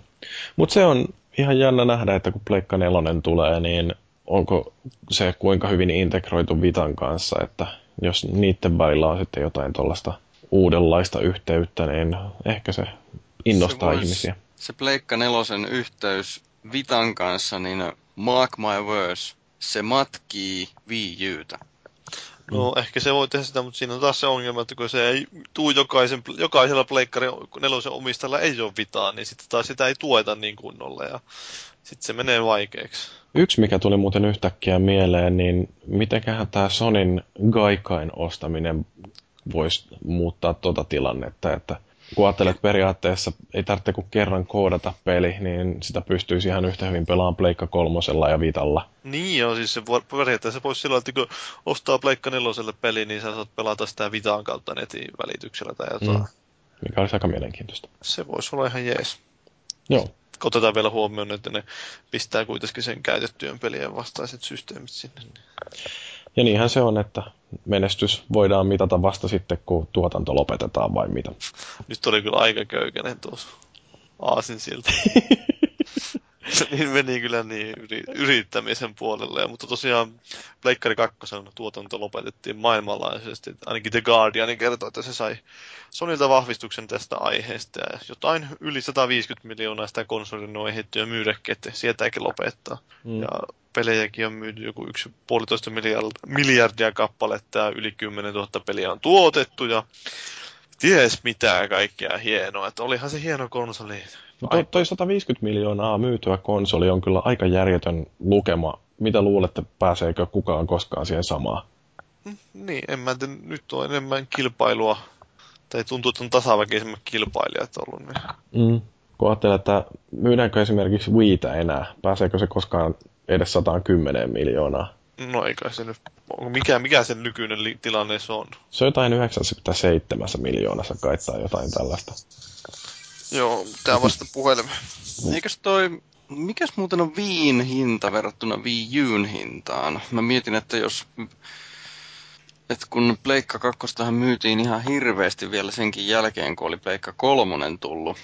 Mutta se on ihan jännä nähdä, että kun Pleikka 4 tulee, niin onko se kuinka hyvin integroitu Vitan kanssa, että jos niiden välillä on sitten jotain tuollaista uudenlaista yhteyttä, niin ehkä se innostaa se vois, ihmisiä.
Se Pleikka nelosen yhteys Vitan kanssa, niin mark my words, se matkii Wii Utä.
No mm. ehkä se voi tehdä sitä, mutta siinä on taas se ongelma, että kun se ei tuu jokaisen, jokaisella pleikkari nelosen omistajalla ei ole vitaa, niin sitten taas sitä ei tueta niin kunnolla ja sitten se menee vaikeaksi.
Yksi, mikä tuli muuten yhtäkkiä mieleen, niin mitenköhän tämä Sonin Gaikain ostaminen voisi muuttaa tuota tilannetta, että kun ajattelet periaatteessa, ei tarvitse kuin kerran koodata peli, niin sitä pystyisi ihan yhtä hyvin pelaamaan Pleikka kolmosella ja Vitalla.
Niin joo, siis se periaatteessa voisi silloin, että kun ostaa Pleikka neloselle peli, niin sä saat pelata sitä Vitaan kautta netin välityksellä tai jotain. Mm.
Mikä olisi aika mielenkiintoista.
Se voisi olla ihan jees.
Joo
otetaan vielä huomioon, että ne pistää kuitenkin sen käytettyjen pelien vastaiset systeemit sinne.
Ja niinhän se on, että menestys voidaan mitata vasta sitten, kun tuotanto lopetetaan vai mitä.
Nyt oli kyllä aika köykäinen tuossa aasin siltä. niin meni kyllä niin yrittämisen puolelle. Ja, mutta tosiaan Pleikkari 2 tuotanto lopetettiin maailmanlaajuisesti. Ainakin The Guardian kertoi, että se sai Sonilta vahvistuksen tästä aiheesta. Ja jotain yli 150 miljoonaa sitä konsolin on ehditty ja myydäkin, että sieltäkin lopettaa. Mm. Ja pelejäkin on myyty joku yksi puolitoista miljardia, miljardia kappaletta ja yli 10 000 peliä on tuotettu. Ja ties mitä kaikkea hienoa. Että olihan se hieno konsoli.
No toi, toi 150 miljoonaa myytyä konsoli on kyllä aika järjetön lukema. Mitä luulette, pääseekö kukaan koskaan siihen samaan?
Mm, niin, en mä tiedä, nyt on enemmän kilpailua, tai tuntuu, että on tasaväkisemmät kilpailijat ollut. Niin.
Mm. Kun ajattelee, että myydäänkö esimerkiksi Wiitä enää, pääseekö se koskaan edes 110 miljoonaa?
No eikä se nyt, mikä, mikä sen nykyinen li- tilanne se on?
Se on jotain 97 miljoonassa kai tai jotain tällaista.
Joo, tää vasta puhelimeen.
Eikös toi, mikäs muuten on viin hinta verrattuna Wii hintaan? Mä mietin, että jos että kun Pleikka 2 myytiin ihan hirveästi vielä senkin jälkeen, kun oli Pleikka 3 tullut,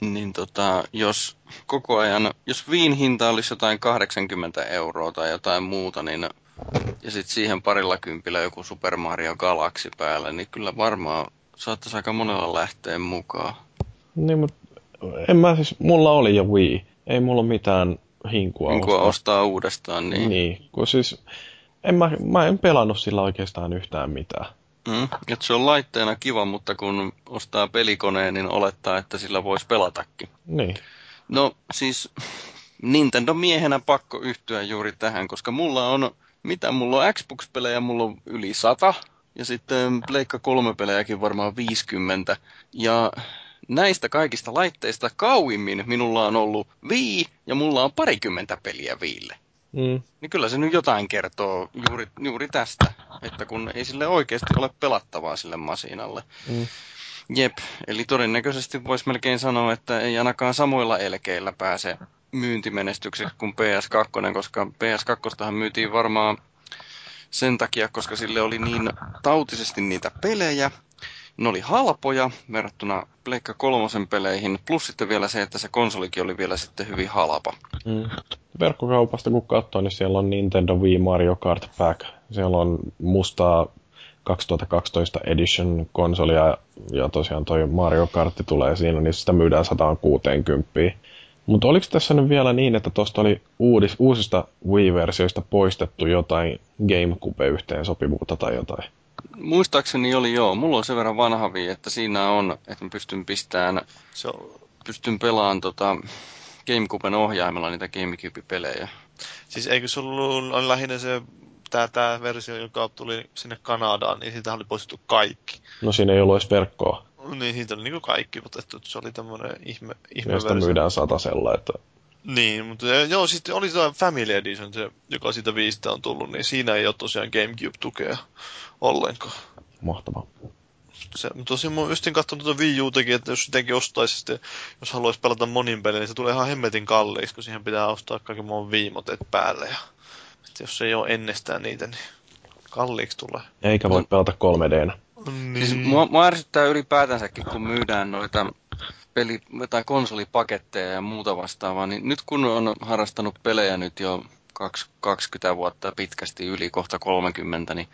niin tota, jos koko ajan, jos viin hinta olisi jotain 80 euroa tai jotain muuta, niin ja sitten siihen parilla kympillä joku Super Mario Galaxy päällä, niin kyllä varmaan saattaisi aika monella lähteä mukaan.
Niin, mutta en mä siis, mulla oli jo Wii. Ei mulla mitään hinkua,
hinkua ostaa. ostaa uudestaan, niin.
Niin, kun siis en mä, mä en pelannut sillä oikeastaan yhtään mitään.
Mm, että se on laitteena kiva, mutta kun ostaa pelikoneen, niin olettaa, että sillä voisi pelatakin.
Niin.
No siis Nintendo-miehenä pakko yhtyä juuri tähän, koska mulla on, mitä mulla on Xbox-pelejä, mulla on yli sata, ja sitten Pleikka 3-pelejäkin varmaan 50. Ja näistä kaikista laitteista kauimmin minulla on ollut Wii, ja mulla on parikymmentä peliä Viille. Mm. Niin kyllä se nyt jotain kertoo juuri, juuri tästä, että kun ei sille oikeasti ole pelattavaa sille masinalle. Mm. Jep, eli todennäköisesti voisi melkein sanoa, että ei ainakaan samoilla elkeillä pääse myyntimenestykseksi kuin PS2, koska PS2 myytiin varmaan sen takia, koska sille oli niin tautisesti niitä pelejä, ne oli halpoja verrattuna Pleikka kolmosen peleihin, plus sitten vielä se, että se konsolikin oli vielä sitten hyvin halpa. Mm.
Verkkokaupasta kun katsoo, niin siellä on Nintendo Wii Mario Kart Pack. Siellä on mustaa 2012 Edition konsolia ja tosiaan toi Mario Kart tulee siinä, niin sitä myydään 160. Mutta oliko tässä nyt vielä niin, että tuosta oli uudis, uusista Wii-versioista poistettu jotain GameCube-yhteensopivuutta tai jotain?
Muistaakseni oli joo. Mulla on sen verran vanha Wii, että siinä on, että mä pystyn pistämään
se on
pystyn pelaamaan tota GameCuben ohjaimella niitä GameCube-pelejä.
Siis eikö ollut on lähinnä se tää, tää versio, joka tuli sinne Kanadaan, niin siitä oli poistettu kaikki.
No siinä ei ollut edes verkkoa,
Niin siitä oli niinku kaikki otettu, että se oli tämmönen ihme, ihme
ja sitä
versio.
myydään satasella, että
Niin, mutta ja- joo, sitten oli se Family Edition, se, joka siitä viistä on tullut, niin siinä ei ole tosiaan GameCube-tukea ollenkaan.
mahtavaa.
Se, mutta tosiaan mä justin katsonut tuota Wii Utakin, että jos sitäkin ostaisi, sitten, jos haluaisi pelata monin pelin, niin se tulee ihan hemmetin kalliiksi, kun siihen pitää ostaa kaikki muun viimotet päälle. Ja, että jos ei ole ennestään niitä, niin kalliiksi tulee.
Eikä voi pelata 3Dnä.
Niin.
Siis mua, mua ärsyttää ylipäätänsäkin, kun myydään noita peli- tai konsolipaketteja ja muuta vastaavaa, niin nyt kun on harrastanut pelejä nyt jo kaks- 20 vuotta pitkästi yli kohta 30, niin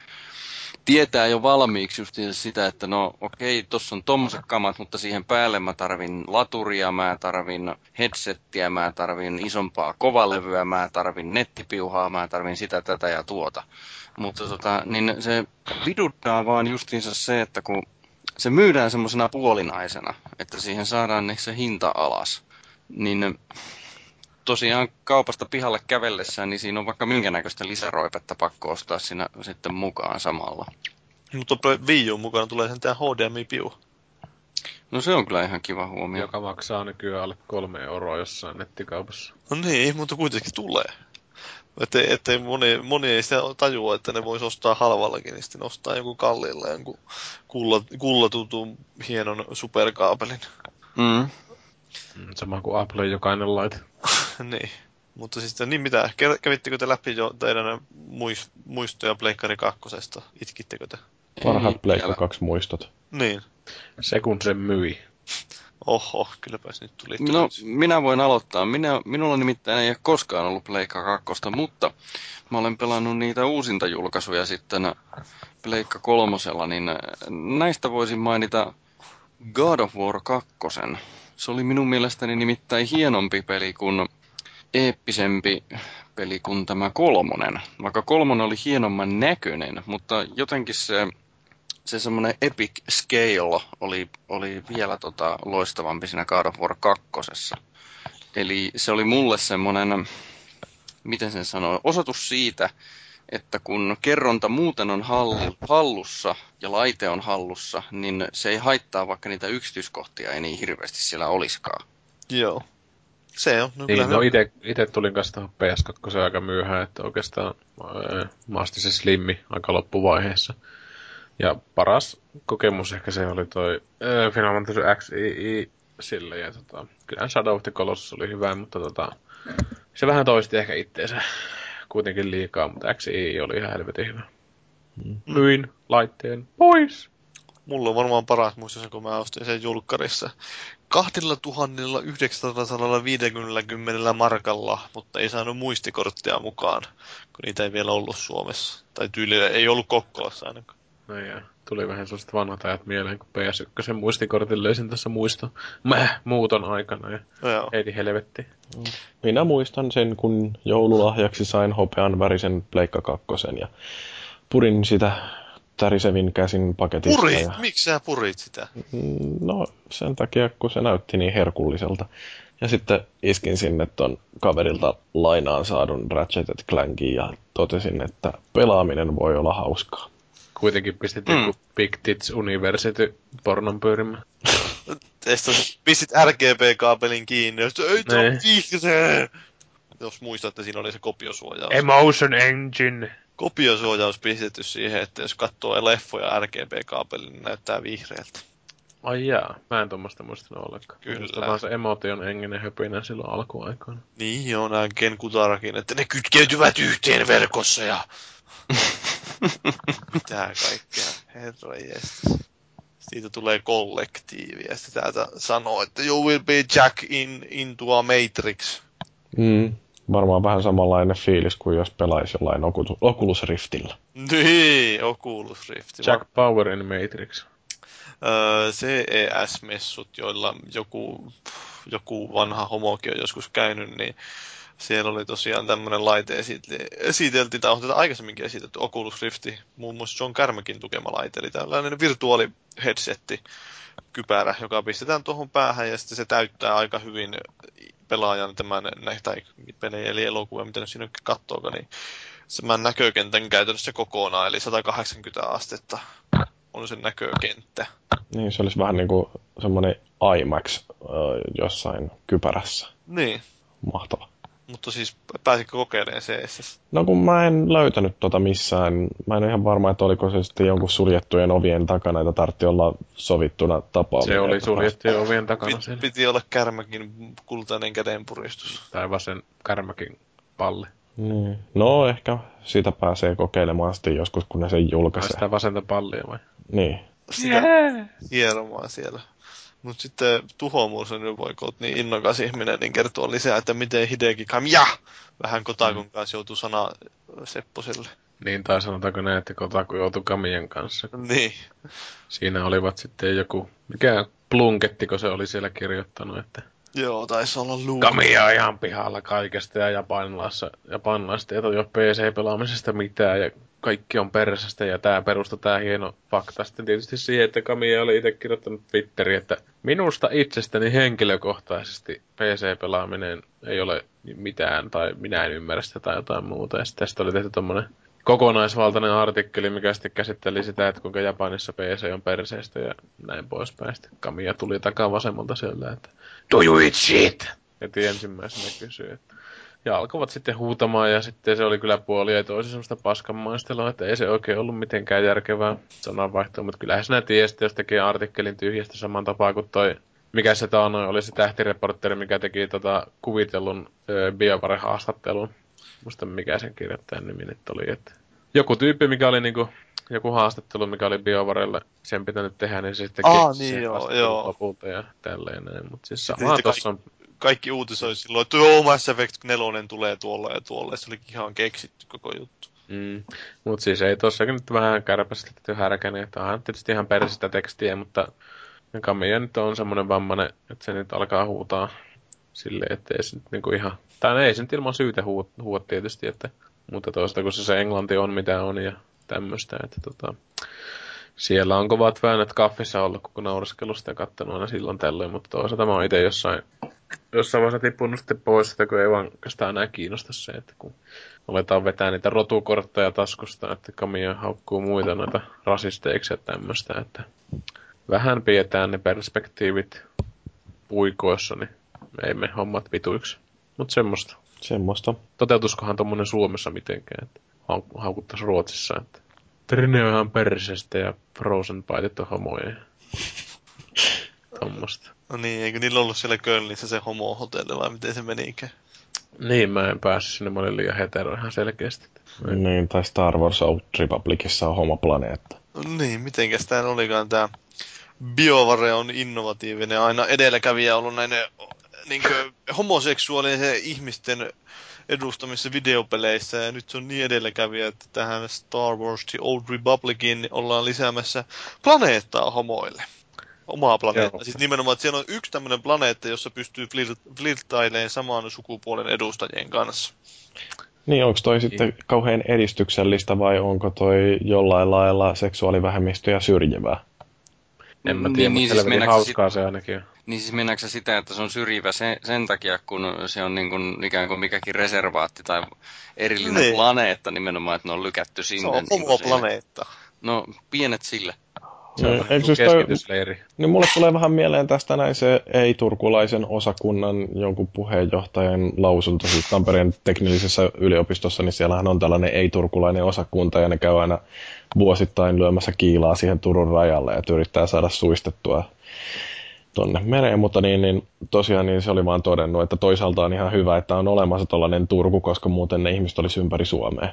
tietää jo valmiiksi just sitä, että no okei, tossa on tommoset kamat, mutta siihen päälle mä tarvin laturia, mä tarvin headsettiä, mä tarvin isompaa kovalevyä, mä tarvin nettipiuhaa, mä tarvin sitä, tätä ja tuota. Mutta tota, niin se viduttaa vaan justiinsa se, että kun se myydään semmoisena puolinaisena, että siihen saadaan niin se hinta alas, niin tosiaan kaupasta pihalle kävellessään, niin siinä on vaikka minkä näköistä lisäroipetta pakko ostaa siinä sitten mukaan samalla.
Mutta Wii U mukana tulee sentään HDMI-piu.
No se on kyllä ihan kiva huomio.
Joka maksaa nykyään alle kolme euroa jossain nettikaupassa.
No niin, mutta kuitenkin tulee. Että ettei moni, moni ei sitä tajua, että ne voisi ostaa halvallakin, niin sitten ostaa joku kalliilla jonkun kulla, kullatutun hienon superkaapelin.
Mm.
Mm, Sama kuin Apple jokainen laite.
niin. Mutta siis niin mitä, kä- kävittekö te läpi jo teidän muis, muistoja Pleikkari kakkosesta? Itkittekö te?
Parhaat
Ei
Pleikka
vielä.
2 muistot.
Niin.
Se kun se myi.
Oho, kylläpäs nyt tuli.
No, minä voin aloittaa. Minä, minulla nimittäin ei ole koskaan ollut Pleikka 2, mutta mä olen pelannut niitä uusinta julkaisuja sitten Pleikka kolmosella, niin näistä voisin mainita God of War 2. Se oli minun mielestäni nimittäin hienompi peli kuin eeppisempi peli kuin tämä kolmonen. Vaikka kolmonen oli hienomman näköinen, mutta jotenkin se, se semmoinen epic scale oli, oli vielä tota loistavampi siinä God of War 2. Eli se oli mulle semmoinen, miten sen sanoo, osoitus siitä, että kun kerronta muuten on hallu, hallussa ja laite on hallussa, niin se ei haittaa, vaikka niitä yksityiskohtia ei niin hirveästi siellä olisikaan.
Joo. Se on. No,
Niin, no ite, ite tulin kanssa tuohon PS2 aika myöhään, että oikeastaan mä astin se slimmi aika loppuvaiheessa. Ja paras kokemus ehkä se oli toi ää, Final Fantasy XII sille, ja tota, kyllä Shadow of the Colossus oli hyvä, mutta tota, se vähän toisti ehkä itteensä kuitenkin liikaa, mutta XII oli ihan helvetin hyvä. Myin laitteen pois.
Mulla on varmaan paras muisto se, kun mä ostin sen julkkarissa. 2950 markalla, mutta ei saanut muistikorttia mukaan, kun niitä ei vielä ollut Suomessa. Tai tyyli ei ollut Kokkolassa ainakaan.
No ja, tuli vähän sellaiset vanhat ajat mieleen, kun PS1 muistikortin löysin tässä muisto mäh, muuton aikana ja
No joo.
heiti helvetti.
Minä muistan sen, kun joululahjaksi sain hopean värisen Pleikka 2 ja purin sitä tärisevin käsin paketista.
Purit?
Ja,
Miksi sä purit sitä?
Mm, no sen takia, kun se näytti niin herkulliselta. Ja sitten iskin sinne ton kaverilta lainaan saadun Ratchet Clankin ja totesin, että pelaaminen voi olla hauskaa.
Kuitenkin pistit
Mm.
Big Tits University pornon pyörimään.
Pistit RGB-kaapelin kiinni, ja ei on
Nee.
vihreä! Jos muistatte, siinä oli se kopiosuojaus.
Emotion Engine.
Kopiosuojaus pistetty siihen, että jos katsoo leffoja RGB-kaapelin, niin näyttää vihreältä.
Ai jaa, mä en tuommoista muistanut ollenkaan.
Kyllä.
Muistan vaan se Emotion Engine höpinä silloin alkuaikoina.
Niin joo, nää Ken Kutarakin, että ne kytkeytyvät yhteen verkossa ja... Mitä kaikkea, herra jestas. Siitä tulee kollektiivi ja sitten täältä sanoo, että you will be Jack in, into a matrix.
Mm, varmaan vähän samanlainen fiilis kuin jos pelaisi jollain Oculus- Riftillä.
Niin, Oculus Rift.
Jack Power in Matrix.
Öö, CES-messut, joilla joku, joku vanha homokin on joskus käynyt, niin siellä oli tosiaan tämmöinen laite esiteltiin, tai on tätä aikaisemminkin esitetty, Oculus Rifti, muun muassa John Carmackin tukema laite, eli tällainen virtuaali headsetti, kypärä, joka pistetään tuohon päähän ja sitten se täyttää aika hyvin pelaajan tämän tai pelejä eli elokuvia, mitä nyt siinä katsookaan, niin tämän näkökentän käytännössä kokonaan, eli 180 astetta on se näkökenttä.
Niin, se olisi vähän niin kuin semmoinen IMAX äh, jossain kypärässä.
Niin,
Mahtava.
Mutta siis pääsikö kokeilemaan CSS?
No kun mä en löytänyt tota missään, mä en ole ihan varma, että oliko se sitten jonkun suljettujen ovien takana, että tartti olla sovittuna tapaaminen.
Se oli suljettujen ovien takana
Pit,
siellä.
piti olla kärmäkin kultainen kädenpuristus.
Tai vasen kärmäkin palli.
Niin. No ehkä sitä pääsee kokeilemaan sitten joskus, kun ne sen
Vai
julkaisee.
sitä vasenta pallia vai?
Niin.
Sitä hieromaan siellä. Mutta sitten Tuhomuusen Nyvoikot, niin innokas ihminen, niin kertoo lisää, että miten Hideki Kamiya vähän Kotakun kanssa joutuu sana Sepposelle.
Niin, tai sanotaanko näin, että Kotaku joutui Kamian kanssa.
Niin.
Siinä olivat sitten joku, mikä plunkettiko se oli siellä kirjoittanut, että
Joo, taisi olla Luke.
Kamia ihan pihalla kaikesta ja japanilaisessa, japanilaista ei ole PC-pelaamisesta mitään ja kaikki on persästä ja tämä perustuu tämä hieno fakta sitten tietysti siihen, että Kamia oli itse kirjoittanut Twitteriin, että minusta itsestäni henkilökohtaisesti PC-pelaaminen ei ole mitään tai minä en ymmärrä sitä tai jotain muuta ja sitten tästä oli tehty tommonen kokonaisvaltainen artikkeli, mikä sitten käsitteli sitä, että kuinka Japanissa PC on perseestä ja näin poispäin. Sitten Kamia tuli takaa vasemmalta sieltä, että Do you eat shit? Heti ensimmäisenä kysyi, että ja alkoivat sitten huutamaan ja sitten se oli kyllä puoli ja toisi semmoista paskan maistelua, että ei se oikein ollut mitenkään järkevää sananvaihtoa, mutta kyllähän sinä tiesit, jos tekee artikkelin tyhjästä saman tapaa kuin toi mikä se taanoin oli se tähtireportteri, mikä teki tota kuvitellun ö, biovare-haastattelun. Muista mikä sen kirjoittajan nimi nyt oli, että joku tyyppi, mikä oli niinku joku haastattelu, mikä oli BioVarelle sen pitänyt tehdä, niin se sitten
Aa, niin joo, joo.
lopulta ja tälleen näin. Mutta siis sama
kaikki-
tossa on
Kaikki uutisoi silloin, että joo, Mass Effect 4 tulee tuolla ja tuolla. Ja se oli ihan keksitty koko juttu.
Mm. Mutta siis ei tossakin nyt vähän kärpästetty härkänen, että onhan tietysti ihan persistä tekstiä, mutta Kamiya nyt on semmoinen vammainen, että se nyt alkaa huutaa silleen, että ei se nyt niinku ihan... Tai ei se nyt ilman syytä huua, tietysti, että... Mutta toista kun se, se englanti on mitä on ja tämmöistä, että tota... Siellä on kovat väännöt kaffissa ollut koko naureskelusta ja kattonut aina silloin tällöin, mutta toisaalta mä oon itse jossain, jossain vaiheessa tippunut sitten pois sitä, kun ei vaan oikeastaan enää kiinnosta se, että kun aletaan vetää niitä rotukortteja taskusta, että Kamia haukkuu muita noita rasisteiksi ja tämmöistä, että vähän pidetään ne perspektiivit puikoissa, niin ei me hommat vituiksi. Mutta semmoista.
Semmoista.
Toteutuskohan tommonen Suomessa mitenkään, että hau- haukuttais Ruotsissa, että Trine on ihan persestä ja Frozen Bytet on homoja. ja Tommosta.
No niin, eikö niillä ollut siellä Kölnissä se homo-hotelli vai miten se menikään?
Niin, mä en päässyt sinne, mä olin liian hetero ihan selkeästi.
Niin, tai Star Wars Old Republicissa on homoplaneetta.
No niin, mitenkäs tää olikaan tää BioVare on innovatiivinen, aina edelläkävijä ollut näiden niin homoseksuaalisen ihmisten edustamissa videopeleissä, ja nyt se on niin edelläkävijä, että tähän Star Wars The Old Republicin ollaan lisäämässä planeettaa homoille. Omaa planeettaa. Siis nimenomaan, että siellä on yksi tämmöinen planeetta, jossa pystyy flirt- flirttailemaan saman sukupuolen edustajien kanssa.
Niin, onko toi sitten kauhean edistyksellistä vai onko toi jollain lailla seksuaalivähemmistöjä syrjivää?
En mä
Niin,
tiedä,
niin,
mutta
siis
helvetin
mennäänkö
hauskaa se ainakin on.
Niin siis mennäänkö se sitä, että se on syrjivä sen, sen takia, kun se on niin kuin, ikään kuin mikäkin reservaatti tai erillinen
Niin.
planeetta nimenomaan, että ne on lykätty
Se
sinne.
on
niin siihen. No, pienet sille.
Se on
Niin, eikö siis toi-
keskitysleiri.
Niin mulle tulee vähän mieleen tästä näin se ei-turkulaisen osakunnan jonkun puheenjohtajan lausunto siis Tampereen teknillisessä yliopistossa, niin siellähän on tällainen ei-turkulainen osakunta ja ne käy aina vuosittain lyömässä kiilaa siihen Turun rajalle ja yrittää saada suistettua tonne mereen, mutta niin, niin tosiaan niin se oli vaan todennut, että toisaalta on ihan hyvä, että on olemassa tällainen Turku, koska muuten ne ihmiset olisi ympäri Suomea.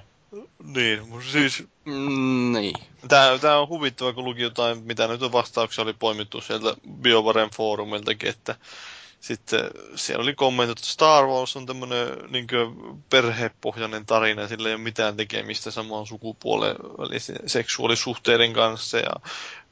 Niin, mutta siis
Mm, niin.
Tää, tää on huvittava, kun luki jotain, mitä nyt on vastauksia oli poimittu sieltä BioVaren foorumiltakin, että sitten siellä oli kommentoitu, että Star Wars on tämmönen niin perhepohjainen tarina, sillä ei ole mitään tekemistä samaan sukupuolen seksuaalisuhteiden kanssa. Ja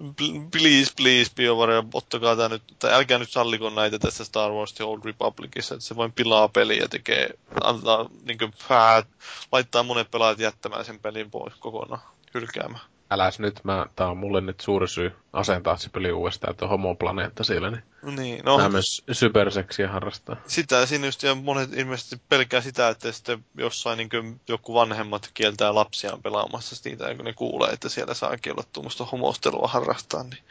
pl- please, please, BioVare, ottakaa tää nyt, tai älkää nyt salliko näitä tässä Star Wars The Old Republicissa, että se vain pilaa peliä ja tekee, antaa niin kuin, pää, laittaa monet pelaajat jättämään sen pelin pois kokonaan, hylkäämään.
Äläs nyt, mä, tää on mulle nyt suuri syy asentaa se peli uudestaan, että on homoplaneetta siellä, niin
Niin,
no. mä myös syberseksiä harrastaa.
sitä siinä just ja monet ilmeisesti pelkää sitä, että sitten jossain niin joku vanhemmat kieltää lapsiaan pelaamassa siitä, kun ne kuulee, että siellä saa olla tuommoista homostelua harrastaa. Niin.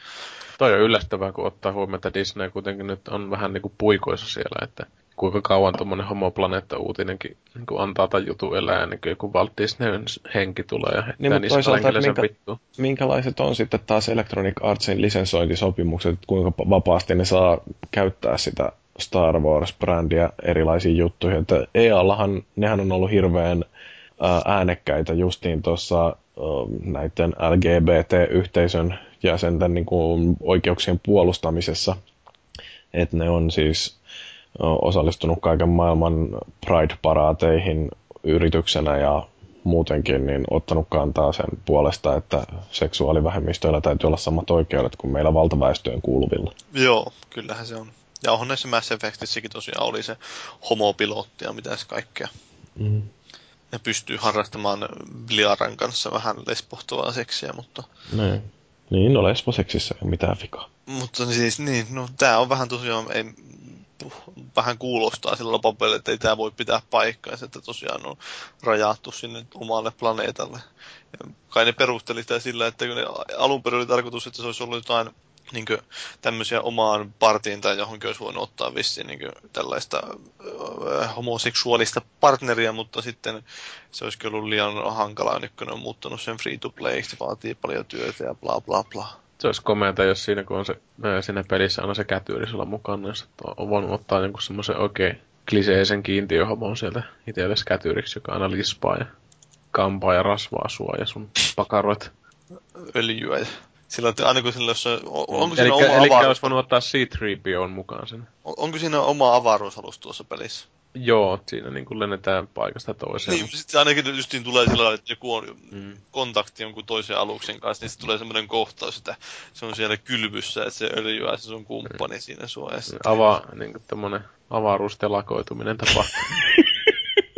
Toi on yllättävää, kun ottaa huomioon, että Disney kuitenkin nyt on vähän niinku puikoissa siellä, että kuinka kauan tuommoinen homoplaneetta uutinenkin niin kuin antaa tämän jutun elää, niin kuin joku Walt Disneyn henki tulee ja
Niin, mutta toisaalta, että
minkä... vittu.
Minkälaiset on sitten taas Electronic Artsin lisensointisopimukset, että kuinka vapaasti ne saa käyttää sitä Star Wars-brändiä erilaisiin juttuihin. Että EAllahan, nehän on ollut hirveän ää, äänekkäitä justiin tuossa näiden LGBT-yhteisön jäsenten niin kuin, oikeuksien puolustamisessa. Että ne on siis osallistunut kaiken maailman Pride-paraateihin yrityksenä ja muutenkin niin ottanut kantaa sen puolesta, että seksuaalivähemmistöillä täytyy olla samat oikeudet kuin meillä valtaväestöön kuuluvilla.
Joo, kyllähän se on. Ja onhan näissä Mass Effectissäkin tosiaan oli se homopilotti ja mitäs kaikkea.
Mm.
Ne pystyy harrastamaan Bliaran kanssa vähän lespohtavaa seksiä, mutta,
Niin. Niin, no lesboseksissä ei ole mitään vikaa.
mutta siis niin, no tää on vähän tosiaan, ei, vähän kuulostaa sillä paperilla, että ei tämä voi pitää paikkaansa, että tosiaan on rajattu sinne omalle planeetalle. Ja kai ne perusteli sitä sillä, että kun ne alun perin oli tarkoitus, että se olisi ollut jotain niin tämmöisiä omaan partiin tai johonkin olisi voinut ottaa vissiin niin tällaista ö, homoseksuaalista partneria, mutta sitten se olisi ollut liian hankalaa, nyt kun ne on muuttanut sen free to play, se vaatii paljon työtä ja bla bla bla.
Se olisi komeata, jos siinä kun on se, ää, siinä pelissä on se kätyyri sulla mukana, jos et on voinut ottaa jonkun semmoisen oikein kliseisen kiintiöhomon sieltä itsellesi kätyyriksi, joka aina lispaa ja kampaa ja rasvaa sua ja sun pakaroit.
Öljyä. Ja sillä on, aina kun sillä on, onko siinä
Eli,
oma
eli
avaruus,
olisi voinut ottaa C-3POn mukaan sen.
on- onko siinä oma avaruusalus tuossa pelissä?
Joo, siinä niin kuin lennetään paikasta toiseen.
Niin, sitten ainakin justiin tulee sillä että joku on
Mm.
kontakti jonkun toisen aluksen kanssa, niin sitten tulee semmoinen kohtaus, että se on siellä kylvyssä, että se öljyää se sun kumppani siinä suojassa.
Ava, niin kuin tämmönen avaruustelakoituminen tapahtuu.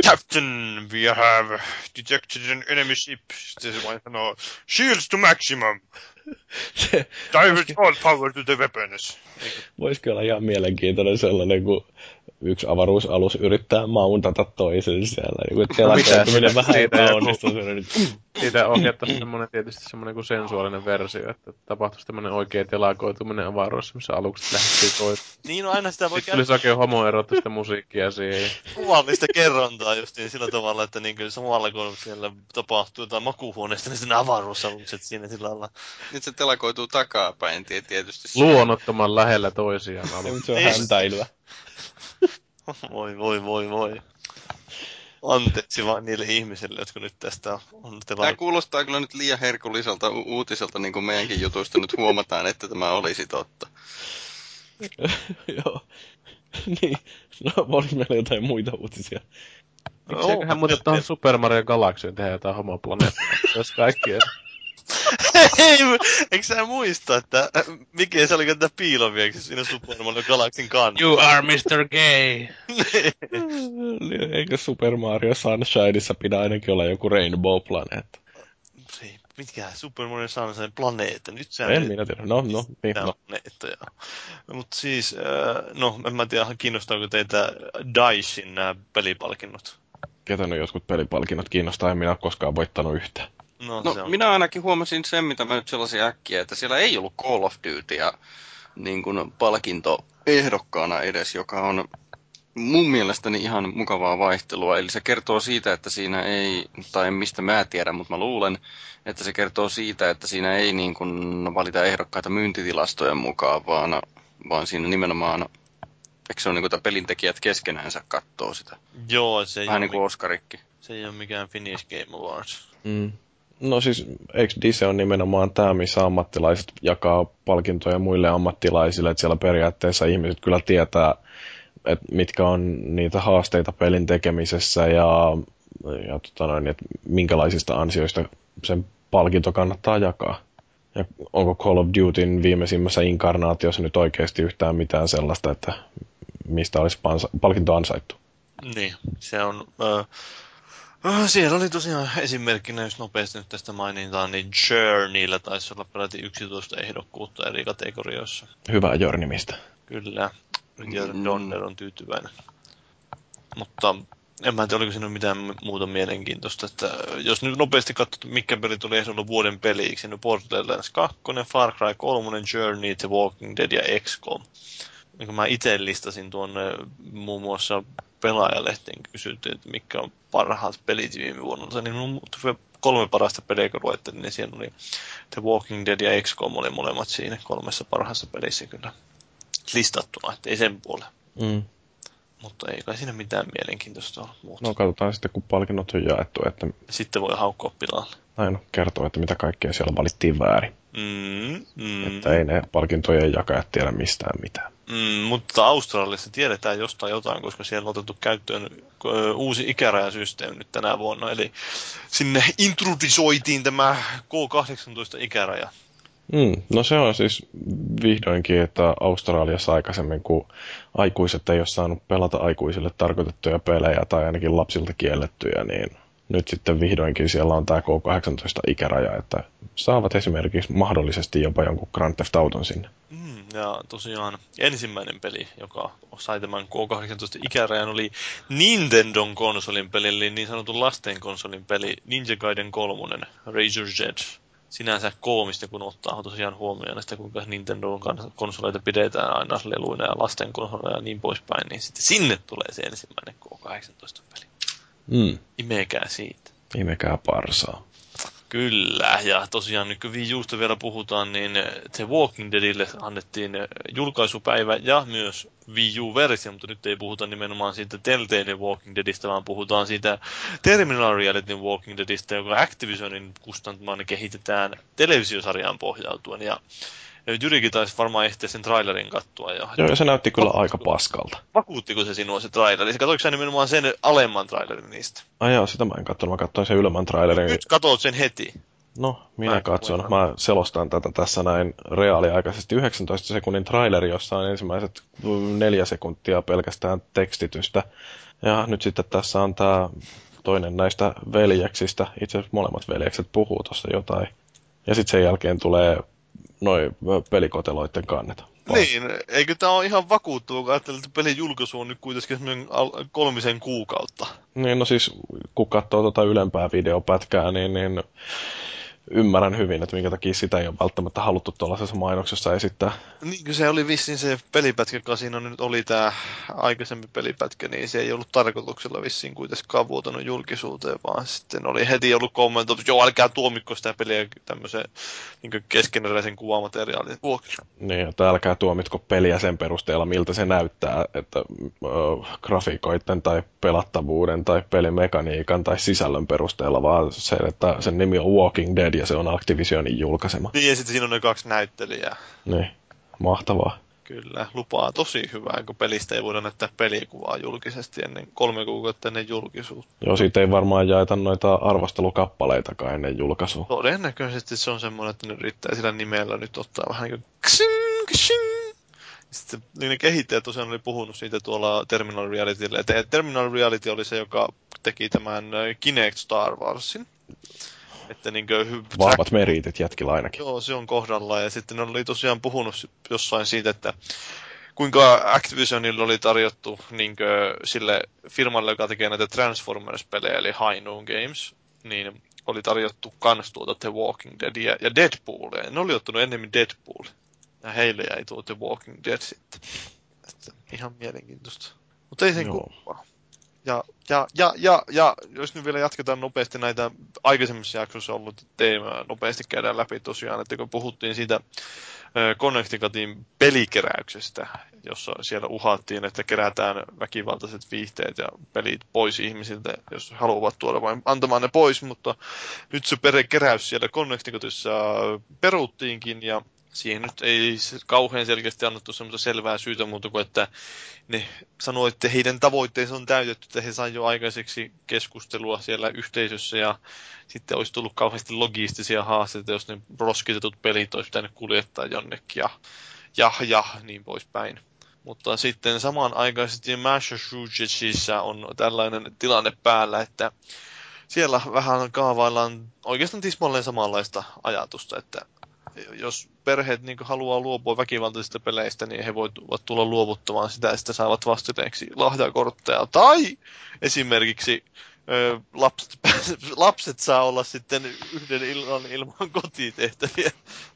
Captain, we have detected an enemy ship. Se vain sanoo, shields to maximum. Divert all power to the weapons.
voisikin olla ihan mielenkiintoinen sellainen, kun yksi avaruusalus yrittää mountata toisen siellä. Niin kuin
No mitä
telakoituminen
siitä-
vähän
siitä joku-
epäonnistuu. sellainen,
Siitä ohjattaisiin semmoinen tietysti semmoinen kuin sensuaalinen versio, että tapahtuisi tämmöinen oikea telakoituminen avaruudessa, missä alukset lähtee toiseen.
Niin, no aina sitä voi
Sitten tulisi oikein homoerottista musiikkia siihen.
kuvallista kerrontaa justiin sillä tavalla, että niin samalla kun siellä tapahtuu jotain makuuhuoneesta, niin sitten avaruusalukset siinä sillä lailla.
Nyt se telakoituu takapäin tie- tietysti.
Luonnottoman lähellä toisiaan
Niin,
alukset.
se on
Niin.
häntäilyä.
Voi, voi, voi, voi. Anteeksi vaan niille ihmisille, jotka nyt tästä on
Tämä kuulostaa kyllä nyt liian herkulliselta u- uutiselta, niin kuin meidänkin jutuista nyt huomataan, että tämä olisi totta.
Joo. niin. No, oli meillä jotain muita uutisia.
Mikseiköhän muuten tuohon Super Mario Galaxyin tehdä jotain homoplaneettaa? Jos kaikki
Ei, eikö sä muista, että äh, mikä se oli tätä piilovieksi siinä Super Mario Galaxin kanssa?
You are Mr. Gay!
Niin, Eikö Super Mario Sunshineissa pidä ainakin olla joku Rainbow Planet?
Mitkä Super Mario Sunshine planeetta? Nyt sä
En minä tiedä. No, no, niin,
Nämä
no.
planeettoja. Mutta siis, äh, no en mä tiedä, kiinnostaako teitä DICEin nämä pelipalkinnot?
Ketä nyt jotkut pelipalkinnot kiinnostaa, en minä ole koskaan voittanut yhtään.
No,
No,
se on.
minä ainakin huomasin sen, mitä mä nyt sellaisen äkkiä, että siellä ei ollut Call of Dutyä niin kuin palkintoehdokkaana edes, joka on mun mielestäni ihan mukavaa vaihtelua. Eli se kertoo siitä, että siinä ei, tai mistä mä tiedän, mutta mä luulen, että se kertoo siitä, että siinä ei niin kuin valita ehdokkaita myyntitilastojen mukaan, vaan, vaan siinä nimenomaan, eikö se ole niin kuin, että pelintekijät keskenäänsä katsoo sitä.
Joo, se ei,
Vähän
ole,
niin kuin Oscarikki.
se ei ole mikään Finnish Game Awards.
Mm. No siis, eikö Dise on nimenomaan tämä, missä ammattilaiset jakaa palkintoja muille ammattilaisille, että siellä periaatteessa ihmiset kyllä tietää, että mitkä on niitä haasteita pelin tekemisessä ja, ja tota noin, että minkälaisista ansioista sen palkinto kannattaa jakaa. Ja onko Call of Dutyn viimeisimmässä inkarnaatiossa nyt oikeasti yhtään mitään sellaista, että mistä olisi palkinto ansaittu?
Niin, se on... Ah, siellä oli tosiaan esimerkkinä, jos nopeasti nyt tästä mainitaan, niin Journeyllä taisi olla peräti 11 ehdokkuutta eri kategorioissa.
Hyvää Jornimista.
Kyllä. Jörn
Mm.
Donner on tyytyväinen. Mutta en mä tiedä, oliko siinä mitään muuta mielenkiintoista. Että jos nyt nopeasti katsot, mikä peli tuli ehdolla vuoden peliksi, niin Borderlands 2, Far Cry 3, Journey, The Walking Dead ja XCOM. Niin kun mä itse listasin tuonne muun muassa pelaajalehteen kysyttiin, että mitkä on parhaat pelit viime vuonna, niin mun kolme parasta peliä, kun luettelin, niin siellä oli The Walking Dead ja XCOM oli molemmat siinä kolmessa parhaassa pelissä kyllä listattuna, että ei sen puolella.
Mm.
Mutta ei kai siinä mitään mielenkiintoista ole muuta.
No katsotaan sitten, kun palkinnot on jaettu, että
Sitten voi haukkua pilalle.
näin kertoo, että mitä kaikkea siellä valittiin väärin.
Mm, mm,
Että ei ne palkintojen jakajat tiedä mistään mitään.
Mm, mutta Australiassa tiedetään jostain jotain, koska siellä on otettu käyttöön uusi ikärajasysteemi nyt tänä vuonna. Eli sinne introdusoitiin tämä K18-ikäraja.
Mm, no se on siis vihdoinkin, että Australiassa aikaisemmin, kun aikuiset ei ole saanut pelata aikuisille tarkoitettuja pelejä tai ainakin lapsilta kiellettyjä, niin nyt sitten vihdoinkin siellä on tämä K18-ikäraja, että saavat esimerkiksi mahdollisesti jopa jonkun Grand Theft Auton sinne.
Mm, ja tosiaan ensimmäinen peli, joka sai tämän K18-ikärajan, oli Nintendon konsolin peli, eli niin sanotun lasten konsolin peli Ninja Gaiden 3, Razor's Edge. Sinänsä koomista, kun ottaa tosiaan huomioon, että kuinka Nintendon kans- konsoleita pidetään aina leluina ja lasten konsoleja ja niin poispäin, niin sitten sinne tulee se ensimmäinen K18-peli.
Mm.
Imekää siitä.
Imekää parsaa.
Kyllä, ja tosiaan nyt kun Wii Usta vielä puhutaan, niin The Walking Deadille annettiin julkaisupäivä ja myös Wii U-versio, mutta nyt ei puhuta nimenomaan siitä Telltale Walking Deadistä, vaan puhutaan siitä Terminal Reality Walking Deadistä, joka Activisionin kustantamaan kehitetään televisiosarjaan pohjautuen. Ja Jyrikin taisi varmaan ehtiä sen trailerin kattua jo.
Joo, ja se näytti kyllä aika paskalta.
Vakuuttiko se sinua se traileri? Katoiko sä nimenomaan sen alemman trailerin niistä?
Ai joo, sitä mä en katsonut. Mä katsoin sen ylemmän trailerin.
Nyt katot sen heti.
No, minä
Mä-
katson. Mä selostan tätä tässä näin reaaliaikaisesti 19 sekunnin traileri, jossa on ensimmäiset mm, neljä sekuntia pelkästään tekstitystä. Ja nyt sitten tässä on tämä toinen näistä veljeksistä. Itse asiassa molemmat veljekset puhuu tuossa jotain. Ja sitten sen jälkeen tulee noin pelikoteloiden kannet.
Niin, eikö tämä ole ihan vakuuttava, kun ajattelee, että pelin julkaisu on nyt kuitenkin kolmisen kuukautta.
Niin, no siis kun katsoo tuota ylempää videopätkää, niin, niin ymmärrän hyvin, että minkä takia sitä ei ole välttämättä haluttu tuollaisessa mainoksessa esittää.
Niin se oli vissiin se pelipätkä, joka siinä nyt oli tämä aikaisempi pelipätkä, niin se ei ollut tarkoituksella vissiin kuitenkaan vuotanut julkisuuteen, vaan sitten oli heti ollut kommentoitu, että joo, älkää tuomikko sitä peliä tämmöisen niin keskeneräisen kuvamateriaalin vuoksi.
Niin, että älkää tuomitko peliä sen perusteella, miltä se näyttää, että ö, grafiikoiden tai pelattavuuden tai pelimekaniikan tai sisällön perusteella, vaan se, että sen nimi on Walking Dead ja se on Activisionin julkaisema.
Niin, ja sitten siinä on ne kaksi näyttelijää.
Niin, mahtavaa.
Kyllä, lupaa tosi hyvää, kun pelistä ei voida näyttää pelikuvaa julkisesti ennen kolme kuukautta ennen julkisuutta.
Joo, siitä ei varmaan jaeta noita arvostelukappaleitakaan ennen julkaisua.
Todennäköisesti se on semmoinen, että ne yrittää sillä nimellä nyt ottaa vähän niin kuin ksing, ksing. Sitten niin ne kehittäjät tosiaan oli puhunut siitä tuolla Terminal Realitylle. Terminal Reality oli se, joka teki tämän ö, Kinect Star Warsin. Että niin kuin,
Vahvat meriitit jätkillä ainakin.
Joo, se on kohdalla. Ja sitten ne oli tosiaan puhunut jossain siitä, että kuinka Activisionilla oli tarjottu niin sille firmalle, joka tekee näitä Transformers-pelejä, eli High Noon Games, niin oli tarjottu kans tuota The Walking Deadia ja Deadpoolia. Ne oli ottanut ennemmin Deadpool. Ja heille jäi tuo The Walking Dead sitten. Että ihan mielenkiintoista. Mutta ei sen
Joo.
Ja, ja, ja, ja, ja, jos nyt vielä jatketaan nopeasti näitä aikaisemmissa jaksoissa ollut teemaa, nopeasti käydään läpi tosiaan, että kun puhuttiin siitä Connecticutin pelikeräyksestä, jossa siellä uhattiin, että kerätään väkivaltaiset viihteet ja pelit pois ihmisiltä, jos haluavat tuoda vain antamaan ne pois, mutta nyt se perekeräys siellä Connecticutissa peruttiinkin ja siihen nyt ei kauhean selkeästi annettu semmoista selvää syytä muuta kuin, että ne sanoi, että heidän tavoitteensa on täytetty, että he sai jo aikaiseksi keskustelua siellä yhteisössä ja sitten olisi tullut kauheasti logistisia haasteita, jos ne roskitetut pelit olisi pitänyt kuljettaa jonnekin ja, ja, ja niin poispäin. Mutta sitten samanaikaisesti Massachusettsissa on tällainen tilanne päällä, että siellä vähän kaavaillaan oikeastaan tismalleen samanlaista ajatusta, että jos perheet niin haluaa luopua väkivaltaisista peleistä, niin he voivat tulla luovuttamaan sitä ja sitten saavat vastineeksi lahjakortteja. Tai esimerkiksi ö, lapset, lapset saa olla sitten yhden illan ilman kotitehtäviä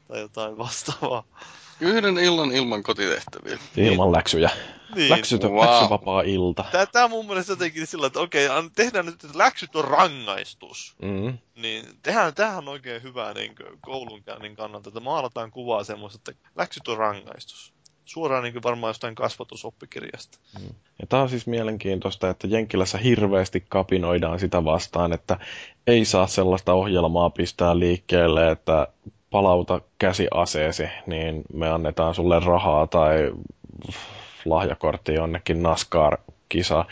tai jotain vastaavaa.
Yhden illan ilman kotitehtäviä.
Ilman läksyjä.
Niin.
Läksyt,
Wow.
läksyvapaa ilta.
Tää, tää mun mielestä jotenkin sillä, että okei, an- tehdään nyt, että läksyt on rangaistus.
Mm.
Niin tehdään, tämähän on oikein hyvä niin koulunkäynnin kannalta, että maalataan kuvaa semmoista, että läksyt on rangaistus. Suoraan niin varmaan jostain kasvatusoppikirjasta.
Ja tämä on siis mielenkiintoista, että Jenkkilässä hirveästi kapinoidaan sitä vastaan, että ei saa sellaista ohjelmaa pistää liikkeelle, että palauta käsi aseesi, niin me annetaan sulle rahaa tai lahjakortti jonnekin NASCAR-kisa.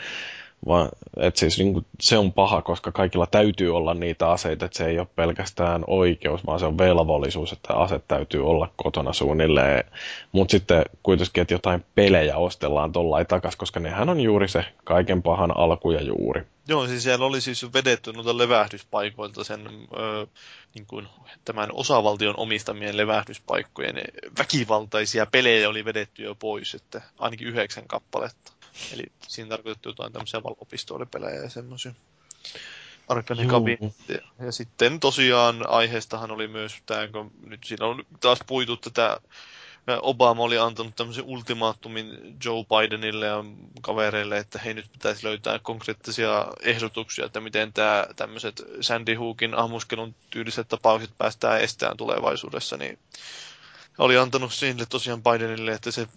Vaan, et siis, niin kuin, se on paha, koska kaikilla täytyy olla niitä aseita, että se ei ole pelkästään oikeus, vaan se on velvollisuus, että aset täytyy olla kotona suunnilleen. Mutta sitten kuitenkin, että jotain pelejä ostellaan tollain takas, koska nehän on juuri se kaiken pahan alku ja juuri.
Joo, siis siellä oli siis vedetty noilta levähdyspaikoilta sen ö, niin kuin, tämän osavaltion omistamien levähdyspaikkojen väkivaltaisia pelejä oli vedetty jo pois, että ainakin yhdeksän kappaletta. Eli siinä tarkoitettu jotain tämmöisiä valopistoolipelejä ja semmoisia. Arkane
Juu.
kabinetteja. Ja sitten tosiaan aiheestahan oli myös tämä, kun nyt siinä on taas puitu tätä Obama oli antanut tämmöisen ultimaattumin Joe Bidenille ja kavereille, että hei nyt pitäisi löytää konkreettisia ehdotuksia, että miten tämä tämmöiset Sandy Hookin ammuskelun tyyliset tapaukset päästään estään tulevaisuudessa, niin oli antanut sille tosiaan Bidenille, että se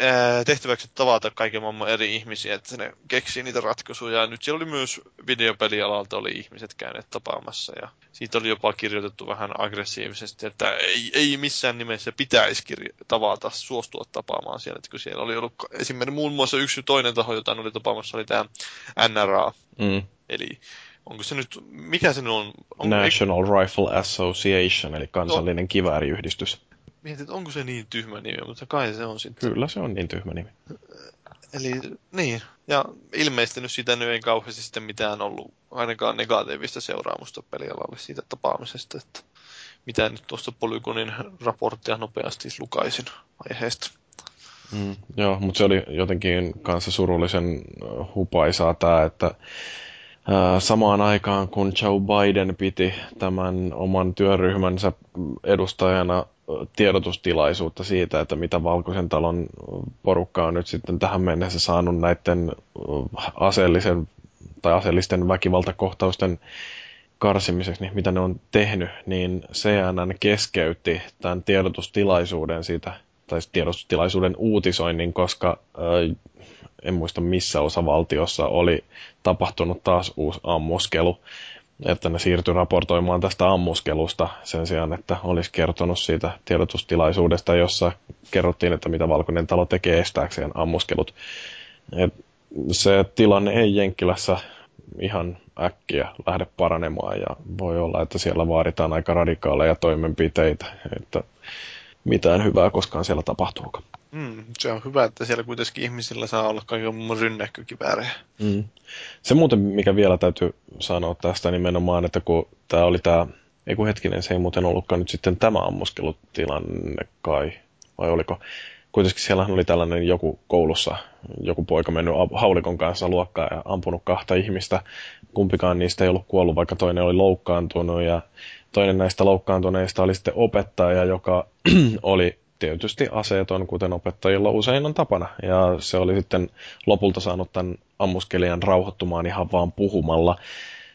ää, tehtäväksi tavata kaiken maailman eri ihmisiä, että ne keksii niitä ratkaisuja. Ja nyt siellä oli myös videopelialalta oli ihmiset käyneet tapaamassa ja siitä oli jopa kirjoitettu vähän aggressiivisesti, että ei, ei missään nimessä pitäisi kirjo- tavata, suostua tapaamaan siellä, että kun siellä oli ollut esimerkiksi muun muassa yksi toinen taho, jota oli tapaamassa, oli tämä NRA,
Mm.
eli onko se nyt, mikä se on? on
National Rifle Association, eli kansallinen kivääriyhdistys.
Mietin, että onko se niin tyhmä nimi, mutta kai se on sitten.
Kyllä se on niin tyhmä nimi.
Eli niin, ja ilmeisesti nyt siitä nyt ei kauheasti sitten mitään ollut ainakaan negatiivista seuraamusta pelialalle siitä tapaamisesta, että mitä nyt tuosta Polygonin raporttia nopeasti lukaisin aiheesta.
Mm, joo, mutta se oli jotenkin kanssa surullisen hupaisaa tämä, että ää, samaan aikaan kun Joe Biden piti tämän oman työryhmänsä edustajana tiedotustilaisuutta siitä, että mitä Valkoisen talon porukka on nyt sitten tähän mennessä saanut näiden aseellisen tai aseellisten väkivaltakohtausten karsimiseksi, niin mitä ne on tehnyt, niin CNN keskeytti tämän tiedotustilaisuuden siitä, tai tiedotustilaisuuden uutisoinnin, koska äh, en muista missä osavaltiossa oli tapahtunut taas uusi ammuskelu, että ne siirtyi raportoimaan tästä ammuskelusta sen sijaan, että olisi kertonut siitä tiedotustilaisuudesta, jossa kerrottiin, että mitä Valkoinen talo tekee estääkseen ammuskelut. Et se tilanne ei Jenkkilässä ihan äkkiä lähde paranemaan ja voi olla, että siellä vaaditaan aika radikaaleja toimenpiteitä, että mitään hyvää koskaan siellä tapahtuukaan.
Mm, se on hyvä, että siellä kuitenkin ihmisillä saa olla kaiken muun rynnäkkökiväärejä.
Mm. Se muuten, mikä vielä täytyy sanoa tästä nimenomaan, että kun tämä oli tämä, ei kun hetkinen, se ei muuten ollutkaan nyt sitten tämä ammuskelutilanne kai, vai oliko? Kuitenkin siellä oli tällainen joku koulussa, joku poika mennyt haulikon kanssa luokkaan ja ampunut kahta ihmistä. Kumpikaan niistä ei ollut kuollut, vaikka toinen oli loukkaantunut ja toinen näistä loukkaantuneista oli sitten opettaja, joka oli tietysti aseeton, kuten opettajilla usein on tapana. Ja se oli sitten lopulta saanut tämän ammuskelijan rauhoittumaan ihan vaan puhumalla.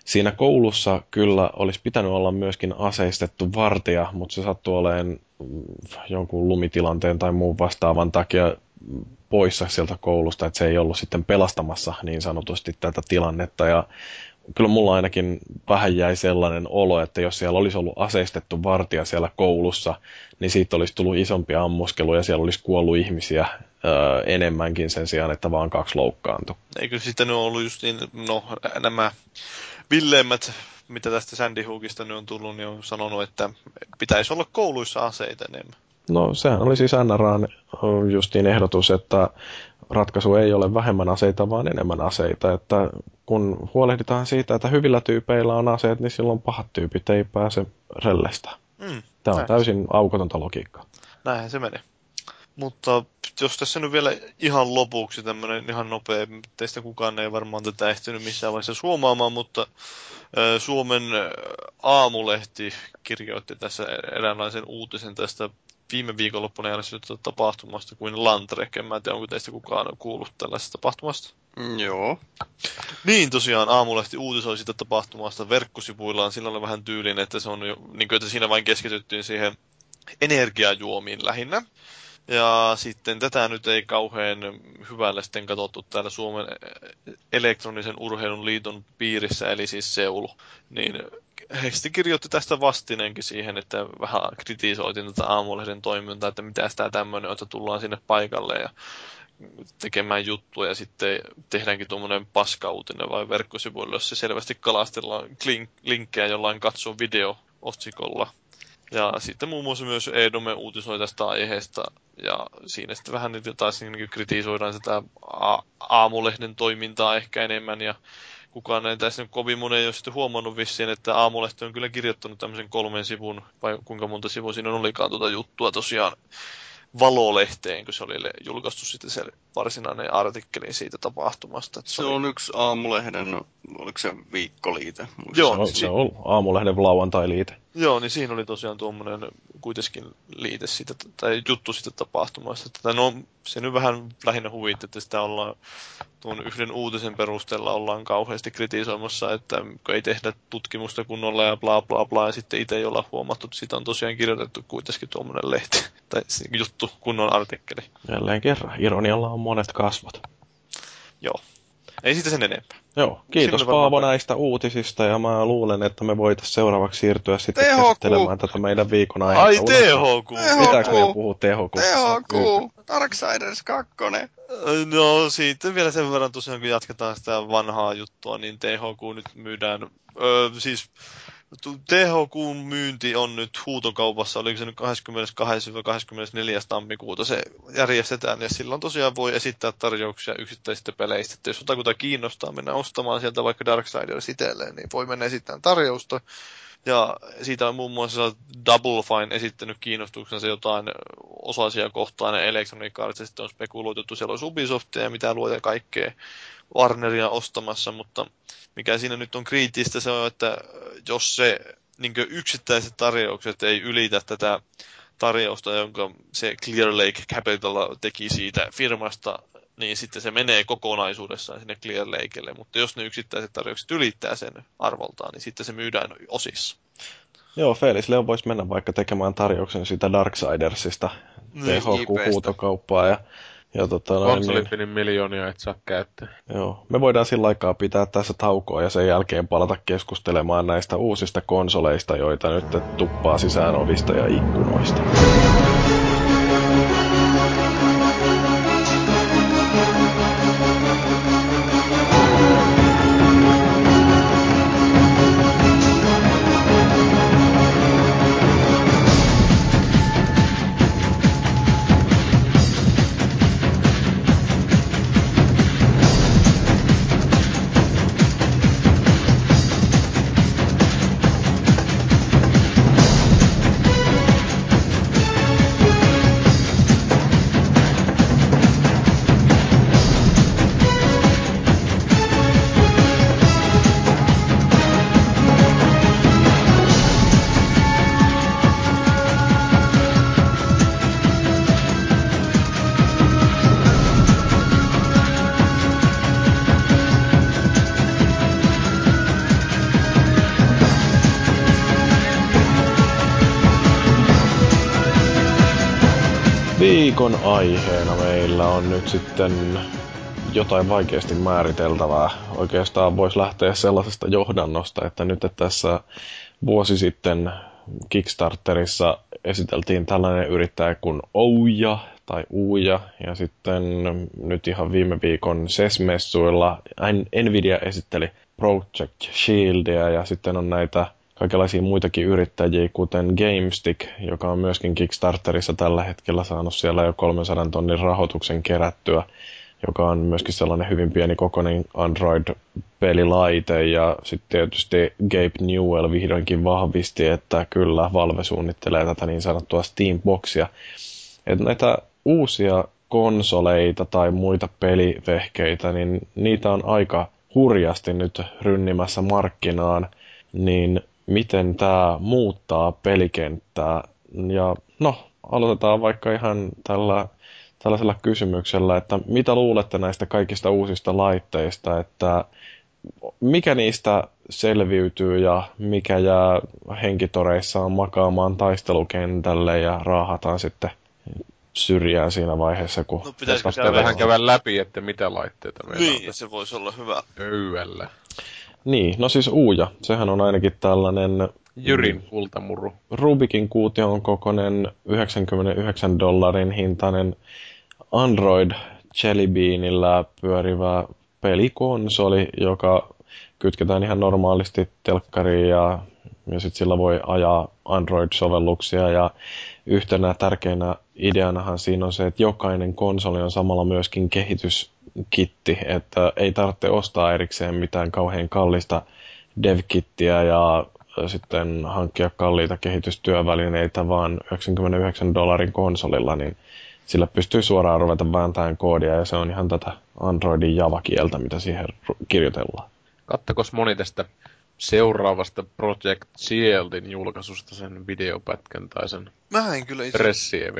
Siinä koulussa kyllä olisi pitänyt olla myöskin aseistettu vartija, mutta se sattui olemaan jonkun lumitilanteen tai muun vastaavan takia poissa sieltä koulusta, että se ei ollut sitten pelastamassa niin sanotusti tätä tilannetta. Ja kyllä mulla ainakin vähän jäi sellainen olo, että jos siellä olisi ollut aseistettu vartija siellä koulussa, niin siitä olisi tullut isompia ammuskeluja, siellä olisi kuollut ihmisiä öö, enemmänkin sen sijaan, että vaan kaksi loukkaantui.
Eikö sitten ole ollut just niin, no nämä villeimmät, mitä tästä Sandy Hookista nyt on tullut, niin on sanonut, että pitäisi olla kouluissa aseita enemmän.
No sehän oli siis NRAn justiin ehdotus, että ratkaisu ei ole vähemmän aseita, vaan enemmän aseita. Että kun huolehditaan siitä, että hyvillä tyypeillä on aseet, niin silloin pahat tyypit ei pääse rellestä.
Mm,
Tämä on
näin.
täysin aukotonta logiikkaa.
Näinhän se menee. Mutta jos tässä nyt vielä ihan lopuksi tämmöinen ihan nopea, teistä kukaan ei varmaan tätä ehtinyt missään vaiheessa suomaamaan, mutta Suomen aamulehti kirjoitti tässä eräänlaisen uutisen tästä viime viikonloppuna järjestetystä tapahtumasta kuin Landrek. En mä tiedä, onko teistä kukaan kuullut tällaisesta tapahtumasta.
Mm, Joo.
Niin tosiaan Aamulehti uutisoi sitä tapahtumasta verkkosivuillaan. Sillä oli vähän tyylin, että, se on jo, niin kuin, että siinä vain keskityttiin siihen energiajuomiin lähinnä. Ja sitten tätä nyt ei kauhean hyvällä sitten katsottu täällä Suomen elektronisen urheilun liiton piirissä, eli siis Seulu. Niin he sitten kirjoitti tästä vastineenkin siihen, että vähän kritisoitiin tätä aamulehden toimintaa, että mitä tämä tämmöinen että tullaan sinne paikalle ja tekemään juttuja ja sitten tehdäänkin tuommoinen paskauutinen vai verkkosivuille, jossa selvästi kalastellaan klink- linkkejä jollain katso video otsikolla. Ja sitten muun muassa myös Edome uutisoi tästä aiheesta ja siinä sitten vähän niitä taas niin kritisoidaan sitä a- aamulehden toimintaa ehkä enemmän ja kukaan ei tässä nyt kovin monen ei ole sitten huomannut vissiin, että Aamulehti on kyllä kirjoittanut tämmöisen kolmen sivun, vai kuinka monta sivua siinä olikaan tuota juttua tosiaan Valolehteen, kun se oli julkaistu sitten se varsinainen artikkeli siitä tapahtumasta. Että
Se
oli-
on yksi aamulehden, oliko se viikkoliite?
Joo,
Se on, se on aamulehden lauantai-liite.
Joo, niin siinä oli tosiaan tuommoinen kuitenkin liite siitä, tai juttu siitä tapahtumasta. Tätä, no, se nyt vähän lähinnä huvitti, että sitä ollaan tuon yhden uutisen perusteella ollaan kauheasti kritisoimassa, että ei tehdä tutkimusta kunnolla ja bla bla bla, ja sitten itse ei olla huomattu, että siitä on tosiaan kirjoitettu kuitenkin tuommoinen lehti, tai juttu, kunnon artikkeli.
Jälleen kerran, ironialla on monet kasvot.
Joo. Ei siitä sen enempää.
Joo, kiitos
Siinä oli varmaan-
Paavo näistä uutisista ja mä luulen, että me voitaisiin seuraavaksi siirtyä sitten
THQ.
käsittelemään tätä meidän viikon aihetta.
Ai THQ!
Pitääkö meidän puhua THQ?
THQ, Darksiders 2.
No sitten vielä sen verran tosiaan, kun jatketaan sitä vanhaa juttua, niin THQ nyt myydään, öö, siis THQn myynti on nyt huutokaupassa, oliko se nyt 22-24. tammikuuta? Se järjestetään, ja silloin tosiaan voi esittää tarjouksia yksittäisistä peleistä, että jos jotakuta kiinnostaa mennä ostamaan sieltä vaikka Darksiders itselleen, niin voi mennä esittämään tarjousta, ja siitä on muun muassa Double Fine esittänyt kiinnostuksensa jotain osasia kohtaan ja Electronic Arts, sitten on spekuloitu, siellä olisi Ubisoftia ja mitä luoja kaikkea Warneria ostamassa, mutta mikä siinä nyt on kriittistä, se on, että jos se niin yksittäiset tarjoukset ei ylitä tätä tarjousta, jonka se Clear Lake Capital teki siitä firmasta, niin sitten se menee kokonaisuudessaan sinne Clear Lakelle, mutta jos ne yksittäiset tarjoukset ylittää sen arvoltaan, niin sitten se myydään osissa.
Joo, Felix Leo voisi mennä vaikka tekemään tarjouksen siitä Darksidersista
Niin,
THQ-huutokauppaa ja, ja tota, niin,
miljoonia et saa käyttää.
joo. Me voidaan sillä aikaa pitää tässä taukoa ja sen jälkeen palata keskustelemaan näistä uusista konsoleista, joita nyt tuppaa sisään ovista ja ikkunoista. On nyt sitten jotain vaikeasti määriteltävää. Oikeastaan voisi lähteä sellaisesta johdannosta, että nyt tässä vuosi sitten Kickstarterissa esiteltiin tällainen yrittäjä kuin Ouja tai Uuja, ja sitten nyt ihan viime viikon SES-messuilla Nvidia esitteli Project Shieldia, ja sitten on näitä kaikenlaisia muitakin yrittäjiä, kuten GameStick, joka on myöskin Kickstarterissa tällä hetkellä saanut siellä jo 300 tonnin rahoituksen kerättyä. joka on myöskin sellainen hyvin pieni kokoinen Android-pelilaite. Ja sitten tietysti Gabe Newell vihdoinkin vahvisti, että kyllä Valve suunnittelee tätä niin sanottua Steamboxia. Että näitä uusia konsoleita tai muita pelivehkeitä, niin niitä on aika hurjasti nyt rynnimässä markkinaan, niin miten tämä muuttaa pelikenttää. Ja no, aloitetaan vaikka ihan tällä, tällaisella kysymyksellä, että mitä luulette näistä kaikista uusista laitteista, että mikä niistä selviytyy ja mikä jää henkitoreissaan makaamaan taistelukentälle ja raahataan sitten syrjään siinä vaiheessa, kun...
No pitäisikö
vähän käydä läpi, että mitä laitteita meillä on
Niin, se voisi olla hyvä.
pöydällä.
Niin, no siis Uuja. Sehän on ainakin tällainen
Jyrin kultamurru.
Rubikin kuution kokoinen 99 dollarin hintainen Android Jelly Beanillä pyörivä pelikonsoli, joka kytketään ihan normaalisti telkkariin ja, ja sitten sillä voi ajaa Android-sovelluksia ja yhtenä tärkeänä ideanahan siinä on se, että jokainen konsoli on samalla myöskin kehityskitti, että ei tarvitse ostaa erikseen mitään kauhean kallista dev-kittiä ja sitten hankkia kalliita kehitystyövälineitä, vaan 99 dollarin konsolilla, niin sillä pystyy suoraan ruveta vääntämään koodia ja se on ihan tätä Androidin Java-kieltä, mitä siihen kirjoitellaan.
Kattakos moni tästä seuraavasta Project Shieldin julkaisusta sen videopätkän tai sen
Mä en kyllä itse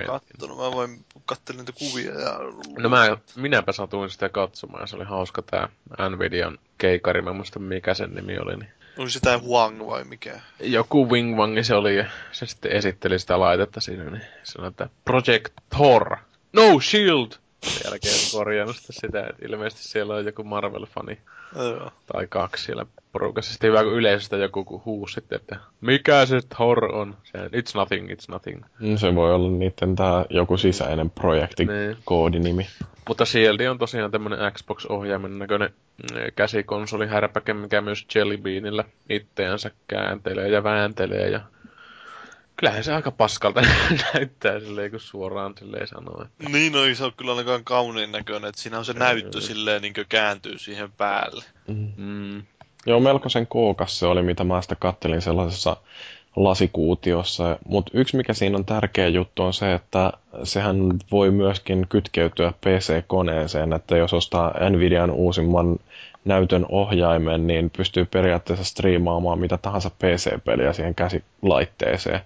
kattonut. Mä vain kattelin niitä kuvia ja...
No mä, minäpä satuin sitä katsomaan ja se oli hauska tää Nvidian keikari, mä en muista mikä sen nimi oli. Niin
Onko se tää Huang vai mikä?
joku Wing Wang se oli ja se sitten esitteli sitä laitetta siinä, niin sanoi, että Project Thor. No Shield! Sen jälkeen korjannut sitä, että ilmeisesti siellä on joku Marvel-fani
Joo.
tai kaksi siellä porukassa. Sitten hyvä, kun yleisöstä joku kun huusi sitten, että mikä se Thor on? Se, it's nothing, it's nothing.
Mm, Se voi olla niiden tää joku sisäinen projekti
Niin.
koodinimi.
Mutta Shield on tosiaan tämmönen Xbox-ohjaimen näköinen mm, käsikonsoli härpäke, mikä myös Jelly Beanillä itteensä kääntelee ja vääntelee ja kyllähän se aika paskalta näyttää silleen, kun suoraan silleen sanoo. Että...
Niin, no ei se ole kyllä ainakaan kauniin näköinen, että siinä on se näyttö silleen niin kääntyy siihen päälle.
Mm.
Mm,
Joo, melkoisen kookas se oli, mitä mä sitä kattelin sellaisessa lasikuutiossa. Mutta yksi, mikä siinä on tärkeä juttu, on se, että sehän voi myöskin kytkeytyä PC-koneeseen, että jos ostaa Nvidian uusimman näytön ohjaimen, niin pystyy periaatteessa striimaamaan mitä tahansa PC-peliä siihen käsilaitteeseen.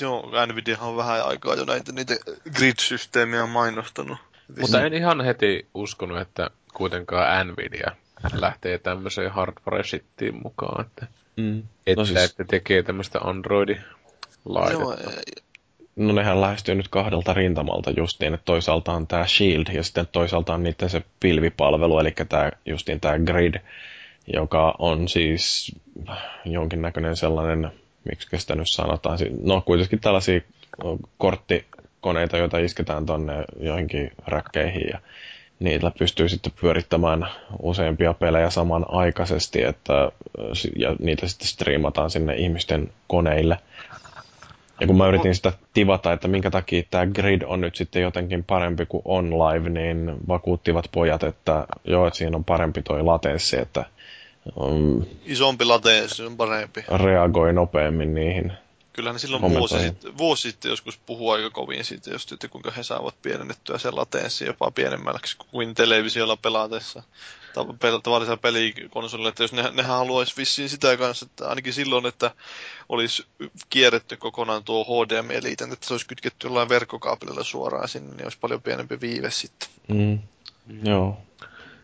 Joo, Nvidiahan on vähän aikaa jo näitä niitä grid-systeemiä mainostanut.
mutta en ihan heti uskonut, että kuitenkaan Nvidia lähtee tämmöiseen hardware-shittiin mukaan, että,
Mm.
että,
No siis-
että tekee tämmöistä Android-laitetta.
Joo, ei-
No nehän lähestyy nyt kahdelta rintamalta justiin, että toisaalta on tämä Shield ja sitten toisaalta on niiden se pilvipalvelu, eli tämä justiin tämä Grid, joka on siis jonkinnäköinen sellainen, miksi sitä nyt sanotaan, si- no kuitenkin tällaisia korttikoneita, joita isketään tonne joihinkin räkkeihin ja niillä pystyy sitten pyörittämään useampia pelejä samanaikaisesti, että, ja niitä sitten striimataan sinne ihmisten koneille. Ja kun mä yritin sitä tivata, että minkä takia tämä grid on nyt sitten jotenkin parempi kuin OnLive, niin vakuuttivat pojat, että joo, että siinä on parempi toi latenssi, että um,
isompi latenssi on parempi.
reagoi nopeammin niihin.
Kyllähän ne silloin vuosi sitten, vuosi sitten joskus puhuu aika kovin siitä, just, että kuinka he saavat pienennettyä sen latenssi jopa pienemmälläksi kuin televisiolla pelatessa. Tavallisella pelikonsolilla, että jos ne, nehän haluaisi vissiin sitä kanssa, että ainakin silloin, että olisi kierretty kokonaan tuo HDMI-liitäntä, että se olisi kytketty jollain verkkokaapelilla suoraan sinne, niin olisi paljon pienempi viive sitten.
Mm. Joo.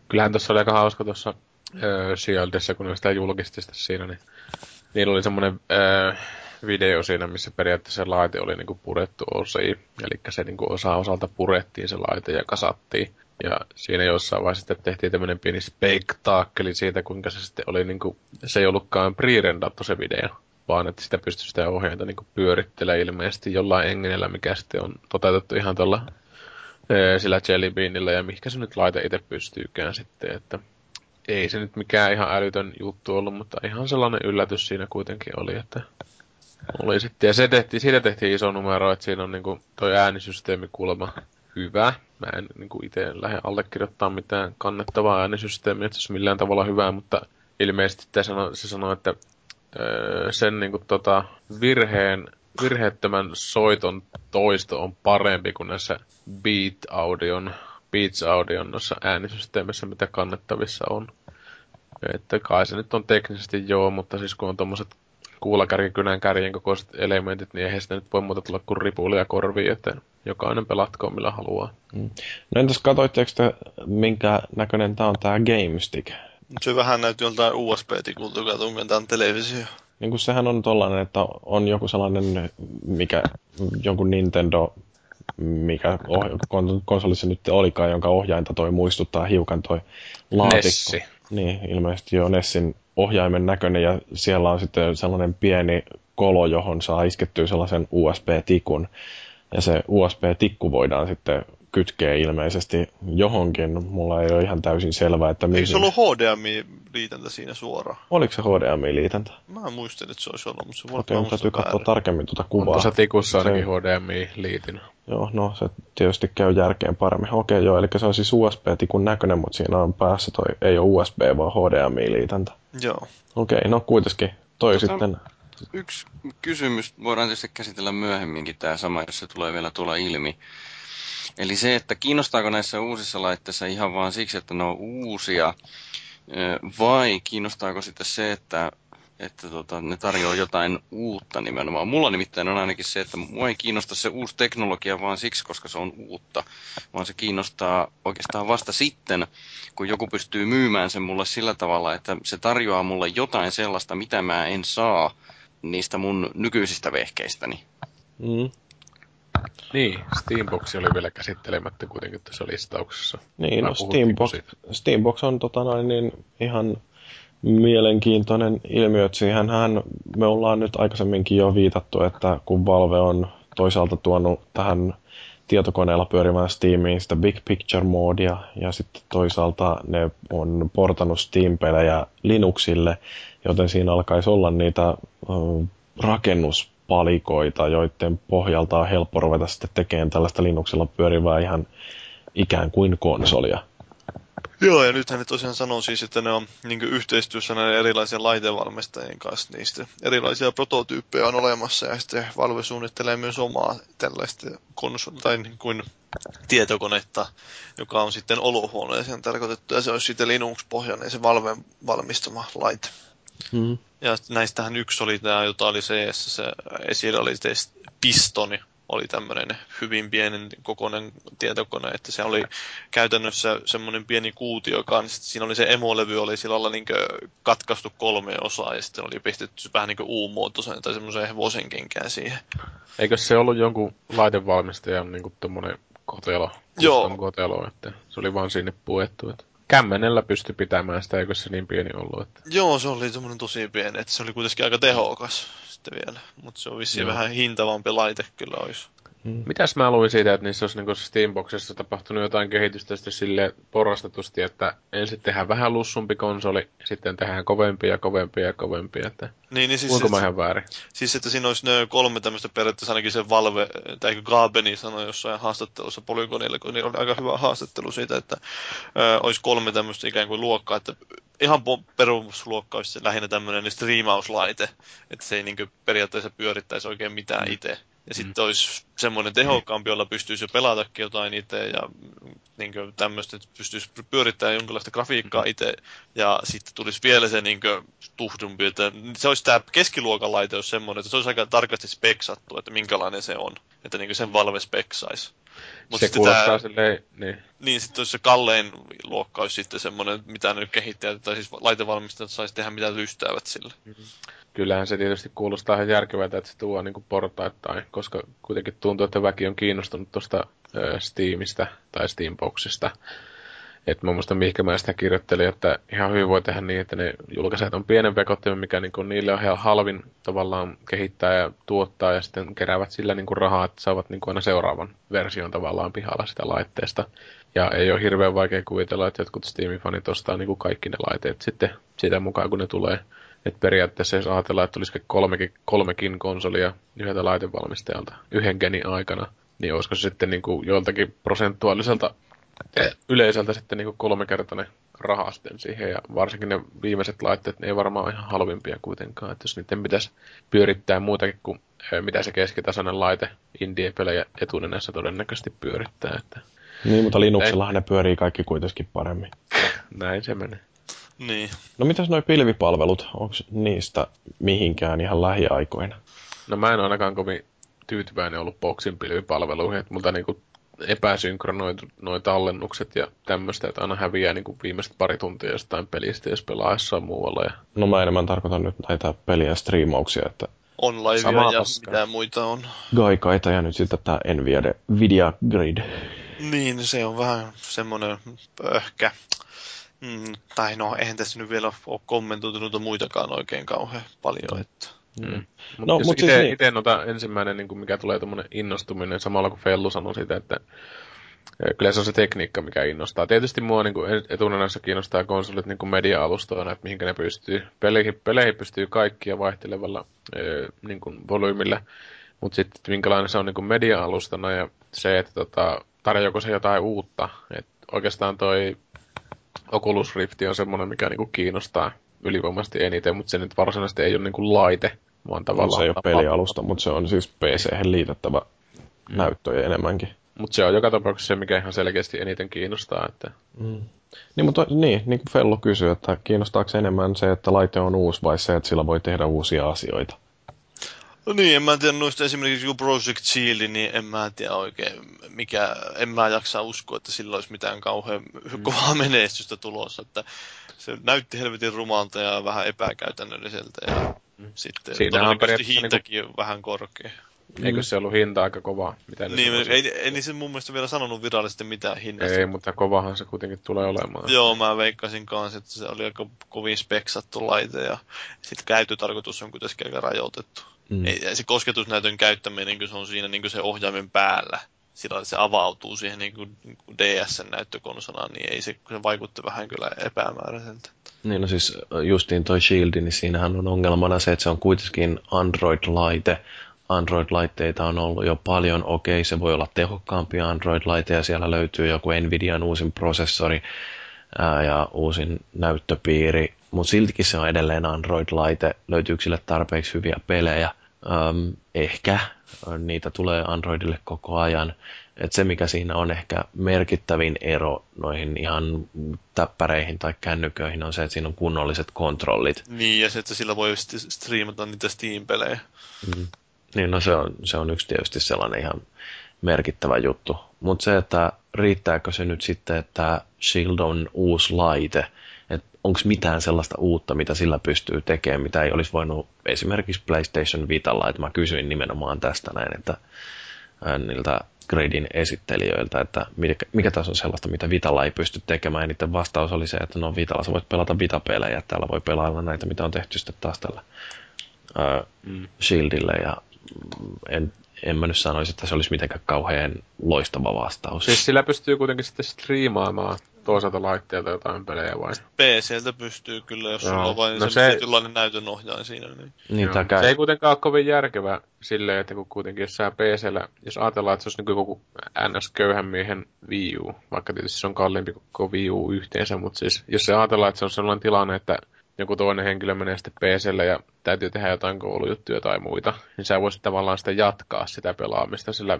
Kyllähän tuossa oli aika hauska tuossa äh, Shieldissa, kun ne sitä julkisti siinä, niin niillä oli semmoinen äh, video siinä, missä periaatteessa se laite oli niinku purettu osiin. Eli se niinku osa osalta purettiin se laite ja kasattiin. Ja siinä jossain vaiheessa tehtiin tämmöinen pieni spektaakkeli siitä, kuinka se sitten oli niinku, se ei ollutkaan pre-rendattu se video, vaan että sitä pystyi sitä ohjainta niinku pyörittelemään ilmeisesti jollain enginellä, mikä sitten on toteutettu ihan tuolla Ee, sillä Jelly Beanillä ja mihinkä se nyt laite itse pystyykään sitten, että ei se nyt mikään ihan älytön juttu ollut, mutta ihan sellainen yllätys siinä kuitenkin oli, että oli sitten. Ja se tehtiin, siitä tehtiin iso numero, että siinä on niinku toi äänisysteemi kuulemma hyvä. mä en niin kuin itse lähde allekirjoittaa mitään kannettavaa äänisysteemiä, että se olisi millään tavalla hyvää, mutta ilmeisesti sano, se sanoo, että öö, sen niin kuin, tota, virheen, virheettömän soiton toisto on parempi kuin näissä Beat-audion, Beats-audion noissa äänisysteemissä, mitä kannettavissa on. Että kai se nyt on teknisesti joo, mutta siis kun on tommoset kuulakärjen kynän kärjen kokoiset elementit, niin eihän sitä nyt voi muuta tulla kuin ripulia korviin, että jokainen pelatkoon millä haluaa.
Mm. No entäs katsoitteko te, minkä näköinen tää on tää GameStick?
Se vähän näytti joltain USB-tikulta, joka tungetaan televisio.
Niin kuin sehän on tollanen, että on joku sellainen, mikä, jonkun Nintendo, mikä oh, konsolissa nyt olikaan, jonka ohjainta toi muistuttaa hiukan toi laatikko.
Nessi.
Niin, ilmeisesti jo Nessin ohjaimen näköinen ja siellä on sitten sellainen pieni kolo, johon saa iskettyä sellaisen USB-tikun. Ja se USB-tikku voidaan sitten kytkeä ilmeisesti johonkin. Mulla ei ole ihan täysin selvää, että
Eikö
mihin.
se ollut HDMI-liitäntä siinä suoraan?
Oliko se HDMI-liitäntä?
Mä muistelin, että se olisi ollut, mutta se voi
Okei, täytyy katsoa tarkemmin tuota
On
kuvaa.
tuossa tikussa
Se-
ainakin HDMI-liitin.
Joo, no se tietysti käy järkeen paremmin. Okei, joo, eli se on siis USB-tikun näköinen, mutta siinä on päässä toi, ei ole USB, vaan HDMI-liitäntä.
Joo.
Okei, no kuitenkin. Toi
Tota-
sitten,
Yksi kysymys, voidaan tietysti käsitellä myöhemminkin tämä sama, jos se tulee vielä tulla ilmi. Eli se, että kiinnostaako näissä uusissa laitteissa ihan vaan siksi, että ne on uusia, vai kiinnostaako sitten se, että, että tota, ne tarjoaa jotain uutta nimenomaan. Mulla nimittäin on ainakin se, että mua ei kiinnosta se uusi teknologia vaan siksi, koska se on uutta, vaan se kiinnostaa oikeastaan vasta sitten, kun joku pystyy myymään sen mulle sillä tavalla, että se tarjoaa mulle jotain sellaista, mitä mä en saa niistä mun nykyisistä vehkeistäni.
mm,
Niin, Steambox oli vielä käsittelemättä kuitenkin tässä listauksessa.
niin, no Steambox? Steambox on tota noin, niin ihan mielenkiintoinen ilmiö, että siihenhän me ollaan nyt aikaisemminkin jo viitattu, että kun Valve on toisaalta tuonut tähän tietokoneella pyörimään Steamiin sitä Big Picture-moodia, ja sitten toisaalta ne on portannut Steam-pelejä Linuxille, joten siinä alkaisi olla niitä ö, rakennuspalikoita, joiden pohjalta on helppo ruveta sitten tekemään tällaista Linuxilla pyörivää ihan ikään kuin konsolia.
Joo, ja nythän ne tosiaan sanoo siis, että ne on niin yhteistyössä näiden erilaisien laitevalmistajien kanssa. Niistä erilaisia prototyyppejä on olemassa, ja sitten Valve suunnittelee myös omaa tällaista konsol- tai niin kuin tietokonetta, joka on sitten olohuoneeseen tarkoitettu, ja se olisi sitten Linux-pohjainen se Valven valmistama laite.
Mm.
Ja näistähän yksi oli tämä, jota oli CS, se esillä oli Pistoni, oli tämmöinen hyvin pienen kokoinen tietokone, että se oli käytännössä semmoinen pieni kuutio kanssa. Siinä oli se emolevy, oli sillä lailla niin katkaistu kolme osaa ja sitten oli pistetty vähän niin U-muotoisen tai semmoiseen hevosen kenkään siihen.
Eikö se ollut jonkun laitevalmistajan niin tommonen kotelo?
Joo.
kotelo, että se oli vaan sinne puettu. Että kämmenellä pysty pitämään sitä, eikö se niin pieni ollut. Että...
Joo, se oli semmoinen tosi pieni, että se oli kuitenkin aika tehokas sitten vielä. Mutta se on vissiin
Joo.
vähän hintavampi laite kyllä olisi.
Mitäs mä luin siitä, että niissä olisi niin Steamboxissa tapahtunut jotain kehitystä sitten sille porrastetusti, että ensin tehdään vähän lussumpi konsoli, sitten tehdään kovempia ja kovempia ja kovempia, että
Niin, niin siis,
kuinka mä ihan väärin?
siis, että siinä olisi ne kolme tämmöistä periaatteessa ainakin se Valve, tai eikö Gabeni sanoi jossain haastattelussa Polygonilla, kun niillä oli aika hyvä haastattelu siitä, että ö, olisi kolme tämmöistä ikään kuin luokkaa, että ihan perusluokka olisi se lähinnä tämmöinen striimauslaite, että se ei niin periaatteessa pyörittäisi oikein mitään itse. Ja sitten olisi semmoinen tehokkaampi, jolla pystyisi jo pelatakin jotain itse ja niin tämmöistä, että pystyisi pyörittämään jonkinlaista grafiikkaa itse. Ja sitten tulisi vielä se niin tuhdumpi, että se olisi tämä keskiluokan laite, olisi semmoinen, että se olisi aika tarkasti speksattu, että minkälainen se on. Että niin sen Valve speksaisi. Mut
se
sitten
kuulostaa
tää-
silleen, niin.
niin, sitten olisi se kallein luokka olisi sitten semmoinen, mitä ne kehittäjät tai siis laitevalmistajat saisi tehdä mitä lystäävät sillä.
Kyllähän se tietysti kuulostaa ihan järkevältä, että se tuo niin portaittain, koska kuitenkin tuntuu, että väki on kiinnostunut tuosta Steamista tai Steamboxista. Et mä muistan, mihinkä mä sitä kirjoittelin, että ihan hyvin voi tehdä niin, että ne julkaisijat on pienen vekottimen, mikä niin kuin niille on ihan halvin tavallaan kehittää ja tuottaa, ja sitten keräävät sillä niin kuin rahaa, että saavat niin kuin aina seuraavan version tavallaan pihalla sitä laitteesta. Ja ei ole hirveän vaikea kuvitella, että jotkut Steam-fanit ostaa niin kuin kaikki ne laitteet sitten sitä mukaan, kun ne tulee. Että periaatteessa jos ajatellaan, että tulisiko kolmekin, kolmekin konsolia yhdeltä laitevalmistajalta yhden genin aikana, niin olisiko se sitten niin kuin joltakin prosentuaaliselta yleisöltä sitten niin kuin kolmekertainen raha sitten siihen, ja varsinkin ne viimeiset laitteet, ne ei varmaan ole ihan halvimpia kuitenkaan, että jos niiden pitäisi pyörittää muutakin kuin mitä se keskitasoinen laite indie-pelejä etunenässä todennäköisesti pyörittää, että
Niin, mutta Linuxillahan ne pyörii kaikki kuitenkin paremmin.
näin se menee.
Niin.
No mitäs noi pilvipalvelut, onko niistä mihinkään ihan lähiaikoina?
No mä en ainakaan kovin tyytyväinen ollut Boxin pilvipalveluihin, että multa niinku epäsynkronoitu noin tallennukset ja tämmöistä, että aina häviää niinku viimeiset pari tuntia jostain pelistä, jos pelaa jossain muualla. Ja...
No mä enemmän tarkoitan nyt näitä peliä striimauksia, että
On live
Samaa
ja
paskaa.
mitä muita on.
Gaikaita ja nyt sitten tää Nvidia Nvidia Grid.
Niin, se on vähän semmoinen pöhkä. Mm, tai no, eihän tässä nyt vielä ole kommentoitu noita muitakaan oikein kauhean paljon. Että.
Mm. Mut
No,
no, jos
mut
ite,
siis niin.
ite noita ensimmäinen, niin kuin mikä tulee tuommoinen innostuminen, samalla kuin Fellu sanoi siitä, että kyllä se on se tekniikka, mikä innostaa. Tietysti mua niin kuin etunenässä kiinnostaa konsolit niin kuin media-alustoina, että mihinkä ne pystyy. Peleihin, peleihin pystyy kaikkia vaihtelevalla niin kuin volyymillä, mutta sitten minkälainen se on niin kuin media-alustana ja se, että tota, tarjoako se jotain uutta. Et oikeastaan toi Oculus Rift on semmoinen, mikä niin kuin kiinnostaa ylivoimaisesti eniten, mutta se nyt varsinaisesti ei ole niin kuin laite, vaan
No,
tavallaan...
se ei ole pelialusta, mutta se on siis pc liitettävä näyttöjä enemmänkin.
Mutta se on joka tapauksessa se, mikä ihan selkeästi eniten kiinnostaa. Että...
Niin, mutta niin, niin kuin Fello kysyi, että kiinnostaako enemmän se, että laite on uusi vai se, että sillä voi tehdä uusia asioita?
No niin, en mä tiedä noista esimerkiksi joku Project Shield, niin en mä tiedä oikein, mikä, en mä jaksa uskoa, että sillä olisi mitään kauhean mm. kovaa menestystä tulossa, että se näytti helvetin rumalta ja vähän epäkäytännölliseltä ja mm. sitten
Siinähän on
todennäköisesti
periaatteessa
hintakin on vähän korkea.
Eikö se ollut hinta aika kova? Mitä
Niin,
sanoisi?
ei, ei niin se mun mielestä vielä sanonut virallisesti mitään hinnasta.
ei, mutta kovahan se kuitenkin tulee olemaan.
Joo, mä veikkasin kanssa, että se oli aika kovin speksattu laite ja sitten käyttötarkoitus on kuitenkin aika rajoitettu.
Mm.
Ei, se kosketusnäytön käyttäminen, kun se on siinä niin kuin se ohjaimen päällä, sillä se avautuu siihen niin kuin, niin kuin DS-näyttökonsolaan, niin ei se, se vaikutti vähän kyllä epämääräiseltä.
Niin, no siis justiin toi Shield, niin siinähän on ongelmana se, että se on kuitenkin Android-laite. Android-laitteita on ollut jo paljon. Okei, se voi olla tehokkaampi Android-laite ja siellä löytyy joku Nvidian uusin prosessori ää, ja uusin näyttöpiiri, mutta siltikin se on edelleen Android-laite. Löytyykö sille tarpeeksi hyviä pelejä? Öm, ehkä. Niitä tulee Androidille koko ajan. Et se, mikä siinä on ehkä merkittävin ero noihin ihan täppäreihin tai kännyköihin, on se, että siinä on kunnolliset kontrollit.
Niin, ja se, että sillä voi striimata niitä Steam-pelejä.
Niin, no se on, se on yksi tietysti sellainen ihan merkittävä juttu. Mutta se, että riittääkö se nyt sitten, että Shield on uusi laite, että onko mitään sellaista uutta, mitä sillä pystyy tekemään, mitä ei olisi voinut esimerkiksi PlayStation Vitalla, että mä kysyin nimenomaan tästä näin, että niiltä Gradin esittelijöiltä, että mikä, mikä tässä on sellaista, mitä Vitalla ei pysty tekemään, ja niiden vastaus oli se, että no Vitalla sä voit pelata Vita-pelejä, täällä voi pelailla näitä, mitä on tehty sitten taas tällä ää,
Mm.
Shieldille, ja mm, en, en mä nyt sanoisi, että se olisi mitenkään kauhean loistava vastaus.
Siis sillä pystyy kuitenkin sitten striimaamaan toisaalta laitteelta jotain pelejä vai?
PCltä pystyy kyllä, jos
Joo.
sulla on vain
No se-
se... tietynlainen näytönohjaaja siinä. Niin.
niin, käy.
Se ei kuitenkaan ole kovin järkevä silleen, että kun kuitenkin jos sä PCllä, jos ajatellaan, että se olisi niin joku NS-köyhän miehen Wii U, vaikka tietysti se on kalliimpi kuin Wii U yhteensä, mutta siis jos se ajatellaan, että se on sellainen tilanne, että joku toinen henkilö menee sitten PClle ja täytyy tehdä jotain koulujuttuja tai muita, niin sä voisit tavallaan sitten jatkaa sitä pelaamista sillä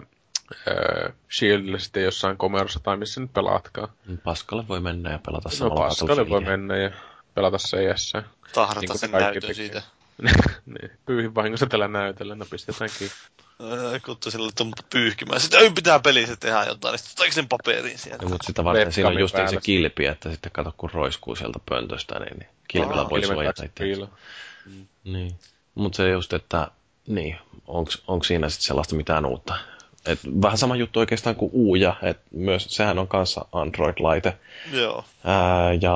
öö, Shieldillä sitten jossain komerossa tai missä nyt pelaatkaan.
Paskalle voi mennä ja pelata
No
samalla
paskalle voi mennä ja pelata CS.
Tahrata
Niin
sen
tekee.
siitä.
niin, pyyhin vahingossa tällä näytöllä, no pistetään kiinni.
Kuttu sillä on pyyhkimään. Sitten ei pitää pelissä tehdä jotain, niin sitten sen paperiin sieltä?
Ja, mutta sitä varten siinä on just se kilpi, että sitten kato kun roiskuu sieltä pöntöstä, niin, niin kilpillä
Aa,
voi suojata itseänsä.
piiloon.
Niin. Mutta se just, että niin, onko siinä sitten sellaista mitään uutta? Et vähän sama juttu oikeastaan kuin Uuja, että myös sehän on kanssa Android-laite.
Joo.
Ää, ja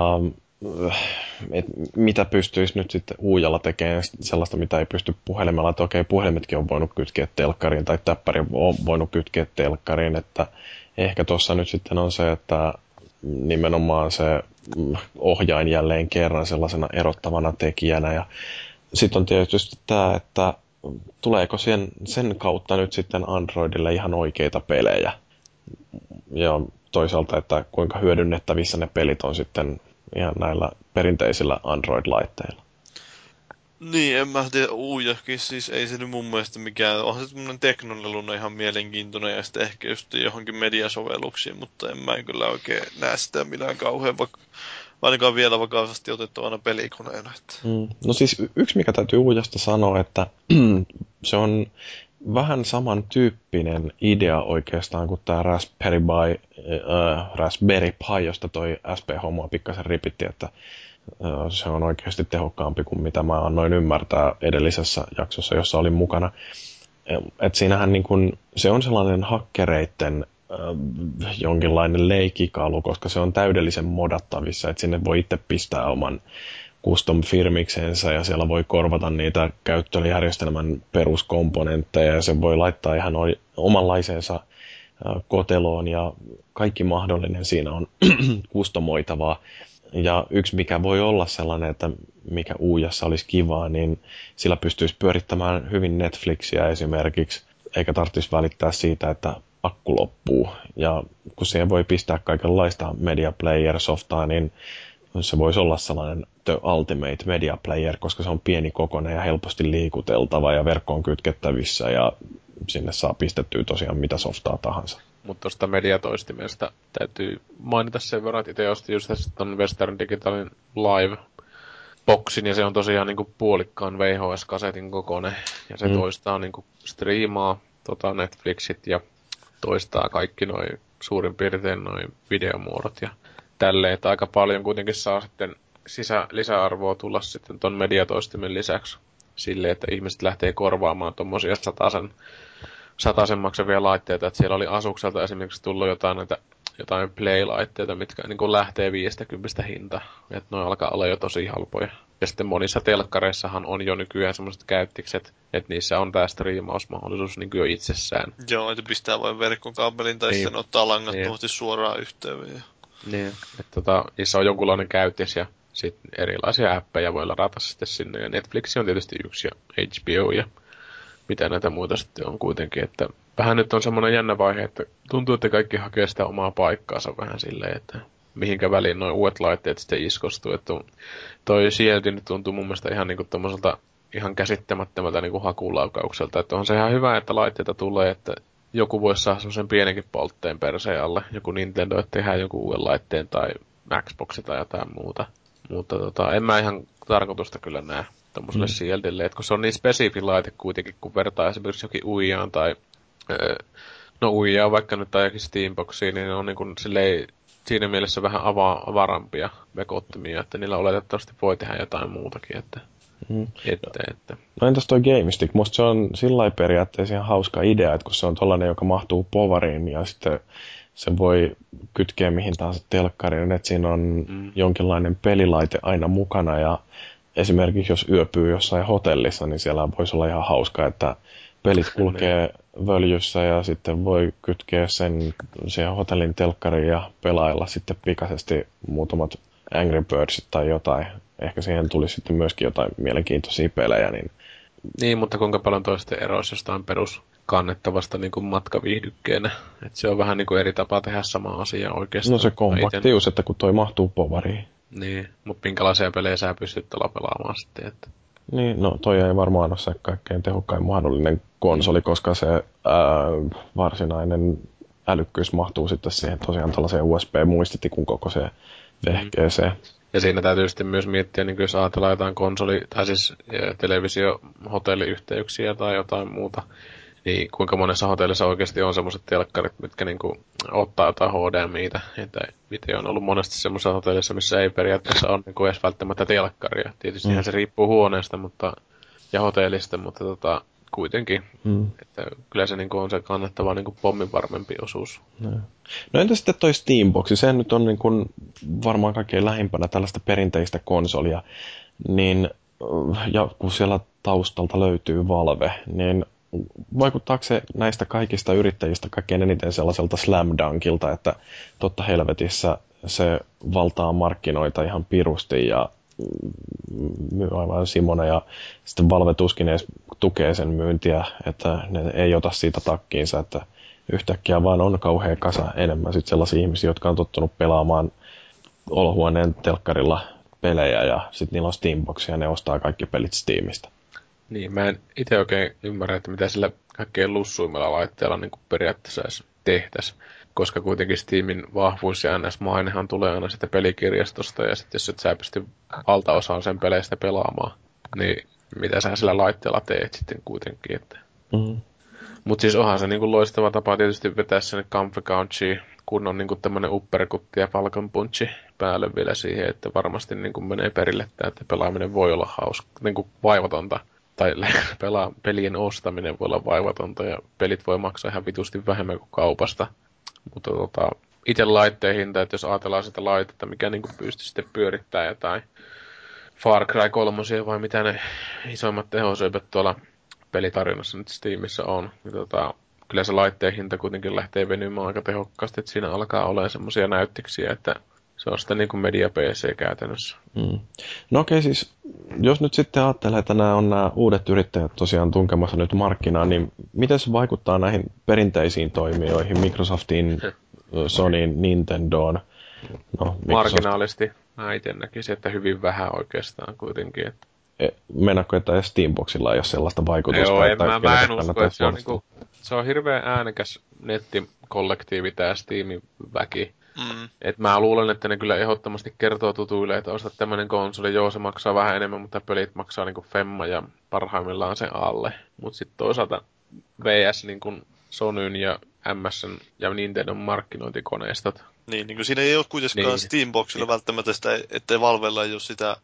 et mitä pystyisi nyt sitten Uujalla tekemään sellaista, mitä ei pysty puhelimella. Että okei, puhelimetkin on voinut kytkeä telkkariin tai täppäri on voinut kytkeä telkkariin, että ehkä tuossa nyt sitten on se, että nimenomaan se mm, ohjain jälleen kerran sellaisena erottavana tekijänä. Ja sitten on tietysti tämä, että tuleeko sen, sen kautta nyt sitten Androidille ihan oikeita pelejä? Ja toisaalta, että kuinka hyödynnettävissä ne pelit on sitten ihan näillä perinteisillä Android-laitteilla.
Niin, en mä tiedä, uijakin, siis ei se nyt mun mielestä mikään, onhan se semmoinen teknoneluna ihan mielenkiintoinen ja sitten ehkä just johonkin mediasovelluksiin, mutta en mä kyllä oikein näe sitä millään kauhean, vaikka ainakaan vielä vakavasti otettavana pelikoneena. Että.
Mm. No siis yksi, mikä täytyy uujasta sanoa, että se on vähän samantyyppinen idea oikeastaan kuin tämä Raspberry, by, äh, Raspberry Pi, josta toi SP Homoa pikkasen ripitti, että äh, se on oikeasti tehokkaampi kuin mitä mä annoin ymmärtää edellisessä jaksossa, jossa olin mukana. Et siinähän niin kun, se on sellainen hakkereitten äh, jonkinlainen leikikalu, koska se on täydellisen modattavissa, että sinne voi itse pistää oman custom firmiksensä ja siellä voi korvata niitä käyttöjärjestelmän peruskomponentteja ja se voi laittaa ihan omanlaiseensa koteloon ja kaikki mahdollinen siinä on kustomoitavaa. Ja yksi mikä voi olla sellainen, että mikä uujassa olisi kivaa, niin sillä pystyisi pyörittämään hyvin Netflixiä esimerkiksi, eikä tarvitsisi välittää siitä, että akku loppuu. Ja kun siihen voi pistää kaikenlaista media player softaa, niin se voisi olla sellainen the ultimate media player, koska se on pieni kokoinen ja helposti liikuteltava ja verkkoon kytkettävissä ja sinne saa pistettyä tosiaan mitä softaa tahansa.
Mutta tuosta mediatoistimesta täytyy mainita sen verran, että itse ostin just tuon Western Digitalin live boxin ja se on tosiaan niinku puolikkaan VHS-kasetin kokoinen ja se mm. toistaa niinku striimaa tota Netflixit ja toistaa kaikki noin suurin piirtein noin videomuodot ja tälleen, että aika paljon kuitenkin saa sitten sisä, lisäarvoa tulla sitten ton mediatoistimen lisäksi sille, että ihmiset lähtee korvaamaan tuommoisia sataisen, sataisen maksavia laitteita, että siellä oli Asukselta esimerkiksi tullut jotain näitä jotain Play-laitteita, mitkä niin lähtee 50 hinta. Että noin alkaa olla jo tosi halpoja. Ja sitten monissa telkkareissahan on jo nykyään semmoiset käyttikset, että niissä on tämä striimausmahdollisuus niin jo itsessään.
Joo, että pistää vain verkkokaapelin tai niin. sitten ottaa langattomasti niin. suoraan yhteyteen.
Niin, että tota, niissä on jonkunlainen käyttis ja sitten erilaisia appeja voi ladata sitten sinne. Ja Netflix on tietysti yksi ja HBO ja mitä näitä muita sitten on kuitenkin. Että vähän nyt on semmoinen jännä vaihe, että tuntuu, että kaikki hakee sitä omaa paikkaansa vähän silleen, että mihinkä väliin nuo uudet laitteet sitten iskostuu. Että toi sieltä nyt tuntuu mun mielestä ihan niinku ihan käsittämättömältä niinku hakulaukaukselta. Että on se ihan hyvä, että laitteita tulee, että joku voisi saada semmoisen pienenkin poltteen perseen alle. Joku Nintendo, että tehdään joku uuden laitteen tai Xbox tai jotain muuta. Mutta tota, en mä ihan tarkoitusta kyllä näe tuommoiselle mm. Shieldille, että kun se on niin spesifi laite kuitenkin, kun vertaa esimerkiksi jokin Uijaan tai öö, no Uijaa vaikka nyt tai jokin Steamboxiin, niin ne on niin kuin silleen, siinä mielessä vähän ava- avarampia vekottimia, että niillä oletettavasti voi tehdä jotain muutakin, että Mm. Että, että.
No entäs toi GameStick? Musta se on sillä periaatteessa ihan hauska idea, että kun se on tollanen, joka mahtuu povariin ja sitten se voi kytkeä mihin tahansa telkkariin, että siinä on mm. jonkinlainen pelilaite aina mukana ja esimerkiksi jos yöpyy jossain hotellissa, niin siellä voisi olla ihan hauska, että pelit kulkee völjyssä ja sitten voi kytkeä sen siihen hotellin telkkariin ja pelailla sitten pikaisesti muutamat Angry Birdsit tai jotain. Ehkä siihen tuli sitten myöskin jotain mielenkiintoisia pelejä. Niin,
niin mutta kuinka paljon toisten eroissa jostain perus kannettavasta niin kuin matkaviihdykkeenä. Et se on vähän niin kuin eri tapa tehdä sama asia oikeastaan.
No se kompaktius, että kun toi mahtuu povariin.
Niin, mutta minkälaisia pelejä sä pystyt tällä pelaamaan sitten? Että...
Niin, no toi ei varmaan ole se kaikkein tehokkain mahdollinen konsoli, koska se ää, varsinainen älykkyys mahtuu sitten siihen tosiaan tällaiseen USB-muistitikun kokoiseen vehkeeseen. Mm.
Ja siinä täytyy sitten myös miettiä, niin jos ajatellaan jotain konsoli- tai siis televisio-hotelliyhteyksiä tai jotain muuta, niin kuinka monessa hotellissa oikeasti on semmoiset telkkarit, mitkä niinku ottaa jotain HDMIitä. Että itse on ollut monesti semmoisessa hotellissa, missä ei periaatteessa ole niinku edes välttämättä telkkaria. Tietysti mm. se riippuu huoneesta mutta, ja hotellista, mutta tota, kuitenkin. Mm. Että kyllä se niinku on se kannattava niinku pommin varmempi osuus.
No, no entä sitten toi Steambox? Se nyt on niinku varmaan kaikkein lähimpänä tällaista perinteistä konsolia. Niin, ja kun siellä taustalta löytyy Valve, niin vaikuttaako se näistä kaikista yrittäjistä kaikkein eniten sellaiselta slam dunkilta, että totta helvetissä se valtaa markkinoita ihan pirusti ja aivan Simona ja sitten Valve tuskin edes tukee sen myyntiä, että ne ei ota siitä takkiinsa, että yhtäkkiä vaan on kauhean kasa enemmän sit sellaisia ihmisiä, jotka on tottunut pelaamaan olohuoneen telkkarilla pelejä ja sitten niillä on Steambox ja ne ostaa kaikki pelit Steamista.
Niin, mä en itse oikein ymmärrä, että mitä sillä kaikkein lussuimmilla laitteilla niin periaatteessa edes tehtäisiin koska kuitenkin Steamin vahvuus ja NS-mainehan tulee aina sitten pelikirjastosta, ja sitten jos et sä pysty valtaosaan sen peleistä pelaamaan, niin mitä sä sillä laitteella teet sitten kuitenkin. Että. Mm. Mutta siis onhan se niinku loistava tapa tietysti vetää sinne Comfy Couchiin, kun on niinku tämmöinen upperkutti ja Falcon Punchi päälle vielä siihen, että varmasti niinku menee perille, että pelaaminen voi olla hauska, niinku vaivatonta tai pelaa, pelien ostaminen voi olla vaivatonta ja pelit voi maksaa ihan vitusti vähemmän kuin kaupasta. Mutta tota, itse laitteen hinta, että jos ajatellaan sitä laitetta, mikä niin pystyy sitten pyörittämään jotain Far Cry 3 vai mitä ne isoimmat tehosyöpät tuolla pelitarjonnassa nyt Steamissa on, niin tota, kyllä se laitteen hinta kuitenkin lähtee venymään aika tehokkaasti, että siinä alkaa olla semmoisia näyttiksiä, että se on sitä niin kuin media PC käytännössä. Mm.
No okei, siis jos nyt sitten ajattelee, että nämä on nämä uudet yrittäjät tosiaan tunkemassa nyt markkinaan, niin miten se vaikuttaa näihin perinteisiin toimijoihin, Microsoftiin, Sonyin, Nintendoon?
No, Microsoft... Marginaalisti mä itse näkisin, että hyvin vähän oikeastaan kuitenkin. Että...
E, Mennäkö, että Steamboxilla ei ole sellaista vaikutusta?
Joo, en, mä, mä en usko, että se on, niinku, se on hirveän äänekäs nettikollektiivi tämä Steamin väki Mm. Et mä luulen, että ne kyllä ehdottomasti kertoo tutuille, että ostat tämmönen konsoli, joo se maksaa vähän enemmän, mutta pelit maksaa niinku femma ja parhaimmillaan sen alle. Mut sitten toisaalta VS niinku Sonyn ja MSN ja Nintendo markkinointikoneistot.
Niin, niin kuin siinä ei ole kuitenkaan niin. Steamboxilla niin. välttämättä sitä, ettei Valvella ei ole sitä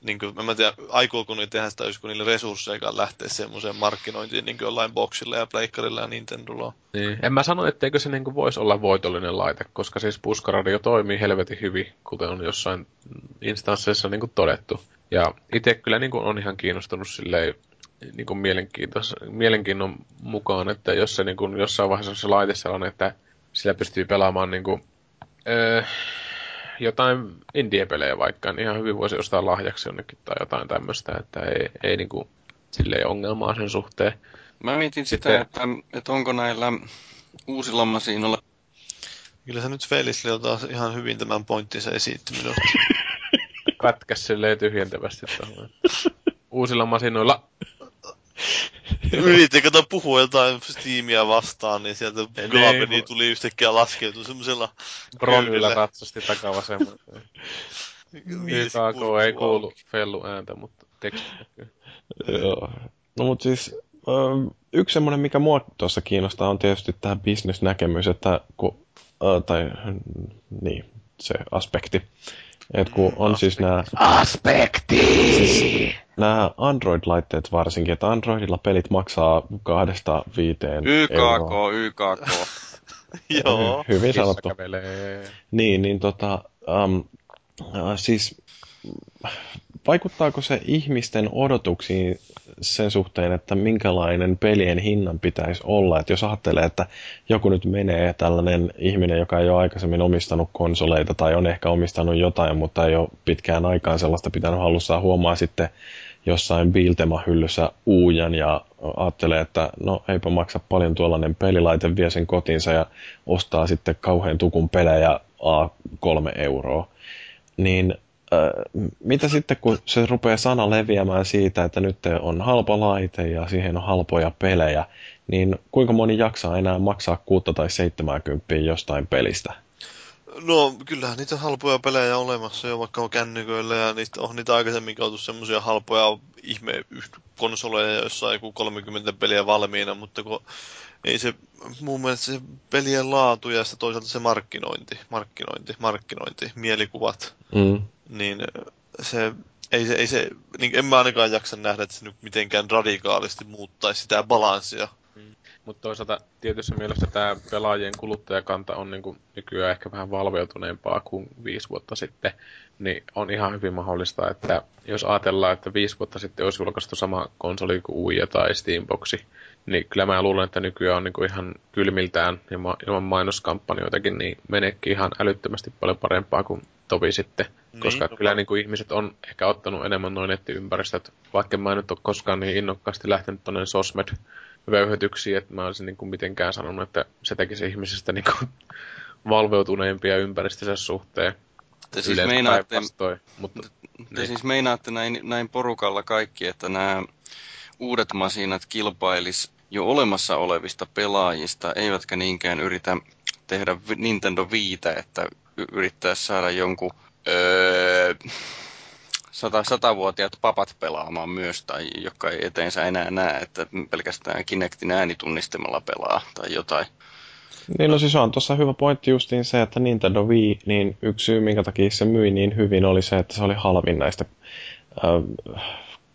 niin kuin, en mä tiedä, aikooko ne tehdä sitä, kun niillä resursseja lähteä semmoiseen markkinointiin niin kuin jollain boxilla ja pleikkarilla ja Nintendolla.
Niin. En mä sano, etteikö se niin kuin voisi olla voitollinen laite, koska siis puskaradio toimii helvetin hyvin, kuten on jossain instansseissa niin kuin todettu. Ja itse kyllä niin kuin on ihan kiinnostunut silleen niin kuin mielenkiinnon mukaan, että jos se niin kuin jossain vaiheessa on se laite sellainen, että sillä pystyy pelaamaan niin kuin, öö, jotain indie-pelejä vaikka, niin ihan hyvin voisi ostaa lahjaksi jonnekin tai jotain tämmöistä, että ei, ei niinku silleen ongelmaa sen suhteen.
Mä mietin Sitten... sitä, että, että onko näillä uusilla masinoilla...
Kyllä se nyt Felisli on taas ihan hyvin tämän pointtinsa esitti minusta.
Pätkäs silleen tyhjentävästi tuohon. Uusilla masinoilla
Yritin kato puhua jotain Steamia vastaan, niin sieltä Glabeni tuli yhtäkkiä laskeutua semmoisella...
Bronilla ratsasti takavasemmalle. YKK ei kuulu fellu ääntä, mutta teksti näkyy.
Joo. No mut siis yksi semmoinen, mikä mua tuossa kiinnostaa, on tietysti tämä bisnesnäkemys, että kun, tai niin, se aspekti, et kun on siis nämä...
Aspekti! Siis
nämä Android-laitteet varsinkin, että Androidilla pelit maksaa kahdesta viiteen
YKK, euroa. YKK.
Joo.
Hyvin sanottu. Niin, niin tota, um, siis vaikuttaako se ihmisten odotuksiin sen suhteen, että minkälainen pelien hinnan pitäisi olla? Että jos ajattelee, että joku nyt menee tällainen ihminen, joka ei ole aikaisemmin omistanut konsoleita tai on ehkä omistanut jotain, mutta ei ole pitkään aikaan sellaista pitänyt hallussaan, huomaa sitten jossain Biiltema-hyllyssä uujan ja ajattelee, että no eipä maksa paljon tuollainen pelilaite, vie sen kotinsa ja ostaa sitten kauhean tukun pelejä A3 euroa. Niin mitä sitten, kun se rupeaa sana leviämään siitä, että nyt on halpa laite ja siihen on halpoja pelejä, niin kuinka moni jaksaa enää maksaa 6 tai 70 jostain pelistä?
No kyllähän niitä halpoja pelejä on olemassa jo vaikka on kännyköillä ja niistä on niitä aikaisemmin kautta semmoisia halpoja ihme konsoleja, joissa on joku 30 peliä valmiina, mutta kun ei se mun mielestä se pelien laatu ja sitten toisaalta se markkinointi, markkinointi, markkinointi, mielikuvat, mm. Niin se ei se, ei se niin en mä ainakaan jaksa nähdä, että se nyt mitenkään radikaalisti muuttaisi sitä balanssia. Mm.
Mutta toisaalta tietyssä mielessä tämä pelaajien kuluttajakanta on niinku nykyään ehkä vähän valveutuneempaa kuin viisi vuotta sitten, niin on ihan hyvin mahdollista, että jos ajatellaan, että viisi vuotta sitten olisi julkaistu sama konsoli kuin Uija tai Steamboxi, niin kyllä mä luulen, että nykyään on niinku ihan kylmiltään ja ilman mainoskampanjoitakin, niin meneekin ihan älyttömästi paljon parempaa kuin tovi sitten.
Niin,
Koska
no
kyllä niin kuin ihmiset on ehkä ottanut enemmän noin nettiympäristöt, vaikka mä en nyt ole koskaan niin innokkaasti lähtenyt tuonne sosmed vöyhytyksiin, että mä olisin niin kuin mitenkään sanonut, että se tekisi ihmisestä niin kuin valveutuneimpia ympäristönsä suhteen.
Te siis
Yleensä
meinaatte,
päinvastoin, Mutta
te
niin.
siis meinaatte näin, näin porukalla kaikki, että nämä uudet masinat kilpailis jo olemassa olevista pelaajista, eivätkä niinkään yritä tehdä Nintendo Viitä, että yrittää saada jonkun öö, sata, satavuotiaat papat pelaamaan myös, tai jotka ei eteensä enää näe, että pelkästään Kinectin äänitunnistimella pelaa tai jotain.
Niin no siis on tuossa hyvä pointti justiin se, että Nintendo Wii, niin yksi syy minkä takia se myi niin hyvin oli se, että se oli halvin näistä äh,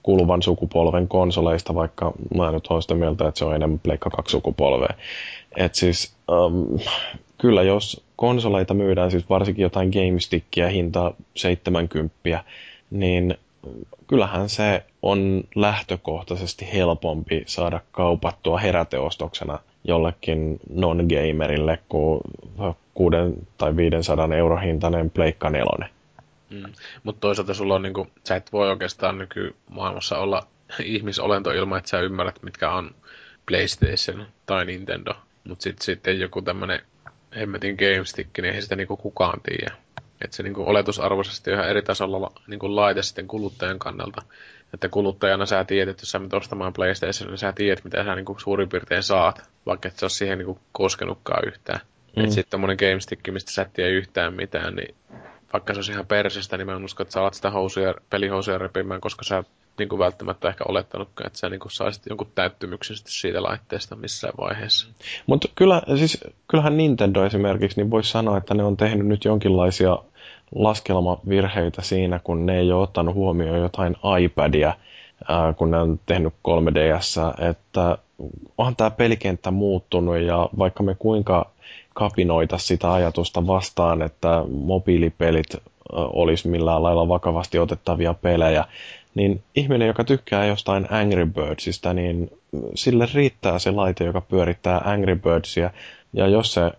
kuluvan sukupolven konsoleista, vaikka mä nyt olen sitä mieltä, että se on enemmän Pleikka 2 sukupolvea. Et siis ähm, kyllä jos konsoleita myydään, siis varsinkin jotain GameStickia hinta 70, niin kyllähän se on lähtökohtaisesti helpompi saada kaupattua heräteostoksena jollekin non-gamerille kuin 6 tai 500 euro hintainen Pleikka 4.
Mm. Mutta toisaalta sulla on niinku, sä et voi oikeastaan nykymaailmassa olla ihmisolento ilman, että sä ymmärrät, mitkä on PlayStation tai Nintendo. Mutta sitten sitten joku tämmönen hemmetin GameStick, niin ei sitä niinku kukaan tiedä. Että se niinku oletusarvoisesti ihan eri tasolla niinku laite sitten kuluttajan kannalta. Että kuluttajana sä tiedät, että jos sä menet ostamaan PlayStation, niin sä tiedät, mitä sä niinku suurin piirtein saat, vaikka et sä ole siihen niinku koskenutkaan yhtään. Mm.
Mm.
Että sitten tommonen GameStick, mistä sä et tiedä yhtään mitään, niin vaikka se olisi ihan persestä, niin mä en usko, että sä alat sitä housuja, pelihousuja repimään, koska sä niin kuin välttämättä ehkä olettanutkaan, että sä niin kuin saisit jonkun täyttymyksen siitä laitteesta missään vaiheessa.
Mutta kyllä, siis, kyllähän Nintendo esimerkiksi, niin voisi sanoa, että ne on tehnyt nyt jonkinlaisia laskelmavirheitä siinä, kun ne ei ole ottanut huomioon jotain iPadia, ää, kun ne on tehnyt 3DS, että onhan tämä pelikenttä muuttunut ja vaikka me kuinka kapinoita sitä ajatusta vastaan, että mobiilipelit olisi millään lailla vakavasti otettavia pelejä, niin ihminen, joka tykkää jostain Angry Birdsista, niin sille riittää se laite, joka pyörittää Angry Birdsia. Ja jos se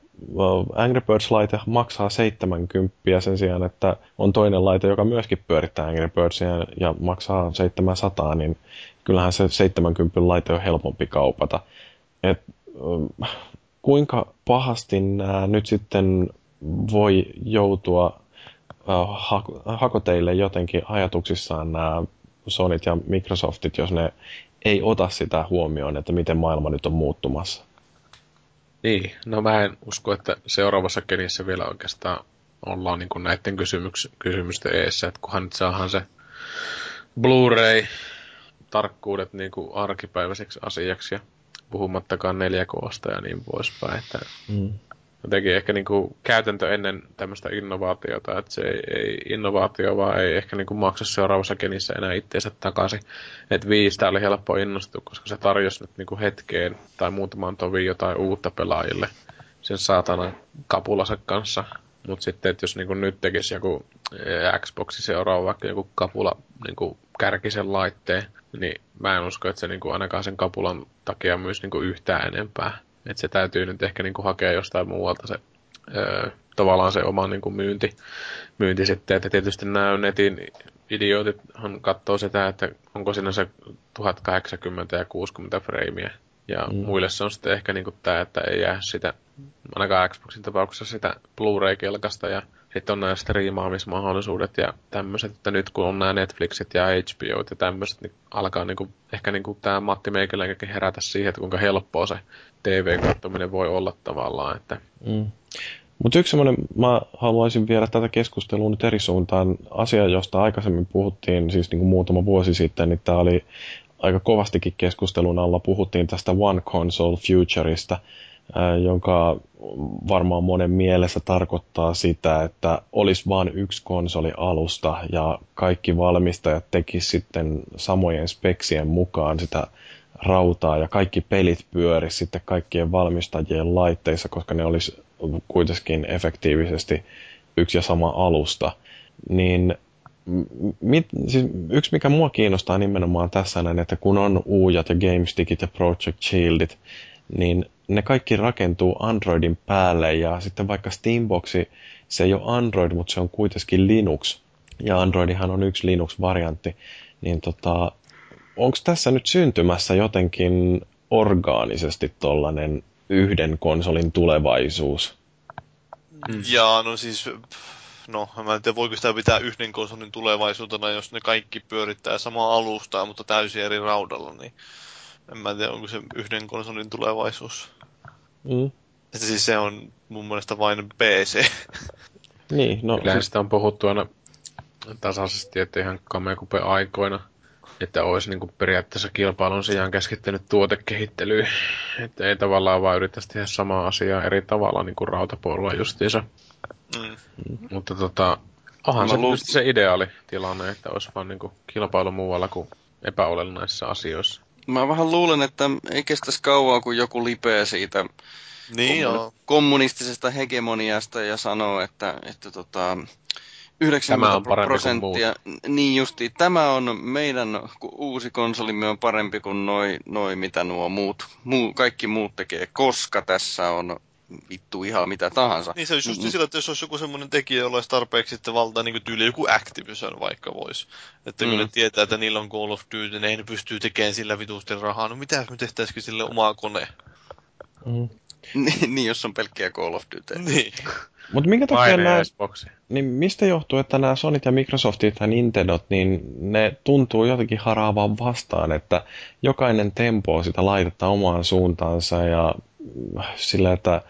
Angry Birds-laite maksaa 70 sen sijaan, että on toinen laite, joka myöskin pyörittää Angry Birdsia ja maksaa 700, niin kyllähän se 70 laite on helpompi kaupata. Et, kuinka pahasti nämä nyt sitten voi joutua hak- hakoteille jotenkin ajatuksissaan nämä Sonit ja Microsoftit, jos ne ei ota sitä huomioon, että miten maailma nyt on muuttumassa.
Niin, no mä en usko, että seuraavassa kenissä vielä oikeastaan ollaan niin näiden kysymyks- kysymysten eessä, että kunhan nyt saadaan se Blu-ray tarkkuudet niin kuin arkipäiväiseksi asiaksi ja puhumattakaan 4Ksta ja niin poispäin, että
Mm.
jotenkin ehkä niin kuin käytäntö ennen tämmöistä innovaatiota, että se ei, ei innovaatio vaan ei ehkä niin kuin maksa seuraavassa kenissä enää itteensä takaisin. Että viistä oli helppo innostua, koska se tarjosi nyt niin kuin hetkeen tai muutaman tovin jotain uutta pelaajille sen saatana kapulansa kanssa. Mutta sitten, että jos niin kuin nyt tekisi joku eh, Xboxi seuraava vaikka joku kapula niin kuin kärkisen laitteen, niin mä en usko, että se niin kuin ainakaan sen kapulan takia myös niin kuin yhtään enempää. Että se täytyy nyt ehkä niin kuin hakea jostain muualta se öö, tavallaan se oma niin kuin myynti, myynti sitten. Että tietysti nämä netin idiootithan katsoo sitä, että onko siinä se 1080 ja 60 freimiä. Ja mm. muille se on sitten ehkä niin kuin tämä, että ei jää sitä, ainakaan Xboxin tapauksessa sitä Blu-ray-kelkasta ja sitten on nämä striimaamismahdollisuudet ja tämmöiset, että nyt kun on nämä Netflixit ja HBO ja tämmöiset, niin alkaa niinku, ehkä niinku tämä Matti Meikelänkäkin herätä siihen, että kuinka helppoa se TV-katsominen voi olla tavallaan. Että...
Mm. Mutta yksi semmoinen, mä haluaisin viedä tätä keskustelua nyt eri suuntaan. Asia, josta aikaisemmin puhuttiin, siis niin kuin muutama vuosi sitten, niin tämä oli aika kovastikin keskustelun alla. Puhuttiin tästä One Console Futureista, jonka varmaan monen mielessä tarkoittaa sitä, että olisi vain yksi konsoli alusta ja kaikki valmistajat tekisivät sitten samojen speksien mukaan sitä rautaa ja kaikki pelit pyöri sitten kaikkien valmistajien laitteissa, koska ne olisi kuitenkin efektiivisesti yksi ja sama alusta. Niin mit, siis yksi mikä mua kiinnostaa nimenomaan tässä näin, että kun on uujat ja GameStickit ja Project Shieldit, niin ne kaikki rakentuu Androidin päälle ja sitten vaikka Steamboxi, se ei ole Android, mutta se on kuitenkin Linux. Ja Androidihan on yksi Linux-variantti. Niin tota, onko tässä nyt syntymässä jotenkin orgaanisesti tollanen yhden konsolin tulevaisuus?
Mm. Ja no siis, no mä en tiedä voiko sitä pitää yhden konsolin tulevaisuutena, jos ne kaikki pyörittää samaa alustaa, mutta täysin eri raudalla, niin en mä tiedä onko se yhden konsolin tulevaisuus.
Mm.
Että siis se on mun mielestä vain PC.
Niin, no...
Kyllähän sitä on puhuttu aina tasaisesti, että ihan kamekupe aikoina, että olisi niin kuin periaatteessa kilpailun sijaan keskittynyt tuotekehittelyyn. Että ei tavallaan vaan yrittäisi tehdä samaa asiaa eri tavalla niin kuin rautapuolella justiinsa.
Mm.
Mutta tota, onhan se
luul-
just se ideaali tilanne, että olisi vaan niin kuin kilpailu muualla kuin epäolennaisissa asioissa.
Mä vähän luulen, että ei kestäisi kauaa, kun joku lipee siitä
Niin joo.
kommunistisesta hegemoniasta ja sanoo, että, että tota, 90
Tämä on parempi kuin
prosenttia, niin justi, tämä on meidän uusi konsolimme on parempi kuin noi, noi mitä nuo muut, muu, kaikki muut tekee, koska tässä on vittu ihan mitä tahansa.
Niin se olisi just
Mm,
sillä, että jos olisi joku semmoinen tekijä, jolla olisi tarpeeksi sitten valtaa, niin kuin tyyli joku Activision vaikka voisi. Että kun
Mm.
ne tietää, että niillä on Call of Duty, ne pystyy tekemään sillä vitusti rahaa. No mitä jos me tehtäisikin sille omaa kone?
Mm.
niin, niin, jos on pelkkiä Call of Duty.
Niin.
Mutta minkä takia nämä,
Xboxi.
niin mistä johtuu, että nämä Sonit ja Microsoftit ja Nintendot, niin ne tuntuu jotenkin haraavan vastaan, että jokainen tempoo sitä laitetta omaan suuntaansa ja mm, sillä, että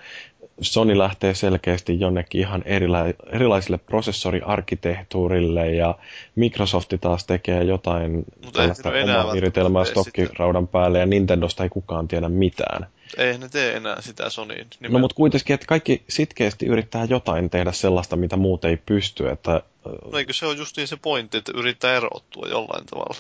Sony lähtee selkeästi jonnekin ihan erila- erilaisille prosessoriarkkitehtuurille ja Microsoft taas tekee jotain tällaista omaa viritelmää stokkiraudan päälle ja Nintendosta ei kukaan tiedä mitään.
Ei ne tee enää sitä Sonyin.
No mutta kuitenkin, että kaikki sitkeästi yrittää jotain tehdä sellaista, mitä muut ei pysty. Että,
No eikö se ole just niin se pointti, että yrittää erottua jollain tavalla?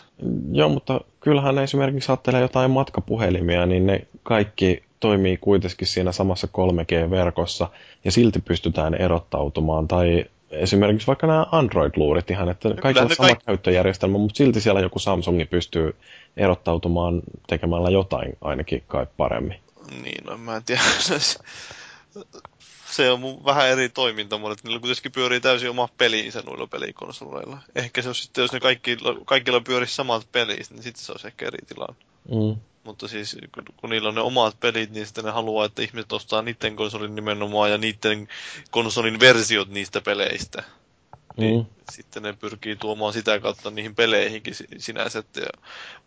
joo, mutta kyllähän esimerkiksi ajattelee jotain matkapuhelimia, niin ne kaikki toimii kuitenkin siinä samassa 3G-verkossa ja silti pystytään erottautumaan. Tai esimerkiksi vaikka nämä Android-luurit ihan, että kaikilla
kyllähän
on sama
kaikki-
käyttöjärjestelmä, mutta silti siellä joku Samsungi pystyy erottautumaan tekemällä jotain ainakin kai paremmin.
Niin, no mä en tiedä. se on mun vähän eri toimintamuodot. Niillä kuitenkin pyörii täysin oma peliinsä noilla pelikonsoleilla. Ehkä se on sitten, jos ne kaikki, kaikilla pyörisi samat pelit, niin sitten se olisi ehkä eri tilanne.
Mm.
Mutta siis kun, kun niillä on ne omat pelit, niin sitten ne haluaa, että ihmiset ostaa niiden konsolin nimenomaan ja niiden konsolin versiot niistä peleistä. Niin
Mm.
sitten ne pyrkii tuomaan sitä kautta niihin peleihinkin si- sinänsä, että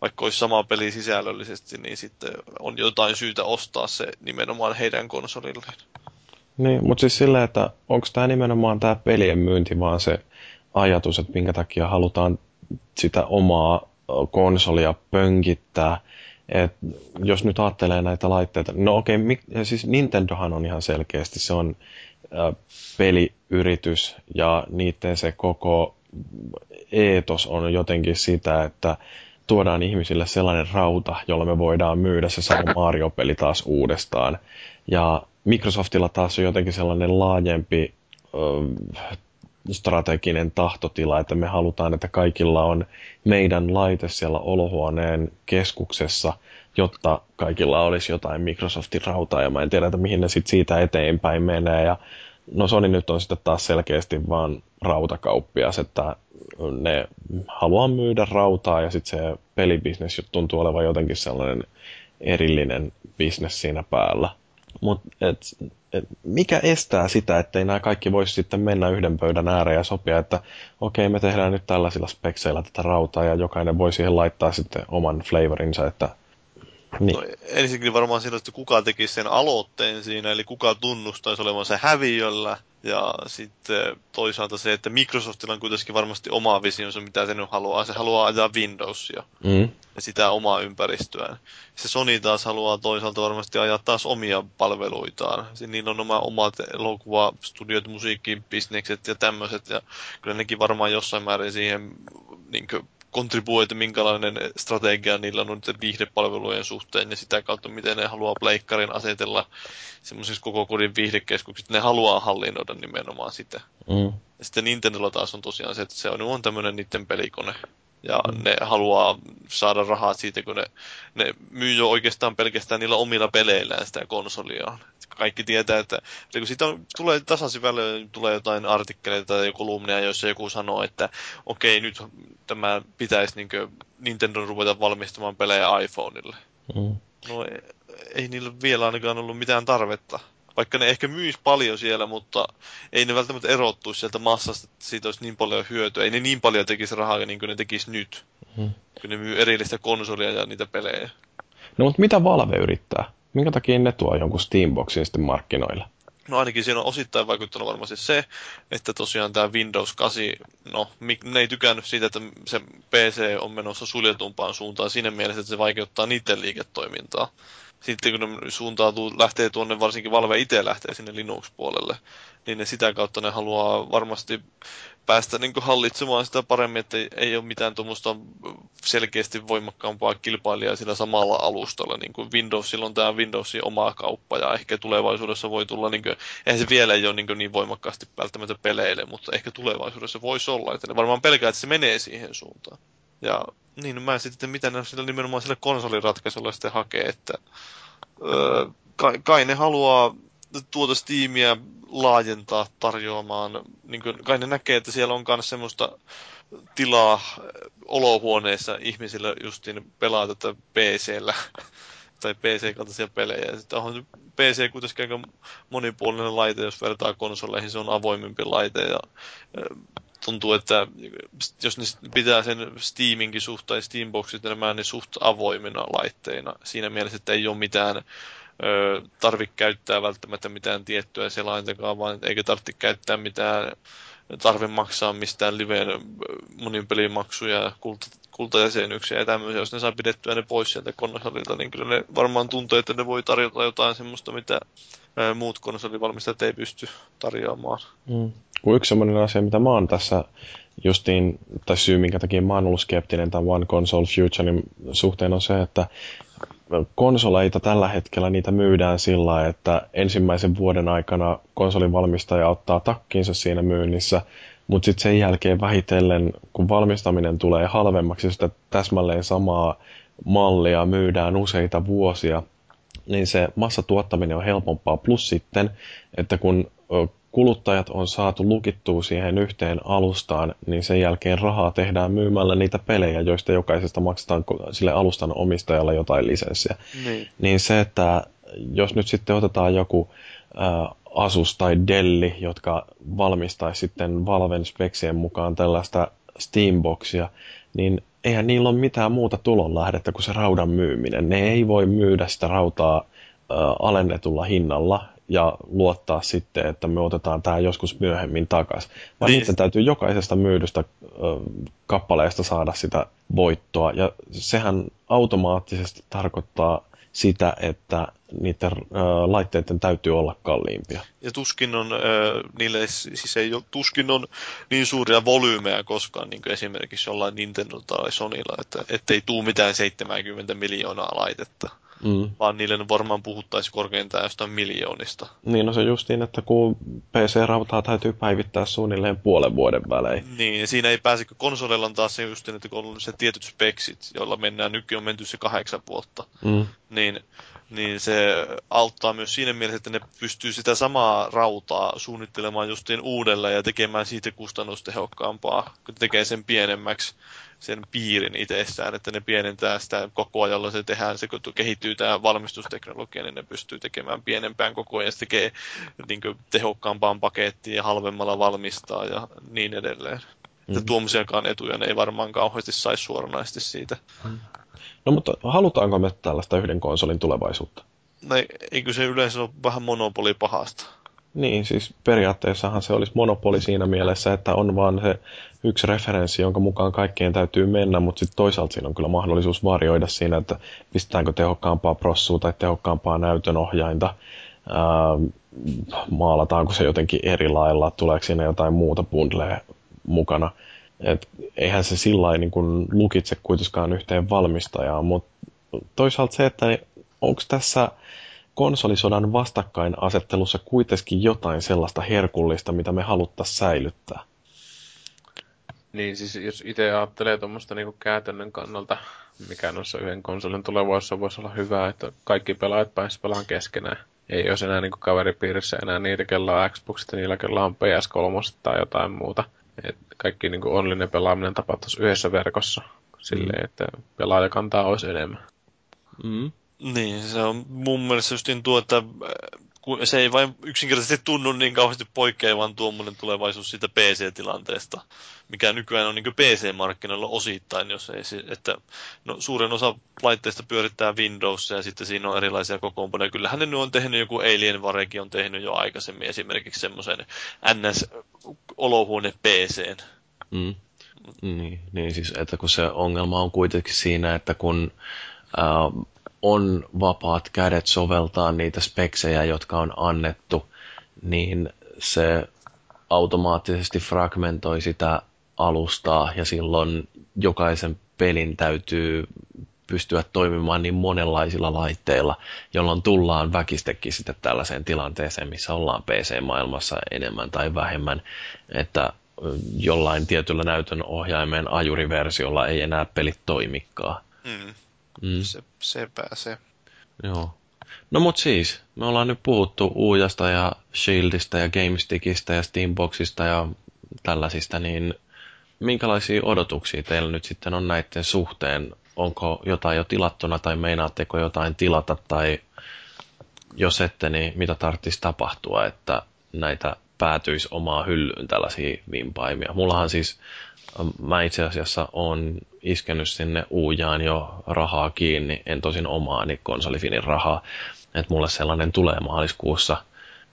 vaikka olisi sama peli sisällöllisesti, niin sitten on jotain syytä ostaa se nimenomaan heidän konsolilleen.
Niin, mutta siis silleen, että onko tämä nimenomaan tämä pelien myynti vaan se ajatus, että minkä takia halutaan sitä omaa konsolia pönkittää. Et jos nyt ajattelee näitä laitteita, no okei, okay, siis Nintendohan on ihan selkeästi, se on ö, peliyritys ja niiden se koko eetos on jotenkin sitä, että tuodaan ihmisille sellainen rauta, jolla me voidaan myydä se sama Mario-peli taas uudestaan. Ja Microsoftilla taas on jotenkin sellainen laajempi ö, strateginen tahtotila, että me halutaan, että kaikilla on meidän laite siellä olohuoneen keskuksessa, jotta kaikilla olisi jotain Microsoftin rautaa, ja mä en tiedä, että mihin ne sit siitä eteenpäin menee, ja no Sony nyt on sitten taas selkeästi vaan rautakauppias, että ne haluaa myydä rautaa, ja sitten se pelibisnes tuntuu olevan jotenkin sellainen erillinen bisnes siinä päällä. Mutta mikä estää sitä, ettei nämä kaikki voisi sitten mennä yhden pöydän ääreen ja sopia, että okei, me tehdään nyt tällaisilla spekseillä tätä rautaa ja jokainen voi siihen laittaa sitten oman flavorinsa, että niin.
No, ensinnäkin varmaan siinä, että kuka tekisi sen aloitteen siinä, eli kuka tunnustaisi olevansa häviöllä. Ja sitten toisaalta se, että Microsoftilla on kuitenkin varmasti oma visionsa, mitä se nyt haluaa. Se haluaa ajaa Windowsia
Mm.
ja sitä omaa ympäristöään. Se Sony taas haluaa toisaalta varmasti ajaa taas omia palveluitaan. Niillä on oma, omat elokuvastudiot, musiikkibisnekset ja tämmöiset. Ja kyllä nekin varmaan jossain määrin siihen niin kontribuoi, että minkälainen strategia niillä on nyt viihdepalvelujen suhteen ja sitä kautta, miten ne haluaa pleikkarin asetella semmoisiksi koko kodin viihdekeskuksiksi. Ne haluaa hallinnoida nimenomaan sitä.
Mm.
Ja sitten Nintendolla taas on tosiaan se, että se on, on tämmöinen niiden pelikone. Ja mm. ne haluaa saada rahaa siitä, kun ne, ne myy jo oikeastaan pelkästään niillä omilla peleillään sitä konsolia. Kaikki tietää, että kun siitä on, tulee tasaisin välein, tulee jotain artikkeleita tai joku kolumnia, jossa joku sanoo, että okei, nyt tämä pitäisi niin Nintendo ruveta valmistamaan pelejä iPhoneille. Mm. No ei, ei niillä vielä ainakaan ollut mitään tarvetta vaikka ne ehkä myisi paljon siellä, mutta ei ne välttämättä erottuisi sieltä massasta, että siitä olisi niin paljon hyötyä. Ei ne niin paljon tekisi rahaa niin kuin ne tekisi nyt, hmm. kun ne myy erillistä konsolia ja niitä pelejä.
No mutta mitä Valve yrittää? Minkä takia ne tuo jonkun Steamboxin sitten markkinoille?
No ainakin siinä on osittain vaikuttanut varmasti se, että tosiaan tämä Windows 8, no ne ei tykännyt siitä, että se PC on menossa suljetumpaan suuntaan siinä mielessä, että se vaikeuttaa niiden liiketoimintaa sitten kun ne suuntautuu, lähtee tuonne, varsinkin Valve itse lähtee sinne Linux-puolelle, niin ne sitä kautta ne haluaa varmasti päästä niin hallitsemaan sitä paremmin, että ei, ole mitään tuommoista selkeästi voimakkaampaa kilpailijaa sillä samalla alustalla. Niin kuin Windowsilla on tämä Windowsin oma kauppa ja ehkä tulevaisuudessa voi tulla, niin kuin, eihän se vielä ei ole niin, niin voimakkaasti välttämättä peleille, mutta ehkä tulevaisuudessa voisi olla, että ne varmaan pelkää, että se menee siihen suuntaan. Ja niin, mä en sitten, mitä ne sillä nimenomaan sillä konsoliratkaisulla sitten hakee, että öö, kai, kai ne haluaa tuota Steamia laajentaa tarjoamaan, niin kuin, kai ne näkee, että siellä on myös semmoista tilaa olohuoneessa ihmisillä justiin pelaa tätä PCllä tai PC-kaltaisia pelejä. Sitten on PC kuitenkin aika monipuolinen laite, jos vertaa konsoleihin, se on avoimempi laite ja tuntuu, että jos ne pitää sen Steaminkin suht Steamboxit enemmän niin suht avoimina laitteina. Siinä mielessä, että ei ole mitään tarvitse käyttää välttämättä mitään tiettyä selaintakaan, vaan eikä tarvitse käyttää mitään tarve maksaa mistään liveen monin pelimaksuja, kulta, kultajäsenyksiä ja tämmöisiä. Jos ne saa pidettyä ne pois sieltä konsolilta, niin kyllä ne varmaan tuntee, että ne voi tarjota jotain semmoista, mitä muut konsolivalmistajat ei pysty tarjoamaan.
Mm. Yksi sellainen asia, mitä mä oon tässä justiin, tai syy minkä takia mä oon ollut skeptinen tämän One Console Futurein suhteen on se, että konsoleita tällä hetkellä niitä myydään sillä, että ensimmäisen vuoden aikana konsolin valmistaja ottaa takkiinsa siinä myynnissä, mutta sitten sen jälkeen vähitellen, kun valmistaminen tulee halvemmaksi, sitä täsmälleen samaa mallia myydään useita vuosia, niin se massatuottaminen on helpompaa. Plus sitten, että kun kuluttajat on saatu lukittua siihen yhteen alustaan, niin sen jälkeen rahaa tehdään myymällä niitä pelejä, joista jokaisesta maksetaan sille alustan omistajalle jotain lisenssiä. Niin. niin se, että jos nyt sitten otetaan joku ä, Asus tai Delli, jotka valmistaisi sitten Valven speksien mukaan tällaista Steamboxia, niin eihän niillä ole mitään muuta tulonlähdettä kuin se raudan myyminen. Ne ei voi myydä sitä rautaa ä, alennetulla hinnalla, ja luottaa sitten, että me otetaan tämä joskus myöhemmin takaisin. Vaan niin. niiden täytyy jokaisesta myydystä ö, kappaleesta saada sitä voittoa. Ja sehän automaattisesti tarkoittaa sitä, että niiden ö, laitteiden täytyy olla kalliimpia.
Ja tuskin on, ö, niille siis ei ole, tuskin on niin suuria volyymeja koskaan, niin kuin esimerkiksi jollain Nintendo tai Sonylla, että ettei tuu mitään 70 miljoonaa laitetta. Mm. Vaan niille varmaan puhuttaisiin korkeintaan jostain miljoonista.
Niin, no se justiin, että kun PC-rautaa täytyy päivittää suunnilleen puolen vuoden välein.
Niin, ja siinä ei pääse, kun konsolilla on taas se justiin, että kun on se tietyt speksit, joilla mennään, nykyään on menty se kahdeksan vuotta, mm. niin niin se auttaa myös siinä mielessä, että ne pystyy sitä samaa rautaa suunnittelemaan justiin uudelleen ja tekemään siitä kustannustehokkaampaa, kun tekee sen pienemmäksi sen piirin itsessään, että ne pienentää sitä koko ajan, jolla se tehdään, se kun kehittyy tämä valmistusteknologia, niin ne pystyy tekemään pienempään koko ajan, se tekee niin tehokkaampaan pakettiin ja halvemmalla valmistaa ja niin edelleen. Mm. Että tuommoisiakaan etuja ne ei varmaan kauheasti saisi suoranaisesti siitä. Mm.
No mutta halutaanko me tällaista yhden konsolin tulevaisuutta?
No eikö se yleensä ole vähän monopoli pahasta?
Niin, siis periaatteessahan se olisi monopoli siinä mielessä, että on vaan se yksi referenssi, jonka mukaan kaikkeen täytyy mennä, mutta sitten toisaalta siinä on kyllä mahdollisuus varjoida siinä, että pistetäänkö tehokkaampaa prossua tai tehokkaampaa näytönohjainta, ää, maalataanko se jotenkin eri lailla, tuleeko siinä jotain muuta bundlea mukana. Et eihän se sillä niin lukitse kuitenkaan yhteen valmistajaan, mutta toisaalta se, että onko tässä konsolisodan vastakkainasettelussa kuitenkin jotain sellaista herkullista, mitä me haluttaisiin säilyttää?
Niin siis jos itse ajattelee tuommoista niinku käytännön kannalta, mikä noissa yhden konsolin tulevaisuudessa voisi olla hyvä, että kaikki pelaajat pääsisivät pelaamaan keskenään. Ei olisi enää niinku kaveripiirissä enää niitä, kellä on Xbox ja niillä, kellä on PS3 tai jotain muuta. Et kaikki niinku online pelaaminen tapahtuisi yhdessä verkossa silleen, että pelaajakantaa olisi enemmän.
Mm.
Niin, se on mun mielestä justiin tuo, että äh, se ei vain yksinkertaisesti tunnu niin kauheasti poikkeavan tuommoinen tulevaisuus siitä PC-tilanteesta, mikä nykyään on niin PC-markkinoilla osittain, jos ei se, että no, suurin osa laitteista pyörittää Windows ja sitten siinä on erilaisia kokoonpanoja. Kyllähän ne nyt on tehnyt, joku Alien Varekin on tehnyt jo aikaisemmin esimerkiksi semmoisen NS-olohuone PCn.
Mm. Niin, niin siis, että kun se ongelma on kuitenkin siinä, että kun äh, on vapaat kädet soveltaa niitä speksejä, jotka on annettu, niin se automaattisesti fragmentoi sitä alustaa ja silloin jokaisen pelin täytyy pystyä toimimaan niin monenlaisilla laitteilla, jolloin tullaan väkistekin sitten tällaiseen tilanteeseen, missä ollaan PC-maailmassa enemmän tai vähemmän, että jollain tietyllä näytön ohjaimen ajuriversiolla ei enää pelit toimikaan.
Mm.
Mm.
Se, se pääsee.
Joo. No mut siis, me ollaan nyt puhuttu Uujasta ja Shieldistä ja GameStickistä ja Steamboxista ja tällaisista, niin minkälaisia odotuksia teillä nyt sitten on näiden suhteen? Onko jotain jo tilattuna tai meinaatteko jotain tilata tai jos ette, niin mitä tarvitsisi tapahtua, että näitä päätyisi omaa hyllyyn tällaisia vimpaimia? Mullahan siis mä itse asiassa on iskenyt sinne uujaan jo rahaa kiinni, en tosin omaani konsolifinin rahaa, että mulle sellainen tulee maaliskuussa.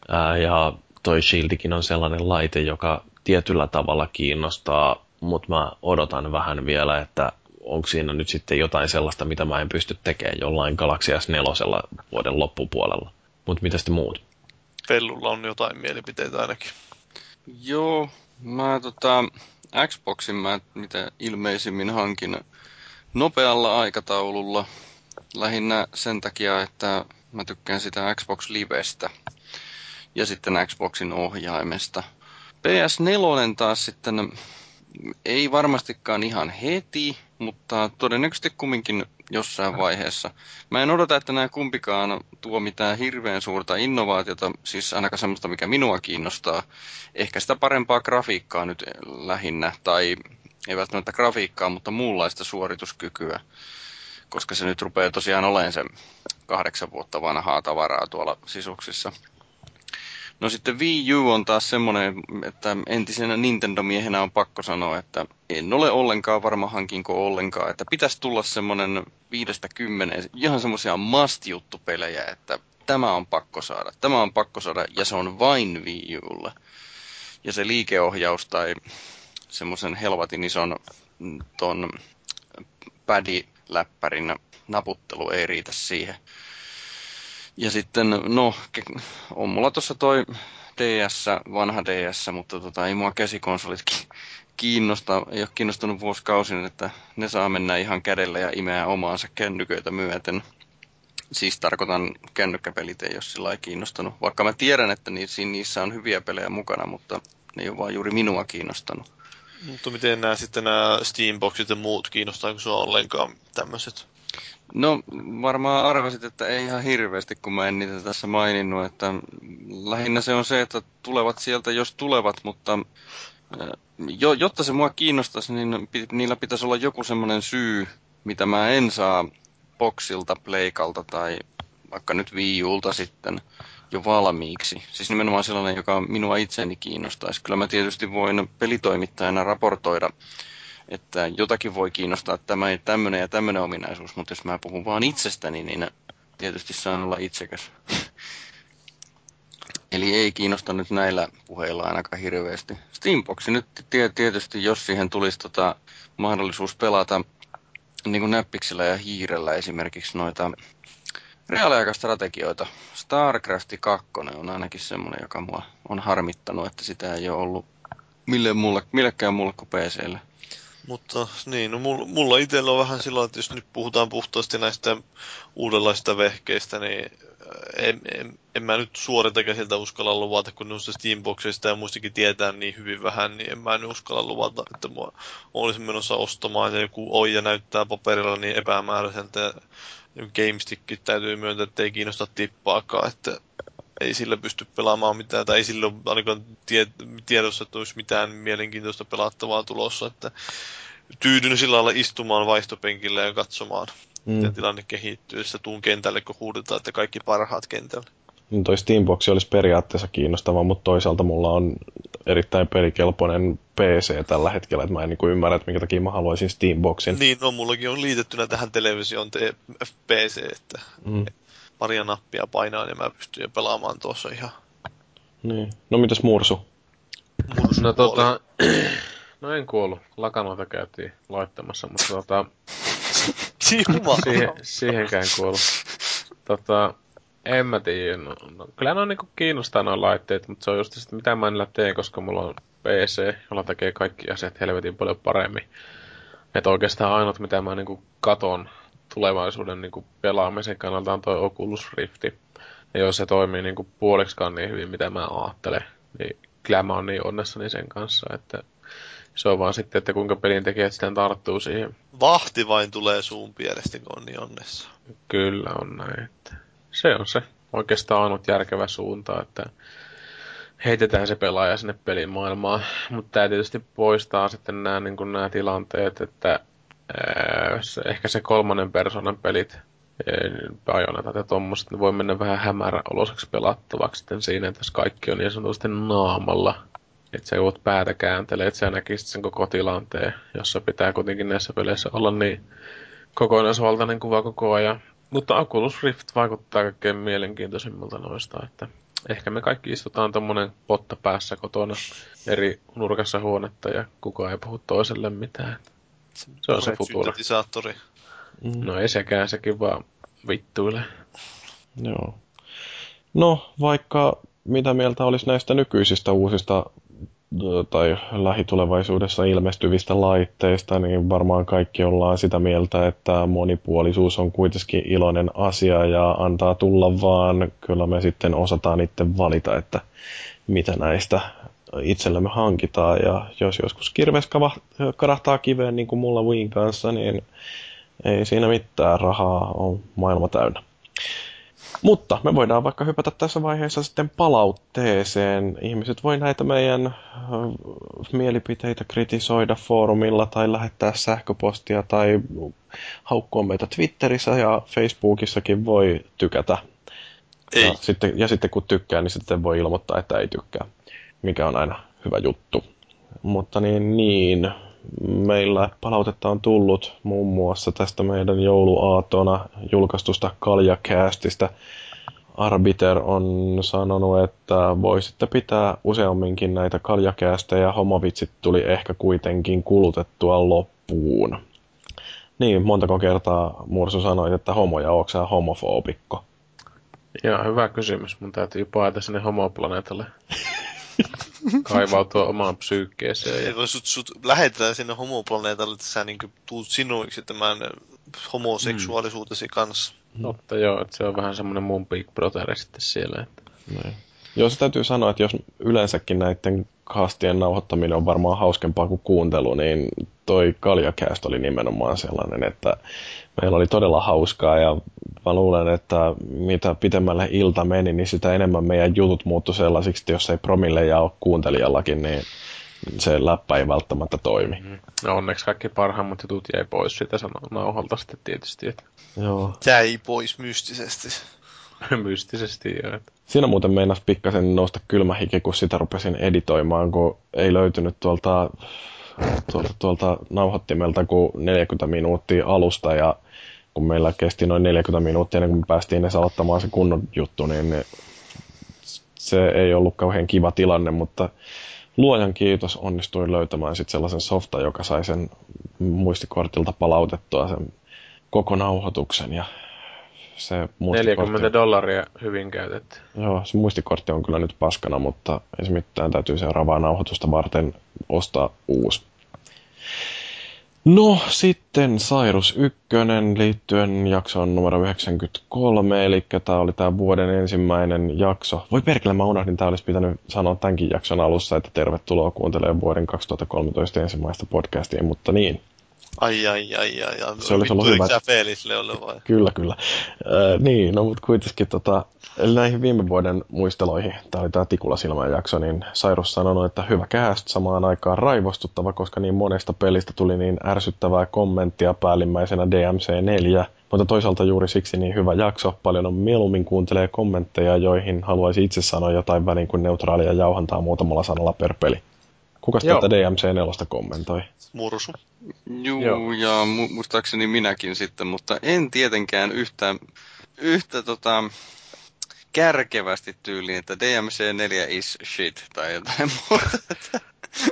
Ää, ja toi Shieldikin on sellainen laite, joka tietyllä tavalla kiinnostaa, mutta mä odotan vähän vielä, että onko siinä nyt sitten jotain sellaista, mitä mä en pysty tekemään jollain Galaxy S4 vuoden loppupuolella. Mutta mitä sitten muut?
Pellulla on jotain mielipiteitä ainakin.
Joo, mä tota, Xboxin mä mitä ilmeisimmin hankin nopealla aikataululla. Lähinnä sen takia, että mä tykkään sitä Xbox Livestä ja sitten Xboxin ohjaimesta. PS4 taas sitten ei varmastikaan ihan heti, mutta todennäköisesti kumminkin jossain vaiheessa. Mä en odota, että nämä kumpikaan tuo mitään hirveän suurta innovaatiota, siis ainakaan semmoista, mikä minua kiinnostaa. Ehkä sitä parempaa grafiikkaa nyt lähinnä, tai ei välttämättä grafiikkaa, mutta muunlaista suorituskykyä, koska se nyt rupeaa tosiaan olemaan se kahdeksan vuotta vanhaa tavaraa tuolla sisuksissa. No sitten Wii U on taas semmoinen, että entisenä Nintendo-miehenä on pakko sanoa, että en ole ollenkaan varma hankinko ollenkaan, että pitäisi tulla semmoinen viidestä kymmeneen, ihan semmoisia must-juttupelejä, että tämä on pakko saada, tämä on pakko saada, ja se on vain Wii Ulla. Ja se liikeohjaus tai semmoisen helvatin ison mm, ton pädiläppärin naputtelu ei riitä siihen. Ja sitten, no, on mulla tuossa toi DS, vanha DS, mutta tota, ei mua käsikonsolit kiinnosta, ei ole kiinnostunut vuosikausin, että ne saa mennä ihan kädellä ja imeä omaansa kännyköitä myöten. Siis tarkoitan kännykkäpelit ei ole sillä kiinnostanut. Vaikka mä tiedän, että niissä on hyviä pelejä mukana, mutta ne ei ole vaan juuri minua kiinnostanut.
Mutta miten nämä sitten nämä Steamboxit ja muut, kiinnostaako sinua ollenkaan tämmöiset?
No varmaan arvasit, että ei ihan hirveästi, kun mä en niitä tässä maininnut, että lähinnä se on se, että tulevat sieltä, jos tulevat, mutta jo, jotta se mua kiinnostaisi, niin niillä pitäisi olla joku semmoinen syy, mitä mä en saa Boxilta, Playkalta tai vaikka nyt Wii Ulta sitten jo valmiiksi. Siis nimenomaan sellainen, joka minua itseni kiinnostaisi. Kyllä mä tietysti voin pelitoimittajana raportoida että jotakin voi kiinnostaa tämä, tämmöinen ja tämmöinen ominaisuus, mutta jos mä puhun vaan itsestäni, niin tietysti saan olla itsekäs. Eli ei kiinnosta nyt näillä puheilla ainakaan hirveästi. Steamboxi nyt tietysti, jos siihen tulisi tota mahdollisuus pelata niin kuin näppiksellä ja hiirellä esimerkiksi noita reaaliaikastrategioita. StarCraft 2 on ainakin semmoinen, joka mua on harmittanut, että sitä ei ole ollut mille mulle, millekään muulle kuin PClle.
Mutta niin, no mulla, itsellä on vähän sillä että jos nyt puhutaan puhtaasti näistä uudenlaista vehkeistä, niin äh, en, en, en mä nyt suorita käsiltä uskalla luvata, kun noista Steamboxista ja muistakin tietää niin hyvin vähän, niin en mä nyt uskalla luvata, että mua olisin menossa ostamaan ja joku oija näyttää paperilla niin epämääräiseltä. Ja GameStick täytyy myöntää, että ei kiinnosta tippaakaan, että ei sillä pysty pelaamaan mitään, tai ei sillä ole ainakaan tie, tiedossa, että olisi mitään mielenkiintoista pelattavaa tulossa, että tyydyn sillä lailla istumaan vaihtopenkillä ja katsomaan, mm. miten tilanne kehittyy, ja tuun kentälle, kun huudetaan, että kaikki parhaat kentälle.
Niin toi Steambox olisi periaatteessa kiinnostava, mutta toisaalta mulla on erittäin pelikelpoinen PC tällä hetkellä, että mä en niin ymmärrä, että minkä takia mä haluaisin Steamboxin.
Niin, no mullakin on liitettynä tähän televisioon te- PC, että mm paria nappia painaa, niin mä pystyn jo pelaamaan tuossa ihan.
Niin. No mitäs Mursu?
Mursu no tota, no en kuollut. Lakanoita käytiin laittamassa, mutta tota... siihen, siihenkään kuollut. Tota, en mä tiedä. No, no, kyllä ne on niinku kiinnostaa nuo laitteet, mutta se on just sitä, mitä mä niillä teen, koska mulla on PC, jolla tekee kaikki asiat helvetin paljon paremmin. Että oikeastaan ainut, mitä mä niinku katon tulevaisuuden niin kuin pelaamisen kannalta on toi Oculus Rifti. Ja jos se toimii niin kuin puoleksikaan niin hyvin, mitä mä ajattelen, niin kyllä mä oon niin onnessani sen kanssa, että se on vaan sitten, että kuinka pelintekijät sitten tarttuu siihen.
Vahti vain tulee suun pielestä, kun on niin onnessa.
Kyllä on näin, että se on se oikeastaan ainut järkevä suunta, että heitetään se pelaaja sinne pelimaailmaan. Mutta tämä tietysti poistaa sitten nämä, niin nämä tilanteet, että ehkä se kolmannen persoonan pelit, Bajonetat ja tommoset, ne voi mennä vähän hämäräoloiseksi pelattavaksi sitten siinä, että jos kaikki on niin sanotusti naamalla. Että sä joudut päätä kääntelee, että sä näkisit sen koko tilanteen, jossa pitää kuitenkin näissä peleissä olla niin kokonaisvaltainen kuva koko ajan. Mutta Oculus Rift vaikuttaa kaikkein mielenkiintoisimmalta noista, että ehkä me kaikki istutaan tommonen potta päässä kotona eri nurkassa huonetta ja kukaan ei puhu toiselle mitään. Se on se futuro.
Syntetisaattori.
Mm. No ei sekään, sekin vaan vittuille.
Joo. No, vaikka mitä mieltä olisi näistä nykyisistä uusista tai lähitulevaisuudessa ilmestyvistä laitteista, niin varmaan kaikki ollaan sitä mieltä, että monipuolisuus on kuitenkin iloinen asia ja antaa tulla vaan. Kyllä me sitten osataan itse valita, että mitä näistä itsellemme hankitaan. Ja jos joskus kirves karahtaa kiveen niin kuin mulla Wiin kanssa, niin ei siinä mitään. Rahaa on maailma täynnä. Mutta me voidaan vaikka hypätä tässä vaiheessa sitten palautteeseen. Ihmiset voi näitä meidän mielipiteitä kritisoida foorumilla tai lähettää sähköpostia tai haukkua meitä Twitterissä ja Facebookissakin voi tykätä.
Ei.
Ja sitten, ja sitten kun tykkää, niin sitten voi ilmoittaa, että ei tykkää mikä on aina hyvä juttu. Mutta niin, niin meillä palautetta on tullut muun muassa tästä meidän jouluaatona julkaistusta Kaljakäästistä. Arbiter on sanonut, että voisitte pitää useamminkin näitä kaljakäästejä, homovitsit tuli ehkä kuitenkin kulutettua loppuun. Niin, montako kertaa Mursu sanoi, että homoja, onko sä homofobikko?
Joo, hyvä kysymys. Mun täytyy paeta sinne homoplaneetalle. kaivautua omaan psyykkeeseen.
Ja... Sut, sut lähetetään sinne homoplaneetalle, että sä niinku tuut sinuiksi tämän homoseksuaalisuutesi mm. kanssa.
Totta joo, että se on vähän semmoinen mun Big Brother sitten siellä. Että...
Noin. Joo, se täytyy sanoa, että jos yleensäkin näiden kastien nauhoittaminen on varmaan hauskempaa kuin kuuntelu, niin toi Kaljakääst oli nimenomaan sellainen, että meillä oli todella hauskaa ja mä luulen, että mitä pitemmälle ilta meni, niin sitä enemmän meidän jutut muuttu sellaisiksi, että jos ei promille ja ole kuuntelijallakin, niin se läppä ei välttämättä toimi. Mm.
No onneksi kaikki parhaimmat jutut jäi pois siitä nauholta sitten tietysti. Että...
Joo. Jäi pois mystisesti.
mystisesti, joo.
Siinä muuten meinas pikkasen nousta kylmä hiki, kun sitä rupesin editoimaan, kun ei löytynyt tuolta, tuolta, tuolta nauhoittimelta kuin 40 minuuttia alusta ja kun meillä kesti noin 40 minuuttia ennen kuin me päästiin edes aloittamaan se kunnon juttu, niin se ei ollut kauhean kiva tilanne, mutta luojan kiitos onnistuin löytämään sitten sellaisen softa, joka sai sen muistikortilta palautettua sen koko nauhoituksen ja se
40 dollaria hyvin käytetty.
Joo, se muistikortti on kyllä nyt paskana, mutta ei se mitään, täytyy seuraavaa nauhoitusta varten ostaa uusi. No sitten Cyrus 1 liittyen jaksoon numero 93, eli tämä oli tämä vuoden ensimmäinen jakso. Voi perkele, mä unohdin, tämä olisi pitänyt sanoa tämänkin jakson alussa, että tervetuloa kuuntelemaan vuoden 2013 ensimmäistä podcastia, mutta niin.
Ai ai ai ai. ai.
Se olisi ollut hyvä.
Felis Leolle vai?
Kyllä, kyllä. Äh, niin, no mutta kuitenkin tota, eli näihin viime vuoden muisteloihin, tämä oli tämä Tikula silmän jakso, niin Cyrus sanonut, että hyvä cast, samaan aikaan raivostuttava, koska niin monesta pelistä tuli niin ärsyttävää kommenttia päällimmäisenä DMC4, mutta toisaalta juuri siksi niin hyvä jakso. Paljon on mieluummin kuuntelee kommentteja, joihin haluaisi itse sanoa jotain väliin kuin neutraalia jauhantaa muutamalla sanalla per peli. Kuka tätä DMC4 kommentoi?
Mursu.
Juu,
Joo.
ja mu- muistaakseni minäkin sitten, mutta en tietenkään yhtä, yhtä tota, kärkevästi tyyliin, että DMC4 is shit tai jotain muuta.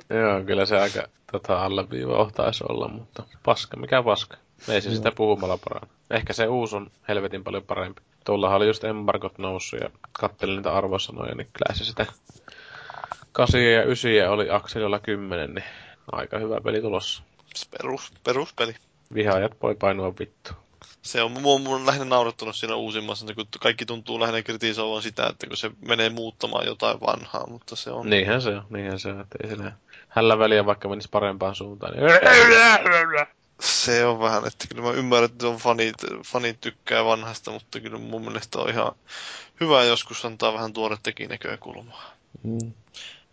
Joo, kyllä se aika tota, alleviiva taisi olla, mutta paska, mikä paska. Ei se sitä puhumalla parane. Ehkä se uusi on helvetin paljon parempi. Tuollahan oli just embargot noussut ja kattelin niitä arvosanoja, niin kyllä se sitä 8 ja 9 oli akselilla 10, niin aika hyvä peli tulossa.
Perus, peruspeli.
Vihaajat voi painua vittu.
Se on, mua on lähinnä naurattanut siinä uusimmassa, kun kaikki tuntuu lähinnä kritisoivan sitä, että kun se menee muuttamaan jotain vanhaa, mutta se on...
Niinhän se on, niinhän se on, että ei sillä hällä väliä vaikka menisi parempaan suuntaan. Niin...
Se on vähän, että kyllä mä ymmärrän, että on fanit, fanit tykkää vanhasta, mutta kyllä mun mielestä on ihan hyvä joskus antaa vähän tuorettakin näkökulmaa.
Mm.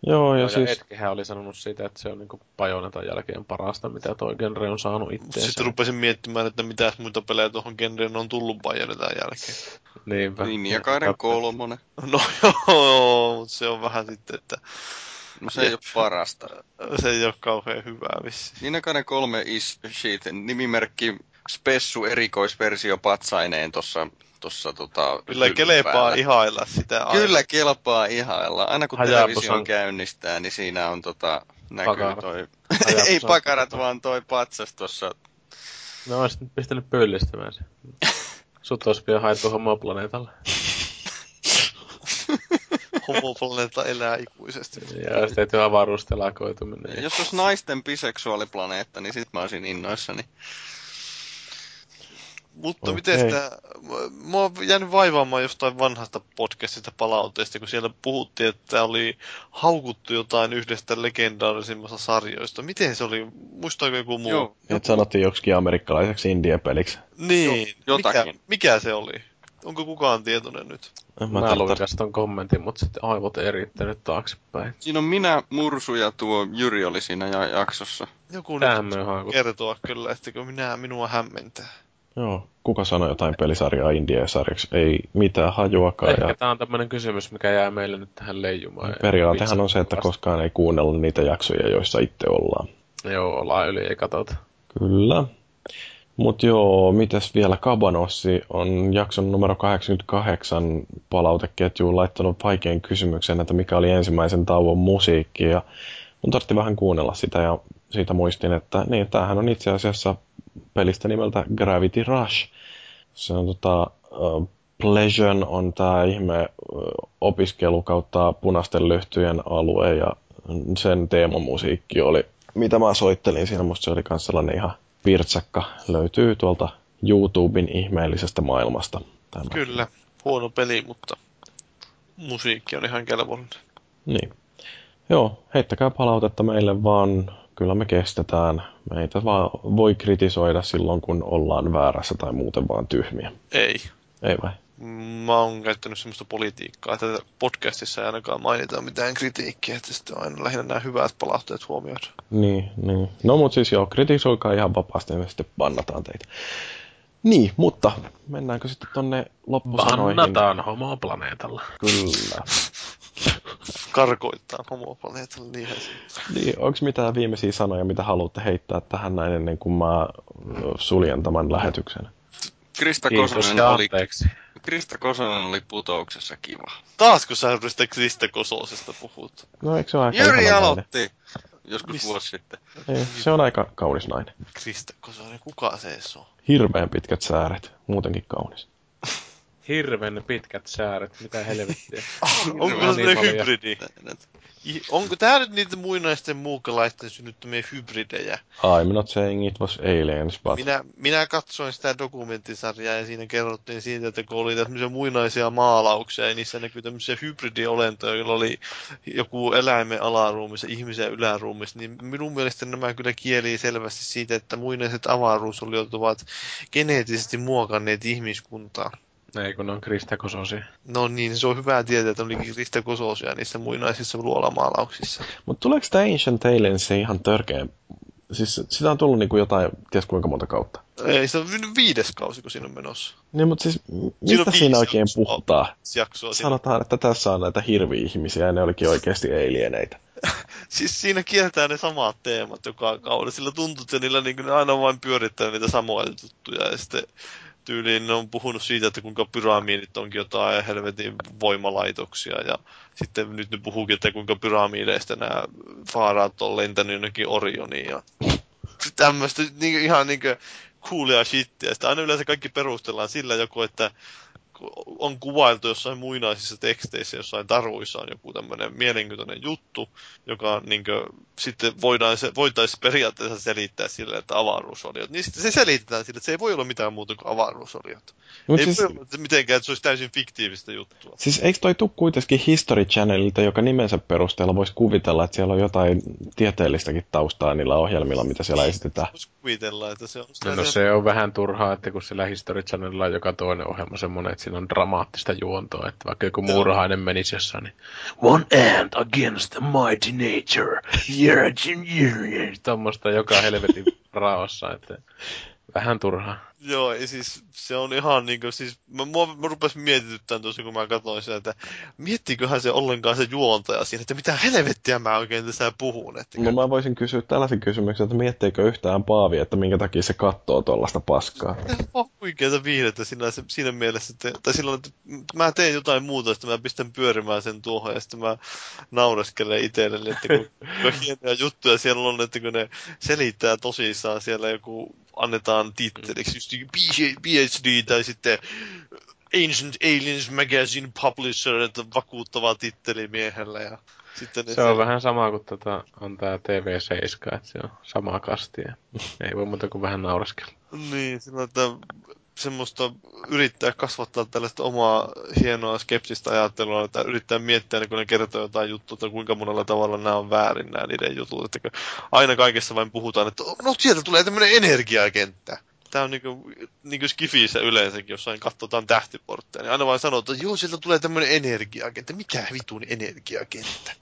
Joo, ja
Ja
siis...
Etkehän oli sanonut siitä, että se on niinku Bajonetan jälkeen parasta, mitä toi genre on saanut itteensä.
Sitten rupesin miettimään, että mitä muita pelejä tuohon genreen on tullut Bajonetan jälkeen.
Niinpä.
Ninjakaiden kolmonen.
No joo, mutta se on vähän sitten, että
No se ei ole parasta.
se ei ole kauhean hyvää vissiin.
Ninjakaiden kolme is shit. Nimimerkki Spessu erikoisversio patsaineen tossa, tossa tota...
Kyllä kelepaa
päällä.
ihailla sitä aina.
Kyllä kelpaa ihailla. Aina kun
Hajabusan-
television käynnistää, niin siinä on tota, näkyy
Pakarat.
toi... Ei pakarat, vaan toi patsas tuossa.
No olisit nyt pistänyt pöllistämään se. Sut olisi pian haettu homoplaneetalle.
Homoplaneetta elää ikuisesti.
Ja sitten tehty avaruustelakoituminen.
Jos olisi naisten biseksuaaliplaneetta, niin sit mä olisin innoissani.
Mutta
Okei.
miten sitä, mua on jäänyt vaivaamaan jostain vanhasta podcastista palautteesta, kun siellä puhuttiin, että oli haukuttu jotain yhdestä legendaarisimmasta sarjoista. Miten se oli? Muistaako joku muu?
Joo,
Että sanottiin joksikin amerikkalaiseksi indie-peliksi.
Niin,
Jo- jotakin.
Mikä, mikä se oli? Onko kukaan tietoinen nyt?
Mä,
Mä,
mä
luin tästä ton kommentin, mutta sitten aivot erittänyt taaksepäin.
Siinä on minä, Mursu ja tuo Jyri oli siinä ja- jaksossa.
Joku
Tähän
nyt kertoa kyllä, että kun minä, minua hämmentää.
Joo, kuka sanoi jotain pelisarjaa indie-sarjaksi? Ei mitään hajuakaan.
Ehkä
Ja
tää on tämmönen kysymys, mikä jää meille nyt tähän leijumaan.
periaatehan on se, että koskaan ei kuunnella niitä jaksoja, joissa itse ollaan.
Joo, ollaan yli ei katsota.
Kyllä. Mut joo, mitäs vielä Kabanossi on jakson numero 88 palauteketjuun laittanut vaikean kysymyksen, että mikä oli ensimmäisen tauon musiikki. Ja mun tarvitsi vähän kuunnella sitä ja siitä muistin, että niin, tämähän on itse asiassa pelistä nimeltä Gravity Rush. Se on tota, uh, Pleasure on tää ihme uh, opiskelu kautta punaisten lyhtyjen alue ja sen teemamusiikki oli, mitä mä soittelin siinä, musta se oli kans sellainen ihan pirtsakka. Löytyy tuolta YouTuben ihmeellisestä maailmasta. Tämä.
Kyllä, huono peli, mutta musiikki on ihan kelvollinen.
Niin. Joo, heittäkää palautetta meille vaan. Kyllä me kestetään. Meitä vaan voi kritisoida silloin, kun ollaan väärässä tai muuten vaan tyhmiä.
Ei.
Ei vai?
Mä oon käyttänyt semmoista politiikkaa, että podcastissa ei ainakaan mainita mitään kritiikkiä, että sitten on aina lähinnä nämä hyvät palautteet huomioida.
Niin, niin. No mut siis joo, kritisoikaa ihan vapaasti ja me sitten bannataan teitä. Niin, mutta mennäänkö sitten tonne loppusanoihin?
Vannataan homoplaneetalla.
Kyllä.
Karkoittaa homoplaneetalle niinhän se.
Niin, onko mitään viimeisiä sanoja, mitä haluatte heittää tähän näin ennen kuin mä suljen tämän lähetyksen?
Krista Kosonen oli. Krista Kosonen oli putouksessa kiva.
Taas kun sä sitä Krista Kososesta puhut.
No eikö se ole aika
Jyri
nainen?
aloitti joskus
Mistä?
vuosi sitten.
Ei, se on aika kaunis nainen.
Krista Kosonen, kuka se on?
Hirveän pitkät sääret, muutenkin kaunis.
Hirven pitkät sääret, mitä helvettiä.
Onko
Niin
se hybridi? Onko tää nyt niitä muinaisten muukalaisten synnyttämiä hybridejä?
I'm not saying it was aliens, but...
Minä, minä katsoin sitä dokumenttisarjaa ja siinä kerrottiin siitä, että kun oli tämmöisiä muinaisia maalauksia ja niissä näkyy tämmöisiä hybridiolentoja, joilla oli joku eläimen alaruumissa, ihmisen yläruumissa, niin minun mielestä nämä kyllä kielii selvästi siitä, että muinaiset avaruusoliot ovat geneettisesti muokanneet ihmiskuntaa.
Ei kun ne on Krista Kososi.
No niin, se on hyvä tietää, että oli Krista Kososia niissä muinaisissa luolamaalauksissa.
Mutta tuleeko tämä Ancient Aliens ihan törkeä? Siis sitä on tullut niinku jotain, ties kuinka monta kautta.
Ei, se on viides kausi, kun siinä on menossa.
Niin, mutta siis
Siinä
mistä siinä
viisi
oikein
jaksoa.
puhutaan?
Jaksoa siinä.
Sanotaan, että tässä on näitä hirvi-ihmisiä ja ne olikin oikeasti alieneitä.
Siis siinä kiertää ne samat teemat joka kausi. Sillä tuntuu, että niillä niin ne aina vain pyörittää niitä samoja juttuja. Ja sitten tyyliin ne on puhunut siitä, että kuinka pyramiidit onkin jotain helvetin voimalaitoksia. Ja sitten nyt ne puhuukin, että kuinka pyramiideista nämä faaraat on lentänyt jonnekin Orioniin. Ja tämmöistä niin, ihan niin coolia shittiä. Sitten aina yleensä kaikki perustellaan sillä joku, että on kuvailtu jossain muinaisissa teksteissä, jossain taruissa on joku tämmöinen mielenkiintoinen juttu, joka niin kuin, sitten voidaan se, voitaisiin periaatteessa selittää sillä, että avaruusoliot. Niin sitten se selitetään sillä, että se ei voi olla mitään muuta kuin avaruusoliot.
Mut
ei
siis,
voi olla mitenkään, että se olisi täysin fiktiivistä juttua.
siis eikö toi tuu kuitenkin History Channelilta, joka nimensä perusteella voisi kuvitella, että siellä on jotain tieteellistäkin taustaa niillä ohjelmilla, mitä siellä esitetään.
Voisi kuvitella, että se on sitä
No, no se on vähän turhaa, että kun sillä History Channelilla on joka toinen ohjelma semmoinen, että siinä on dramaattista juontoa, että vaikka joku muurahainen menisi jossain, niin One ant against the mighty nature. Yeah, yeah, yeah. Tuommoista joka helvetin raossa, että vähän turhaa.
Joo, ja siis se on ihan niinku, siis mä, mua, mä rupesin mietityttämään tosi, kun mä katsoin sitä, että miettiköhän se ollenkaan se juontaja siinä, että mitä helvettiä mä oikein tässä puhun. Että
No mä voisin kysyä tällaisen kysymyksen, että miettiikö yhtään Paavi, että minkä takia se katsoo tuollaista paskaa.
on huikeeta viihdettä siinä, se, siinä mielessä, että, tai silloin, että mä teen jotain muuta, sitten mä pistän pyörimään sen tuohon ja sitten mä naureskelen itselleni, että kun, kun hienoja juttuja siellä on, että kun ne selittää tosissaan siellä joku annetaan titteliksi, just PhD tai sitten Ancient Aliens Magazine Publisher, että vakuuttava titteli miehellä ja sitten ne
Se on vähän sama kuin tota, on tää TV7, että se on sama kastia. Ei voi muuta kuin vähän nauraskella.
Niin, sillä että semmoista yrittää kasvattaa tällaista omaa hienoa skepsistä ajattelua, että yrittää miettiä, niin kun ne kertoo jotain juttua, että kuinka monella tavalla nämä on väärin nämä niiden jutut. Että aina kaikessa vain puhutaan, että no sieltä tulee tämmöinen energiakenttä. Tämä on niinku, niinku Skifiissä yleensäkin, jossain katsotaan tähtiportteja, niin aina vain sanotaan, että joo, sieltä tulee tämmöinen energiakenttä. Mikä vitun energiakenttä?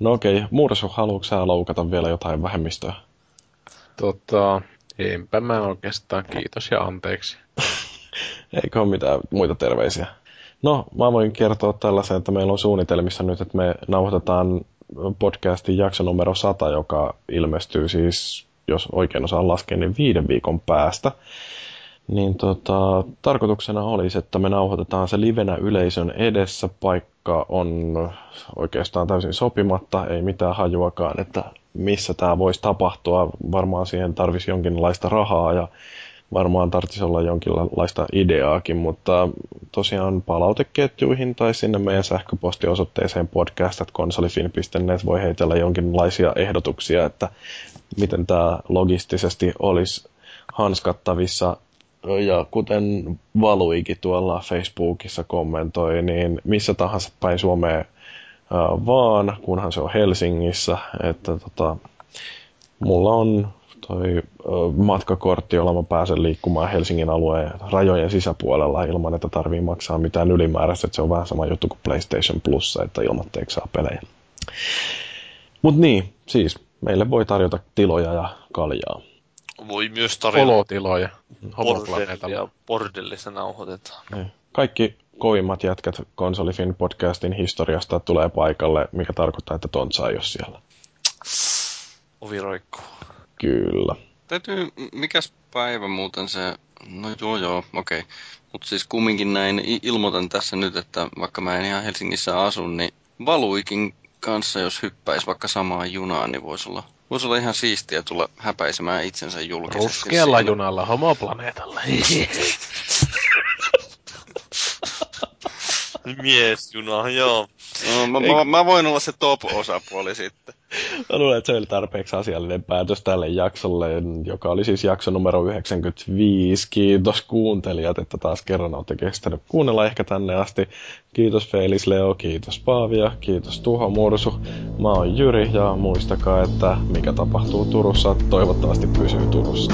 No okei, Mursu, haluatko sä loukata vielä jotain vähemmistöä?
Tota, enpä mä oikeastaan kiitos ja anteeksi.
Eikö ole mitään muita terveisiä? No, mä voin kertoa tällaisen, että meillä on suunnitelmissa nyt, että me nauhoitetaan podcastin jakso numero 100, joka ilmestyy siis, jos oikein osaan laskea, niin viiden viikon päästä. Niin tota, tarkoituksena olisi, että me nauhoitetaan se livenä yleisön edessä. Paikka on oikeastaan täysin sopimatta, ei mitään hajuakaan, että missä tämä voisi tapahtua. Varmaan siihen tarvisi jonkinlaista rahaa ja varmaan tarvitsisi olla jonkinlaista ideaakin, mutta tosiaan palauteketjuihin tai sinne meidän sähköpostiosoitteeseen podcast.konsolifin.net voi heitellä jonkinlaisia ehdotuksia, että miten tämä logistisesti olisi hanskattavissa. Ja kuten Valuikin tuolla Facebookissa kommentoi, niin missä tahansa päin Suomeen vaan, kunhan se on Helsingissä, että tota, mulla on toi matkakortti, jolla mä pääsen liikkumaan Helsingin alueen rajojen sisäpuolella ilman, että tarvii maksaa mitään ylimääräistä. Että se on vähän sama juttu kuin PlayStation Plus, että ilmatteeksi saa pelejä. Mutta niin, siis meille voi tarjota tiloja ja kaljaa.
Voi myös tarjota
Olotiloja.
bordellia, bordellissa nauhoitetaan.
Niin. Kaikki kovimmat jätkät Konsolifin podcastin historiasta tulee paikalle, mikä tarkoittaa, että Tontsa ei ole siellä.
Ovi roikkuu.
Kyllä.
Täytyy, mikäs päivä muuten se, no joo joo, okei. Okay. Mutta siis kumminkin näin ilmoitan tässä nyt, että vaikka mä en ihan Helsingissä asu, niin Valuikin kanssa, jos hyppäisi vaikka samaan junaan, niin voisi olla, voisi olla ihan siistiä tulla häpäisemään itsensä julkisesti.
Ruskealla
siinä.
junalla homoplaneetalla.
Miesjuna, joo.
No, mä, mä, mä, voin olla se top-osapuoli sitten.
Mä luulen, että se oli tarpeeksi asiallinen päätös tälle jaksolle, joka oli siis jakso numero 95. Kiitos kuuntelijat, että taas kerran olette kestänyt kuunnella ehkä tänne asti. Kiitos Felis Leo, kiitos Paavia, kiitos Tuho Mursu. Mä oon Jyri ja muistakaa, että mikä tapahtuu Turussa, toivottavasti pysyy Turussa.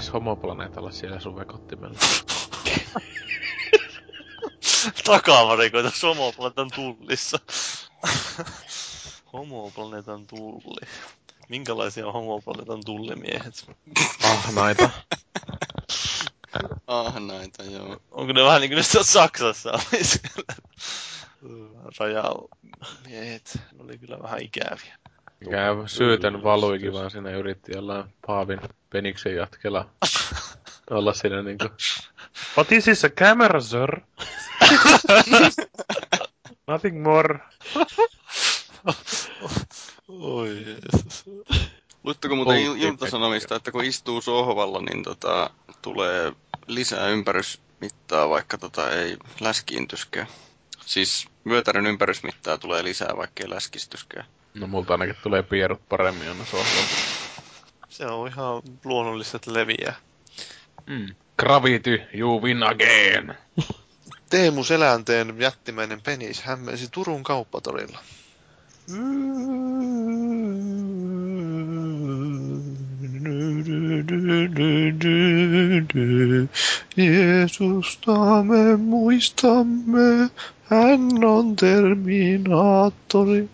Pääsis homoplaneetalla siellä sun vekottimella.
Takavarikoita homoplaneetan tullissa. homoplaneetan tulli. Minkälaisia on homoplaneetan tullimiehet?
Ah, naita.
Ah, näitä, joo.
Onko ne vähän niin kuin nyt Saksassa oli siellä? Rajamiehet. Ne oli kyllä vähän ikäviä.
Mikä syytön valuikin vaan sinne yritti jollain Paavin peniksen jatkella olla siinä niinku... What is this a camera, sir? Nothing more.
Oi Jeesus.
Luitteko muuten il- iltasanomista, että kun istuu sohvalla, niin tota, tulee lisää ympärysmittaa, vaikka tota ei läskiintyskään. Siis vyötärön ympärysmittaa tulee lisää, vaikka ei läskistyskään.
No multa ainakin tulee pierut paremmin aina sohvalta.
Se on ihan luonnollista, että leviää.
Mm. Gravity, you win again.
Teemu Selänteen jättimäinen penis hämmensi Turun kauppatorilla. Jeesusta me muistamme, hän on terminaattori.